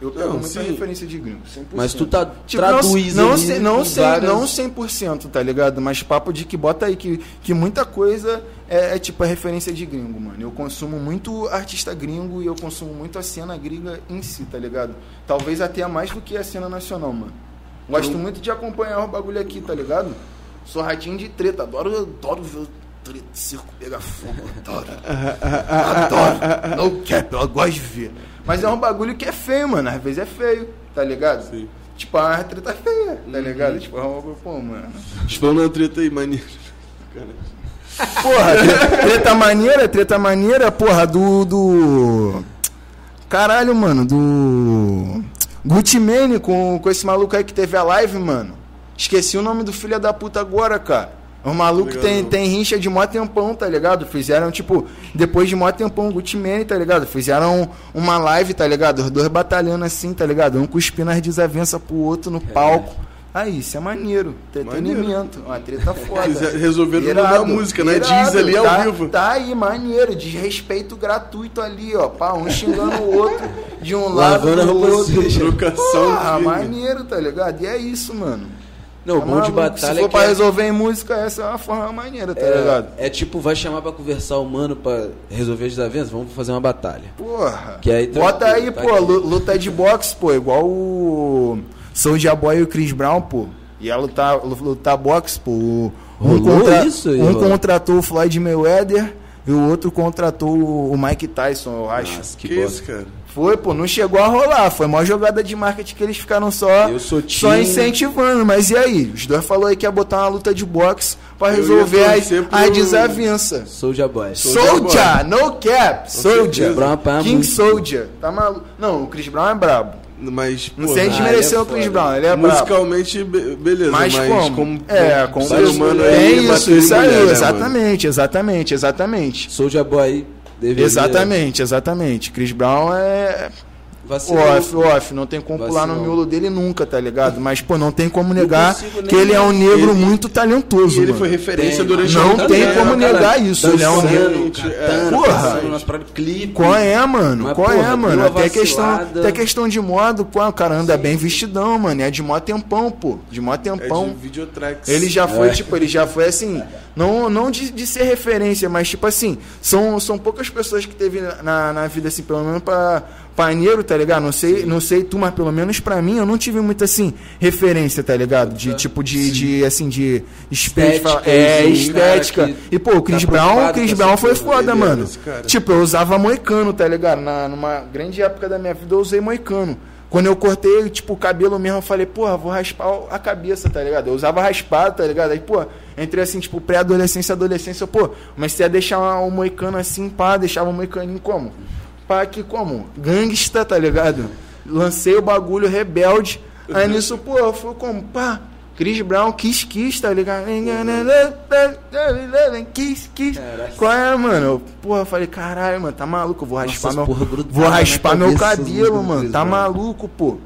D: Eu pego
B: Não,
D: muita
B: sim.
D: referência de gringo. 100%.
C: Mas tu tá,
D: Tipo,
C: traduz
D: não,
C: ali
D: sei- não,
C: em
D: sei,
C: várias-
D: não 100%, tá ligado? Mas papo de que bota aí que, que muita coisa é, é tipo a referência de gringo, mano. Eu consumo muito artista gringo e eu consumo muito a cena gringa em si, tá ligado? Talvez até mais do que a cena nacional, mano. Gosto muito de acompanhar o bagulho aqui, tá ligado? Sou ratinho de treta, adoro, adoro ver treta, circo pegar fogo, adoro. *laughs* adoro. No cap, eu gosto de ver. Mas é um bagulho que é feio, mano. Às vezes é feio, tá ligado?
B: Sim.
D: Tipo, a treta feia, tá ligado? Tipo, é um bagulho, pô, mano.
B: Explana uma treta aí, maneiro. *laughs*
D: Porra, tre- treta maneira, treta maneira, porra, do. do... Caralho, mano, do. Gucci Mane com, com esse maluco aí que teve a live, mano. Esqueci o nome do filho da puta agora, cara. O maluco
B: Ligado,
D: tem, tem rincha de mó tempão, tá ligado? Fizeram, tipo, depois de mó tempão, Gucci Mane, tá ligado? Fizeram uma live, tá ligado? Os dois batalhando assim, tá ligado? Um cuspindo as desavenças pro outro no palco. Aí, isso é maneiro. Entretenimento. Uma treta *laughs* foda.
B: Resolveram
D: Irado,
B: meio da música, né?
D: irado,
B: Diz ali ao
D: tá,
B: vivo.
D: Tá aí, maneiro. Desrespeito gratuito ali, ó. Pá, um xingando o outro de um lado
C: Lavando a
D: do outro.
B: Trocação
D: Porra, maneiro, tá ligado? E é isso, mano.
C: Não, o
D: Tá
C: bom de
D: maluco?
C: batalha
D: Se for
C: é que
D: pra
C: é-
D: resolver em música, essa é uma forma maneira, tá ligado?
C: é, é tipo, vai chamar pra conversar o mano pra resolver as desavenças, vamos fazer uma batalha.
D: Porra.
C: Que aí
D: Bota
C: tranquilo,
D: aí,
C: tá
D: pô,
C: aqui.
D: lu- luta de boxe, pô, igual o Soulja Boy e o Chris Brown, pô. Ia lutar, lu- lutar boxe, pô. Um,
C: Rolou isso
D: um
C: rolou?
D: contratou o Floyd Mayweather e o outro contratou o Mike Tyson, eu acho.
C: Nossa,
B: Que,
C: que,
B: isso, cara?
D: Foi, pô, não chegou a rolar. Foi uma jogada de marketing que eles ficaram só,
C: Eu sou
D: só incentivando. Mas e aí? Os dois falou aí que ia botar uma luta de boxe
B: ia
D: resolver as,
B: pro-
D: as desavenças.
C: Soulja Boy.
D: Soldier, no cap, Soldier.
C: Brown é
D: King. Soldier. Tá maluco? Não, o Chris Brown é brabo.
B: Mas,
D: Não
B: pô,
D: sei
C: ah,
D: desmerecer
C: ele é
D: o Chris
C: foda.
D: Brown, ele é brabo.
B: musicalmente, be- beleza,
D: Mas,
B: mas,
D: como? É, como
B: ser humano
D: é
B: aí,
D: isso, isso aí,
B: mulher, né,
D: exatamente, exatamente, exatamente.
C: Soulja Boy deveria...
D: Exatamente, exatamente. Chris Brown é. O
C: Vacilou.
D: off, off, não tem como pular no
C: Vacilou.
D: miolo dele nunca, tá ligado? Mas, pô, não tem como negar que ele é um negro
B: Ele-
D: muito talentoso,
B: E ele
D: mano.
B: foi referência
C: Tem.
B: durante
D: Não tem como negar isso, ele é um
B: negro.
D: Porra.
C: clipe.
D: Qual é, mano?
C: Mas,
D: Qual é,
C: porra,
D: mano?
C: deu uma
D: Até questão, até questão de modo, qual, o cara anda bem vestidão, mano. É de mó tempão, pô. De mó
B: É
D: tempão.
B: de videotracks.
D: Ele já foi,
C: É.
D: tipo, ele já foi assim, não, não de, de ser referência, mas tipo assim, são, são poucas pessoas que teve na, na vida, assim, pelo menos pra, pra negro, tá ligado? Não sei, não sei tu, mas pelo menos pra mim, eu não tive muita, assim, referência, tá ligado? De tipo, de, de assim, de
C: Estética.
D: É, estética. E pô, o Chris
C: tá
D: Brown, Chris Brown foi foda,
B: era
D: mano. Tipo, eu usava moicano, tá ligado? Na, numa grande época da minha vida eu usei moicano. Quando eu cortei, tipo, o cabelo mesmo, eu falei, porra, vou raspar a cabeça, tá ligado? Eu usava raspado, tá ligado? Aí, pô, entrei assim, tipo, pré-adolescência, adolescência, pô, comecei a deixar o moicano assim, pá, deixava o moicaninho como? Pá, aqui como? Gangsta, tá ligado? Lancei o bagulho rebelde. Aí nisso, pô, fui como? Pá, Chris Brown, Kiss Kiss, tá ligado? Kiss Kiss.
C: Caralho.
D: Qual é, mano? Porra, eu falei, caralho, mano, tá maluco? Eu vou raspar
C: essas
D: meu.
C: porra
D: Vou raspar meu cabelo, mano.
C: Chris
D: Tá
C: Brown.
D: maluco, pô.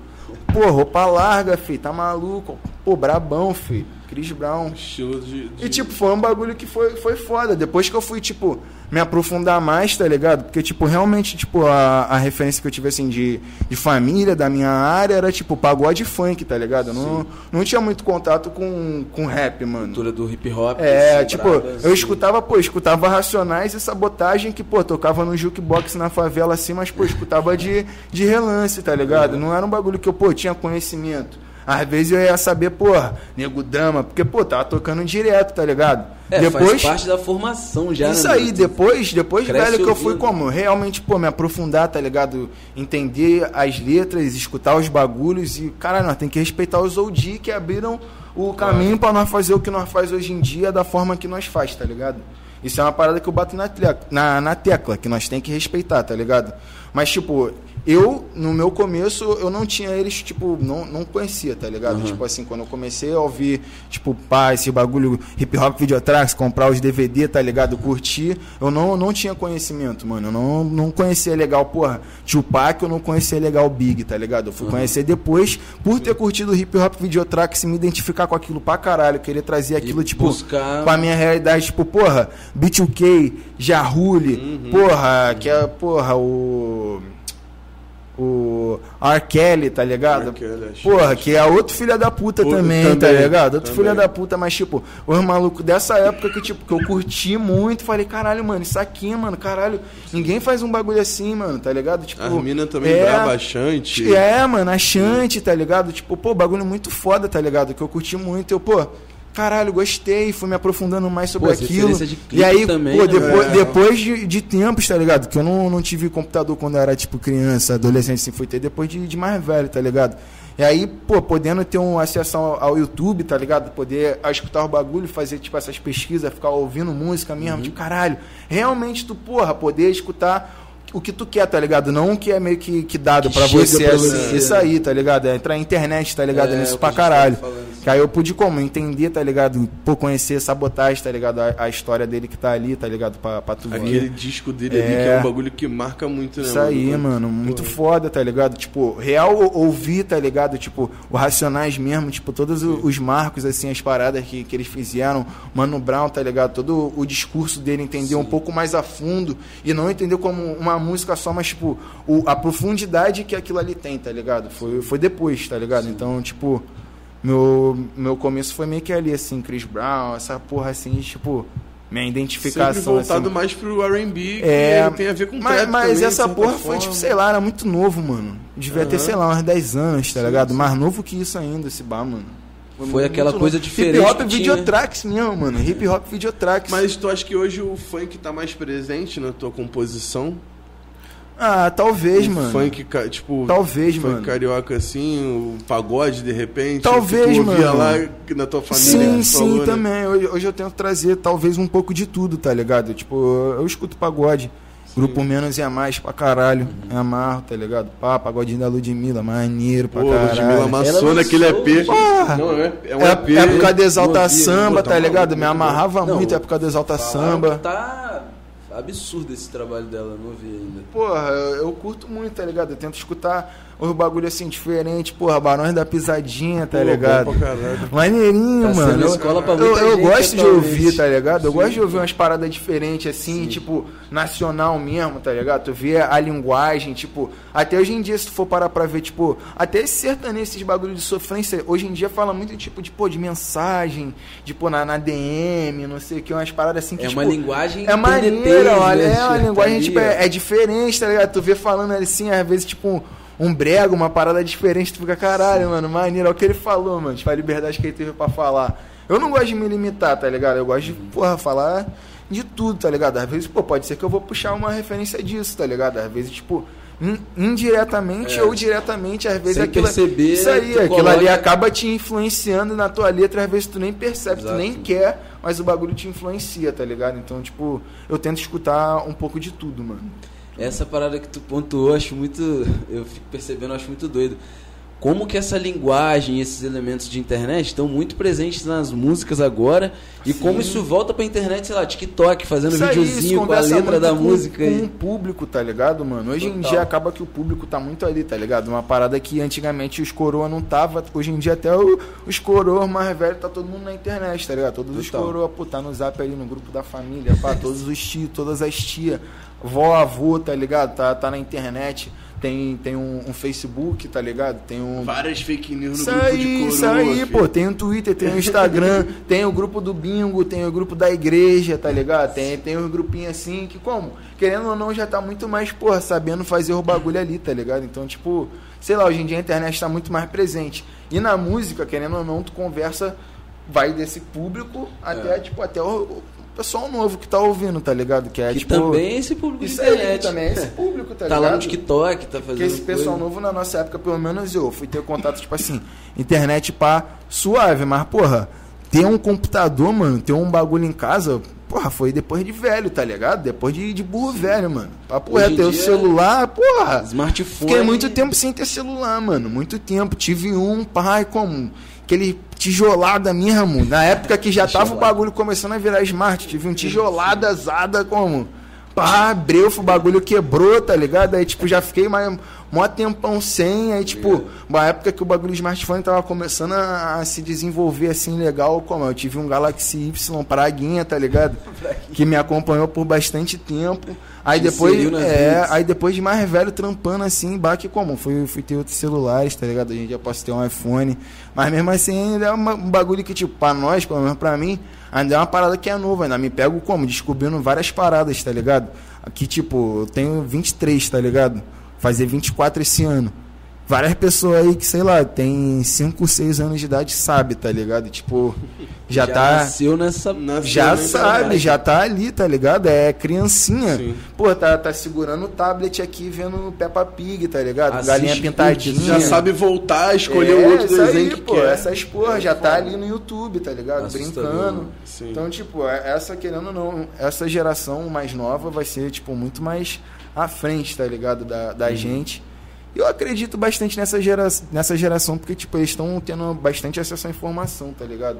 D: Pô, roupa larga, fi, tá maluco. Pô, brabão, fi. Chris Brown.
B: Estilo de, de-
D: E, tipo, foi um bagulho que foi, foi foda. Depois que eu fui, tipo, me aprofundar mais, tá ligado? Porque, tipo, realmente, tipo, a, a referência que eu tive, assim, de, de família, da minha área, era, tipo, pagode funk, tá ligado? Eu não, não tinha muito contato com, com rap, mano.
C: Cultura do hip hop.
D: É, tipo, eu
C: assim.
D: escutava, pô, escutava Racionais e Sabotagem, que, pô, tocava no jukebox na favela assim, mas, pô, escutava de, de relance, tá ligado? Não era um bagulho que eu, pô, tinha conhecimento. Às vezes eu ia saber, porra, nego drama, porque, pô, tava tocando direto, tá ligado?
C: É, faz parte da formação já,
D: Isso
C: né,
D: aí, depois, depois
C: Cresce
D: velho, que eu fui
C: ouvindo.
D: como? Realmente, pô, me aprofundar, tá ligado? Entender as letras, escutar os bagulhos e, cara, nós tem que respeitar os OG que abriram o caminho pra nós fazer o que nós faz hoje em dia da forma que nós faz, tá ligado? Isso é uma parada que eu bato na, na, na tecla, que nós tem que respeitar, tá ligado? Mas, tipo, eu, no meu começo, eu não tinha eles, tipo, não, não conhecia, tá ligado? Tipo assim, quando eu comecei a ouvir, tipo, pá, esse bagulho hip hop videotracks, comprar os DVD, tá ligado? Curtir, eu não, não tinha conhecimento, mano. Eu não, não conhecia legal, porra, Tupac, eu não conhecia legal Big, tá ligado? Eu fui conhecer depois, por ter curtido hip hop videotracks, me identificar com aquilo pra caralho, querer trazer aquilo, tipo,
C: buscar-
D: com a minha realidade, tipo, porra, B2K, Jarrule, porra, que é, porra, o. O R. Kelly, tá ligado?
B: R. Kelly.
D: Porra, que é outro filho da puta
B: Outro
D: também, tá
B: também,
D: ligado? Outro
B: também.
D: filho da puta, mas tipo, os malucos dessa época que, tipo, que eu curti muito, falei, caralho, mano, isso aqui, mano, caralho, ninguém faz um bagulho assim, mano, tá ligado? Tipo,
B: As minas também
D: é,
B: braba, chante.
D: é, mano, a Chante, tá ligado? Tipo, pô, bagulho muito foda, tá ligado? Que eu curti muito. Eu, pô, caralho, gostei, fui me aprofundando mais sobre
C: Pô,
D: aquilo. E aí,
C: também,
D: pô,
C: né,
D: depois, depois de, de tempos, tá ligado? Que eu não, não tive computador quando eu era, tipo, criança, adolescente, assim, fui ter depois de, de mais velho, tá ligado? E aí, pô, podendo ter um acesso ao, ao YouTube, tá ligado? Poder escutar o bagulho, fazer, tipo, essas pesquisas, ficar ouvindo música mesmo,
C: Uhum.
D: de caralho. Realmente, tu, porra, poder escutar o que tu quer, tá ligado? Não o que é meio que, que dado pra
C: chega
D: você,
C: pra
D: assim.
C: você.
D: Isso aí, tá ligado? É entrar na internet, tá ligado?
C: É,
D: Nisso pra caralho. Que aí eu pude como? Entender, tá ligado? Pô, conhecer sabotagem, tá ligado? A, a história dele que tá ali, tá ligado? Pra, pra tu ver.
B: Aquele disco dele ali,
D: É.
B: que é um bagulho que marca muito, né?
D: Isso aí, mano, muito foda, tá ligado? Tipo, real ou- ouvir, tá ligado? Tipo, o Racionais mesmo, tipo, todos os marcos, assim, as paradas que, que eles fizeram, Mano Brown, tá ligado? Todo o discurso dele, entender um pouco mais a fundo e não entender como uma música só, mas, tipo, o- a profundidade que aquilo ali tem, tá ligado? Foi, foi depois, tá ligado? Então, tipo, meu, meu começo foi meio que ali, assim, Chris Brown, essa porra, assim, tipo, minha
B: Sempre
D: identificação,
B: voltado
D: assim.
B: mais pro R&B, que
D: É,
B: tem a ver com
D: mas, mas
B: também,
D: essa porra foi,
B: forma.
D: tipo, sei lá, era muito novo, mano. Devia ter,
B: Aham.
D: sei lá, uns 10 anos, tá
B: Sim,
D: ligado?
B: sim.
D: Mais novo que isso ainda, esse bar, mano.
C: Foi
D: muito
C: aquela
D: novo.
C: coisa diferente
D: Hip hop
C: tinha,
D: videotracks mesmo, mano. Hip hop videotracks.
B: Mas tu acha que hoje o funk tá mais presente na tua composição?
D: Ah, talvez,
B: o
D: mano.
B: Funk, tipo,
D: Talvez,
B: funk
D: mano.
B: carioca assim, o pagode de repente.
D: Talvez,
B: que tu ouvia
D: mano.
B: lá na tua família.
D: Sim, sim,
B: falou, né?
D: também. Hoje, hoje eu tento trazer talvez um pouco de tudo, tá ligado? Tipo, eu escuto pagode. Grupo Menos e a Mais pra caralho. Me amarro, tá ligado? Pá, pagodinho da Ludmilla, maneiro pra
B: Pô,
D: caralho.
B: Ludmilla amassou naquele EP.
D: Porra!
B: Não, é, é um
D: É,
B: EP.
D: época de Exalta
C: ouvi,
D: Samba, tá
C: tá
D: ligado? Me amarrava
C: Não,
D: muito a época do Exalta Samba.
C: Tá absurdo esse trabalho dela, não vi ainda.
D: Porra, eu, eu curto muito, tá ligado? Eu tento escutar os bagulho assim diferente, porra, Barões da Pisadinha, tá
B: Pô,
D: ligado? Maneirinho,
C: Tá
D: mano. Eu,
C: escola pra
D: eu,
C: muita
D: eu
C: gente
D: gosto de ouvir, tá ligado? Eu
C: Sim.
D: gosto de ouvir umas paradas diferentes, assim, tipo, nacional mesmo, tá ligado? Tu vê a linguagem, tipo, até hoje em dia, se tu for parar pra ver, tipo, até esse sertanejo, esses bagulho de sofrência, hoje em dia fala muito, tipo, de, pô, de mensagem, de, pô, na, na DM, não sei o que, umas paradas assim que,
C: É
D: tipo,
C: uma linguagem
D: é maneira, olha,
C: né,
D: é uma linguagem, tipo, é, é diferente, tá ligado? Tu vê falando assim, às vezes, tipo, um, um brega, uma parada diferente, tu fica, caralho, mano, maneiro, é o que ele falou, mano, tipo, a liberdade que ele teve pra falar. Eu não gosto de me limitar, tá ligado? Eu gosto de, porra, falar de tudo, tá ligado? Às vezes, pô, pode ser que eu vou puxar uma referência disso, tá ligado? Às vezes, tipo, in- indiretamente
C: É.
D: ou diretamente, às vezes
C: Sem
D: aquilo,
C: perceber,
D: isso aí,
C: tu
D: aquilo ali
C: coloca-
D: acaba te influenciando na tua letra, às vezes tu nem percebe, tu
C: Exato.
D: nem quer, mas o bagulho te influencia, tá ligado? Então, tipo, eu tento escutar um pouco de tudo, mano.
C: Essa parada que tu pontuou, acho muito. Eu fico percebendo, acho muito doido. Como que essa linguagem, esses elementos de internet estão muito presentes nas músicas agora e como isso volta pra internet, sei lá, TikTok, fazendo
D: Isso aí,
C: videozinho com a letra da
D: com,
C: música
D: com o público, tá ligado, mano? Hoje em
C: Total.
D: dia acaba que o público tá muito ali, tá ligado? Uma parada que antigamente os coroa não tava, hoje em dia até o- os coroa mais velhos tá todo mundo na internet, tá ligado? Todos os
C: Total.
D: coroa, pô, tá no zap ali no grupo da família, pá, *laughs* todos os tios, todas as tias, vó, avô, tá ligado? Tá, tá na internet. Tem, tem um, um Facebook, tá ligado? Tem um.
B: Várias fake news no
D: Isso
B: grupo
D: aí,
B: de
D: isso aí,
B: filho.
D: pô. Tem o Twitter, tem o Instagram, *laughs* tem o grupo do bingo, tem o grupo da igreja, tá ligado? Tem, tem uns grupinhos assim que, como? Querendo ou não, já tá muito mais, porra, sabendo fazer o bagulho ali, tá ligado? Então, tipo, sei lá, hoje em dia a internet tá muito mais presente. E na música, querendo ou não, tu conversa, vai desse público até, tipo, até o pessoal novo que tá ouvindo, tá ligado? Que é,
C: Que
D: tipo.
C: também é esse público
D: Isso
C: de
D: aí,
C: internet.
D: também é esse público, tá,
C: Tá
D: ligado?
C: lá no TikTok, tá fazendo.
D: Porque esse pessoal
C: coisa.
D: novo na nossa época, pelo menos eu, fui ter contato, tipo assim, internet pá, suave, mas, porra, ter um computador, mano, ter um bagulho em casa, porra, foi depois de velho, tá ligado? Depois de, de burro velho, mano. Papo é
C: em
D: ter o celular, porra.
C: Smartphone.
D: Fiquei muito tempo sem ter celular, mano. Muito tempo. Tive um, pai, como? Aquele tijolada mesmo. Na época que já tava o bagulho começando a virar smart. Tive um tijolada azada como? Pá, breu, o bagulho quebrou, tá ligado? Aí, tipo, já fiquei mais, mó tempão sem. Aí, tipo, uma época que o bagulho smartphone tava começando a, a se desenvolver assim legal, como? Eu tive um Galaxy Y Praguinha, tá ligado? *laughs* Que me acompanhou por bastante tempo. Aí depois, é,
C: redes.
D: aí depois de mais velho trampando assim, baque como? Fui, fui ter outros celulares, tá ligado? Hoje em dia posso ter um iPhone. Mas mesmo assim ainda é uma- um bagulho que, tipo, pra nós, pelo menos pra mim, ainda é uma parada que é nova. Ainda me pego como? Descobrindo várias paradas, tá ligado? Aqui, tipo, eu tenho 23, tá ligado? Fazer 24 esse ano. Várias pessoas aí que, sei lá, tem 5, 6 anos de idade, sabe, tá ligado? Tipo, já, tá.
C: Nasceu nessa.
B: Nasceu
D: Já sabe, já tá ali, tá ligado? É criancinha.
B: Sim.
D: Pô, tá, tá segurando o tablet aqui vendo Peppa Pig, tá ligado?
C: Assiste
D: Galinha pintadinha.
B: Já sabe voltar, escolher
D: é,
B: outro desenho
D: aí,
B: que
D: pô,
B: quer.
D: Essas porra, já tá ali no YouTube, tá ligado?
C: Assustador,
D: Brincando.
B: Sim.
D: Então, tipo, é- essa, querendo ou não, essa geração mais nova vai ser, tipo, muito mais à frente, tá ligado? Da, da gente. E eu acredito bastante nessa, gera, nessa geração, porque, tipo, eles estão tendo bastante acesso à informação, tá ligado?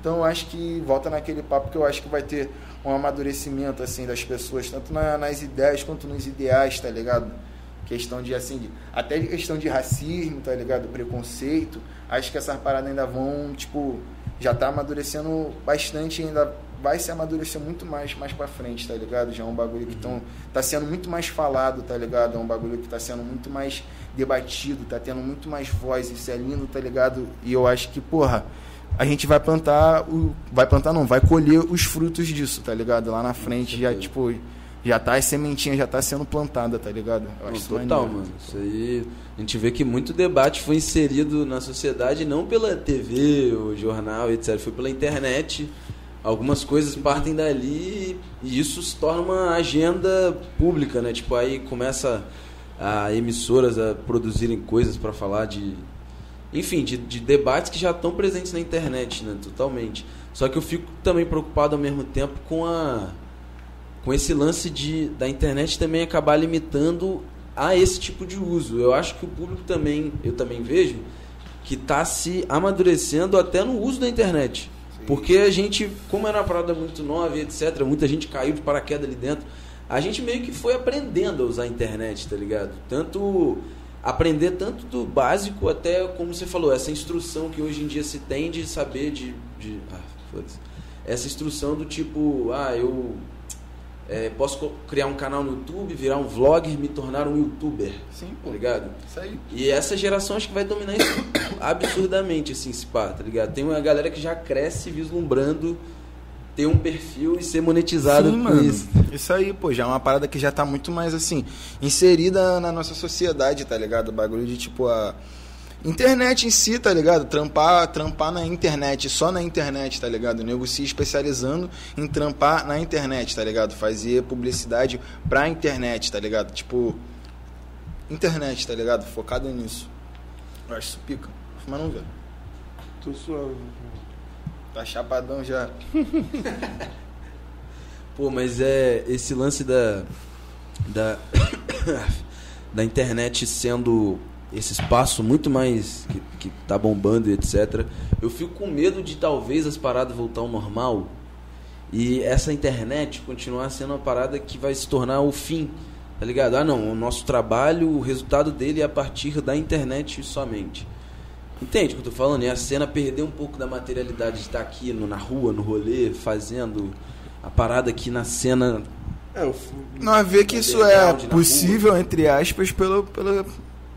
D: Então, eu acho que volta naquele papo que eu acho que vai ter um amadurecimento, assim, das pessoas, tanto na- nas ideias quanto nos ideais, tá ligado? Questão de, assim, de- até de questão de racismo, tá ligado? Preconceito. Acho que essas paradas ainda vão, tipo, já tá amadurecendo bastante, ainda vai se amadurecer muito mais mais pra frente, tá ligado? Já é um bagulho que tão, tá sendo muito mais falado, tá ligado? É um bagulho que tá sendo muito mais debatido, tá tendo muito mais voz, isso é lindo, tá ligado? E eu acho que, porra, a gente vai plantar, o, vai plantar não, vai colher os frutos disso, tá ligado? Lá na frente já, tipo, já tá, a sementinha já tá sendo plantada, tá ligado? Eu
C: Não,
D: acho isso
C: total,
D: maneiro.
C: mano. Isso aí. A gente vê que muito debate foi inserido na sociedade não pela TV, o jornal, etc. Foi pela internet. Algumas coisas partem dali e isso se torna uma agenda pública, né? Tipo, aí começa a emissoras a produzirem coisas para falar de. Enfim, de, de debates que já estão presentes na internet, né? Totalmente. Só que eu fico também preocupado ao mesmo tempo com a com esse lance de da internet também acabar limitando a esse tipo de uso. Eu acho que o público também, eu também vejo que está se amadurecendo até no uso da internet. Porque a gente, como era uma parada muito nova e etc, muita gente caiu de paraquedas ali dentro. a gente meio que foi aprendendo a usar a internet, tá ligado? Tanto aprender tanto do básico até, como você falou, essa instrução que hoje em dia se tem de saber de. de ah, foda-se. Essa instrução do tipo, ah, eu é, posso criar um canal no YouTube, virar um vlogger, me tornar um youtuber,
D: Sim,
C: tá
D: pô.
C: ligado?
D: Isso aí.
C: E essa geração acho que vai dominar isso *coughs* absurdamente, assim, se pá, tá ligado? Tem uma galera que já cresce vislumbrando ter um perfil e ser monetizado
D: Sim, mano.
C: isso.
D: Isso aí, pô, já é uma parada que já tá muito mais assim, inserida na nossa sociedade, tá ligado? O bagulho de tipo a internet em si, tá ligado? Trampar, trampar na internet, só na internet, tá ligado? O nego se especializando em trampar na internet, tá ligado? Fazer publicidade pra internet, tá ligado? Tipo, internet, tá ligado? Focado nisso. Eu acho isso pica. Mas não vê.
B: Tô suave.
D: Tá chapadão já. *laughs*
C: Pô, mas é esse lance da da *coughs* da internet sendo esse espaço muito mais que, que tá bombando e etc. Eu fico com medo de talvez as paradas voltar ao normal e essa internet continuar sendo uma parada que vai se tornar o fim, tá ligado? Ah, não, o nosso trabalho, o resultado dele é a partir da internet somente. Entende o que eu tô falando? E a cena perder um pouco da materialidade de estar aqui no, na rua, no rolê, fazendo a parada aqui na cena.
B: É, eu fu-
D: Nós vê que isso é possível, entre aspas, pelo, pelo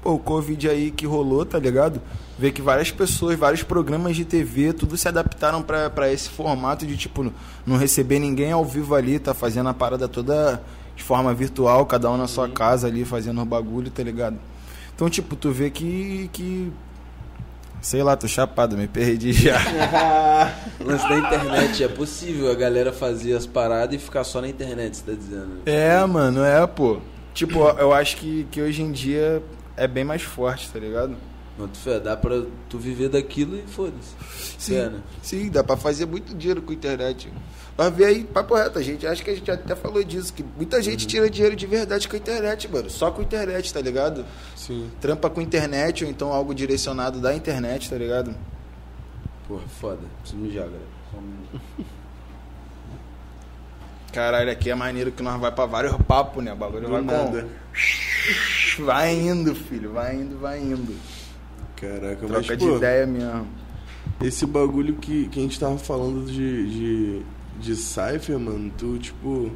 D: pô, o Covid aí que rolou, tá ligado? Vê que várias pessoas, vários programas de TV, tudo se adaptaram pra pra esse formato de, tipo, não receber ninguém ao vivo ali, tá fazendo a parada toda de forma virtual, cada um na sua casa ali, fazendo o bagulho, tá ligado? Então, tipo, tu vê que. que sei lá, tô chapado, me perdi já. *laughs* *laughs*
C: Lance da internet. É possível a galera fazer as paradas e ficar só na internet, você tá dizendo?
D: É, mano, é, pô. Tipo, eu acho que, que hoje em dia é bem mais forte, tá ligado?
C: Não, tu fé, dá pra tu viver daquilo e foda-se.
D: Sim,
C: É, né?
D: sim, dá pra fazer muito dinheiro com a internet. Mas vê aí, papo reto, a gente acho que a gente até falou disso, que muita gente tira dinheiro de verdade com a internet, mano. Só com a internet, tá ligado?
B: sim.
D: Trampa com internet ou então algo direcionado da internet, tá ligado?
C: Porra, foda. Preciso mijar, galera. Só um. *laughs*
D: Caralho, aqui é maneiro que nós vai pra vários papos, né? O bagulho
B: Do
D: vai
B: nada.
D: com... Vai indo, filho, vai indo, vai indo.
B: Caraca,
D: Troca
B: mas,
D: de
B: pô,
D: ideia mesmo.
B: esse bagulho que, que a gente tava falando de, de, de Cypher, mano, tu, tipo...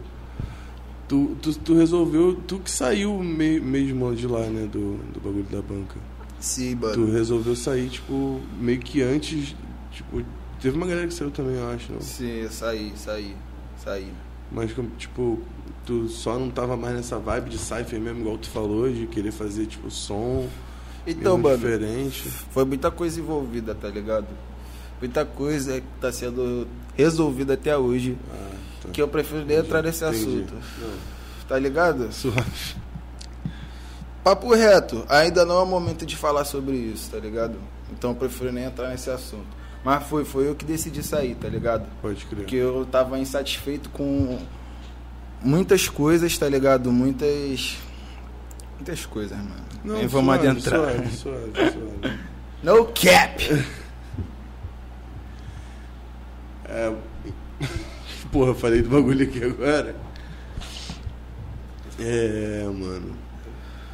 B: Tu, tu, tu resolveu... Tu que saiu me, mesmo de lá, né, do, do bagulho da banca.
D: Sim,
B: Tu
D: mano.
B: resolveu sair, tipo, meio que antes... Tipo, teve uma galera que saiu também, eu acho, não?
D: Sim, saí, saí, saí.
B: Mas, tipo, tu só não tava mais nessa vibe de Cypher mesmo, igual tu falou, de querer fazer, tipo, som
D: Então, mano,
B: diferente.
D: foi muita coisa envolvida, tá ligado? Muita coisa que tá sendo resolvida até hoje.
B: Ah, tá.
D: Que eu prefiro nem entrar nesse
B: Entendi.
D: assunto.
B: Não,
D: Tá ligado?
B: suave.
D: Papo reto, ainda não é o momento de falar sobre isso, tá ligado? Então eu prefiro nem entrar nesse assunto. Mas foi, foi eu que decidi sair, tá ligado?
B: Pode crer.
D: Porque eu tava insatisfeito com muitas coisas, tá ligado? Muitas. Muitas coisas, mano. Nem vamos
B: suave,
D: adentrar.
B: Suave, suave, suave. *laughs*
D: No cap! *laughs*
B: É... Porra, falei do bagulho aqui agora. É, mano.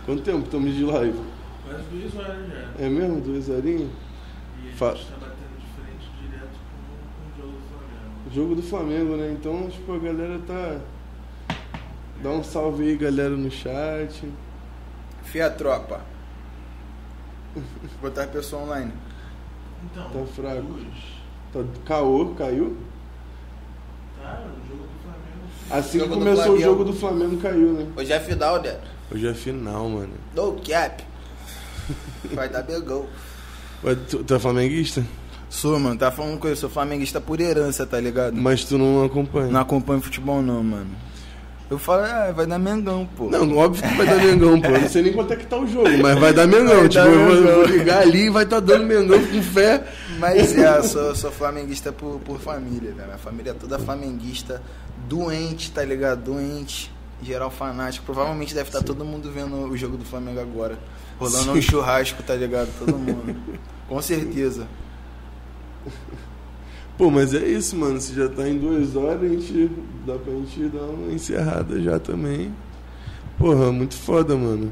B: Quanto tempo estamos de live?
A: Quase duas horas já.
B: É mesmo? Duas horinhas?
A: E a
B: Fa-
A: gente tá batendo de frente direto com, com o jogo do Flamengo.
B: Jogo do Flamengo, né? Então, tipo, a galera tá. Dá um salve aí, galera, no chat.
D: Fia tropa. Botar a pessoa online.
A: Então,
B: Tá fraco. Tá... Caô, caiu?
A: Tá, o jogo do Flamengo.
B: Assim
D: Jogo
B: que começou o jogo do Flamengo, caiu, né?
D: Hoje é final, né?
B: Hoje é final, mano.
D: No cap. Vai dar begão.
B: Ué, Tu, tu é flamenguista?
D: Sou, mano. Tá falando com eu. Sou flamenguista por herança, tá ligado?
B: Mas tu não acompanha.
D: Não acompanho futebol, não, mano. Eu falo, ah, vai dar Mengão, pô.
B: Não, óbvio que vai dar Mengão, pô. Eu não sei nem quanto é que tá o jogo, mas vai dar Mengão.
D: Vai
B: tipo,
D: dar
B: eu vou,
D: Mengão.
B: vou ligar ali e vai estar dando Mengão com fé.
D: Mas é, eu sou, sou flamenguista por, por família, velho. Minha família é toda flamenguista, doente, tá ligado? Doente, geral fanático. Provavelmente deve estar todo mundo vendo o jogo do Flamengo agora. Rolando um churrasco, tá ligado? Todo mundo. Com certeza. *laughs*
B: Pô, mas é isso, mano. Se já tá em duas horas, a gente dá pra gente dar uma encerrada já também. Porra, muito foda, mano.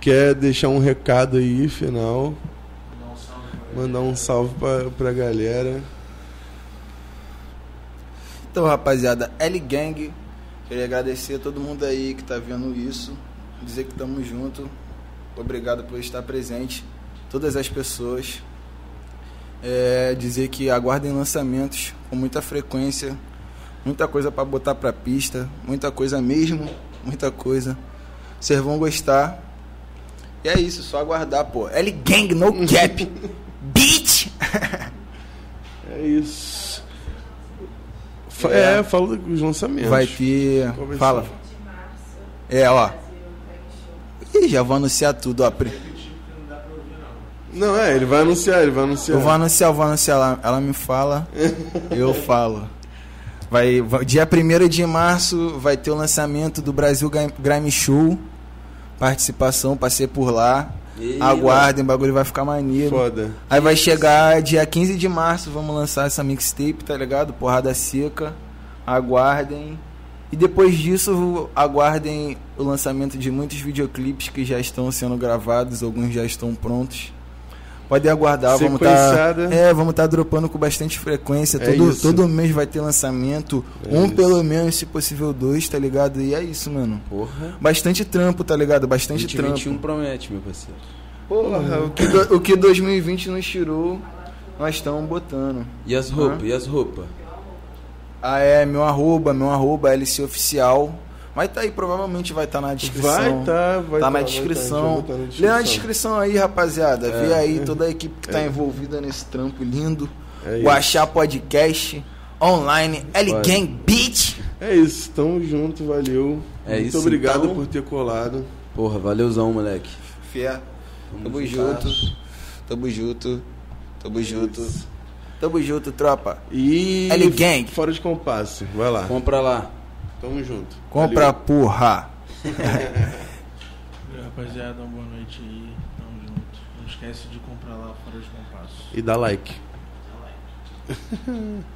B: Quer deixar um recado aí, final? Mandar um salve pra, pra galera.
D: Então, rapaziada, L Gang, queria agradecer a todo mundo aí que tá vendo isso, dizer que tamo junto. Obrigado por estar presente, todas as pessoas. É, dizer que aguardem lançamentos com muita frequência, muita coisa pra botar pra pista, muita coisa mesmo, muita coisa. Vocês vão gostar. E é isso, só aguardar, pô. L Gang, no cap. *laughs* Bitch! *laughs*
B: É isso. Fa-
D: É.
B: É, fala dos lançamentos.
D: Vai ter. Fala.
B: ser?
E: De março,
D: É, ó. Ih, já vou anunciar tudo, ó.
B: Não, é, ele vai anunciar, ele vai anunciar.
D: Eu vou anunciar, eu vou anunciar. Ela, ela me fala, *laughs* eu falo. Vai, vai- dia 1 de março vai ter o lançamento do Brasil Grime Show. Participação, passei por lá. Aguardem, o bagulho vai ficar maneiro.
B: Foda.
D: Aí vai chegar dia 15 de março, vamos lançar essa mixtape, tá ligado? Porrada seca. Aguardem. E depois disso, aguardem o lançamento de muitos videoclipes que já estão sendo gravados, alguns já estão prontos. Podem aguardar, vamos estar.
B: Sequenciada.
D: é, vamos estar dropando com bastante frequência.
B: É
D: todo,
B: isso.
D: todo mês vai ter lançamento.
B: É
D: um
B: isso.
D: pelo menos, se possível dois, tá ligado? E é isso, mano.
C: Porra.
D: Bastante trampo, tá ligado? Bastante
C: 2021
D: trampo.
C: promete, meu parceiro.
D: Porra, o que, do- o que 2020 nos tirou, nós estamos botando.
C: E as roupas? E as roupas?
D: Ah, é, meu arroba, meu arroba LC Oficial. Vai tá aí, provavelmente vai estar na descrição.
B: Vai tá, vai
D: tá
B: tá,
D: na
B: vai
D: descrição.
B: tá, na
D: Lê na
B: descrição.
D: aí, rapaziada. Vê
C: É.
D: aí toda a equipe que tá envolvida nesse trampo lindo.
B: É
D: o
B: isso.
D: Achar Podcast online. L. Gang Beat.
B: É isso, tamo junto, valeu.
C: É
B: Muito
C: isso,
B: obrigado
C: então.
B: por ter colado.
C: Porra, valeuzão, moleque.
D: Fé. Tamo junto. Tamo junto. Tamo junto. Tamo junto, tropa.
B: E
D: L Gang.
B: fora de compasso, vai lá.
C: Compra lá.
B: Tamo junto.
D: Compra,
B: Valeu.
D: porra.
A: E, *laughs* Rapaziada, uma boa noite aí. Tamo junto. Não esquece de comprar lá fora de compasso.
B: E dá like.
A: Tá lá. *laughs*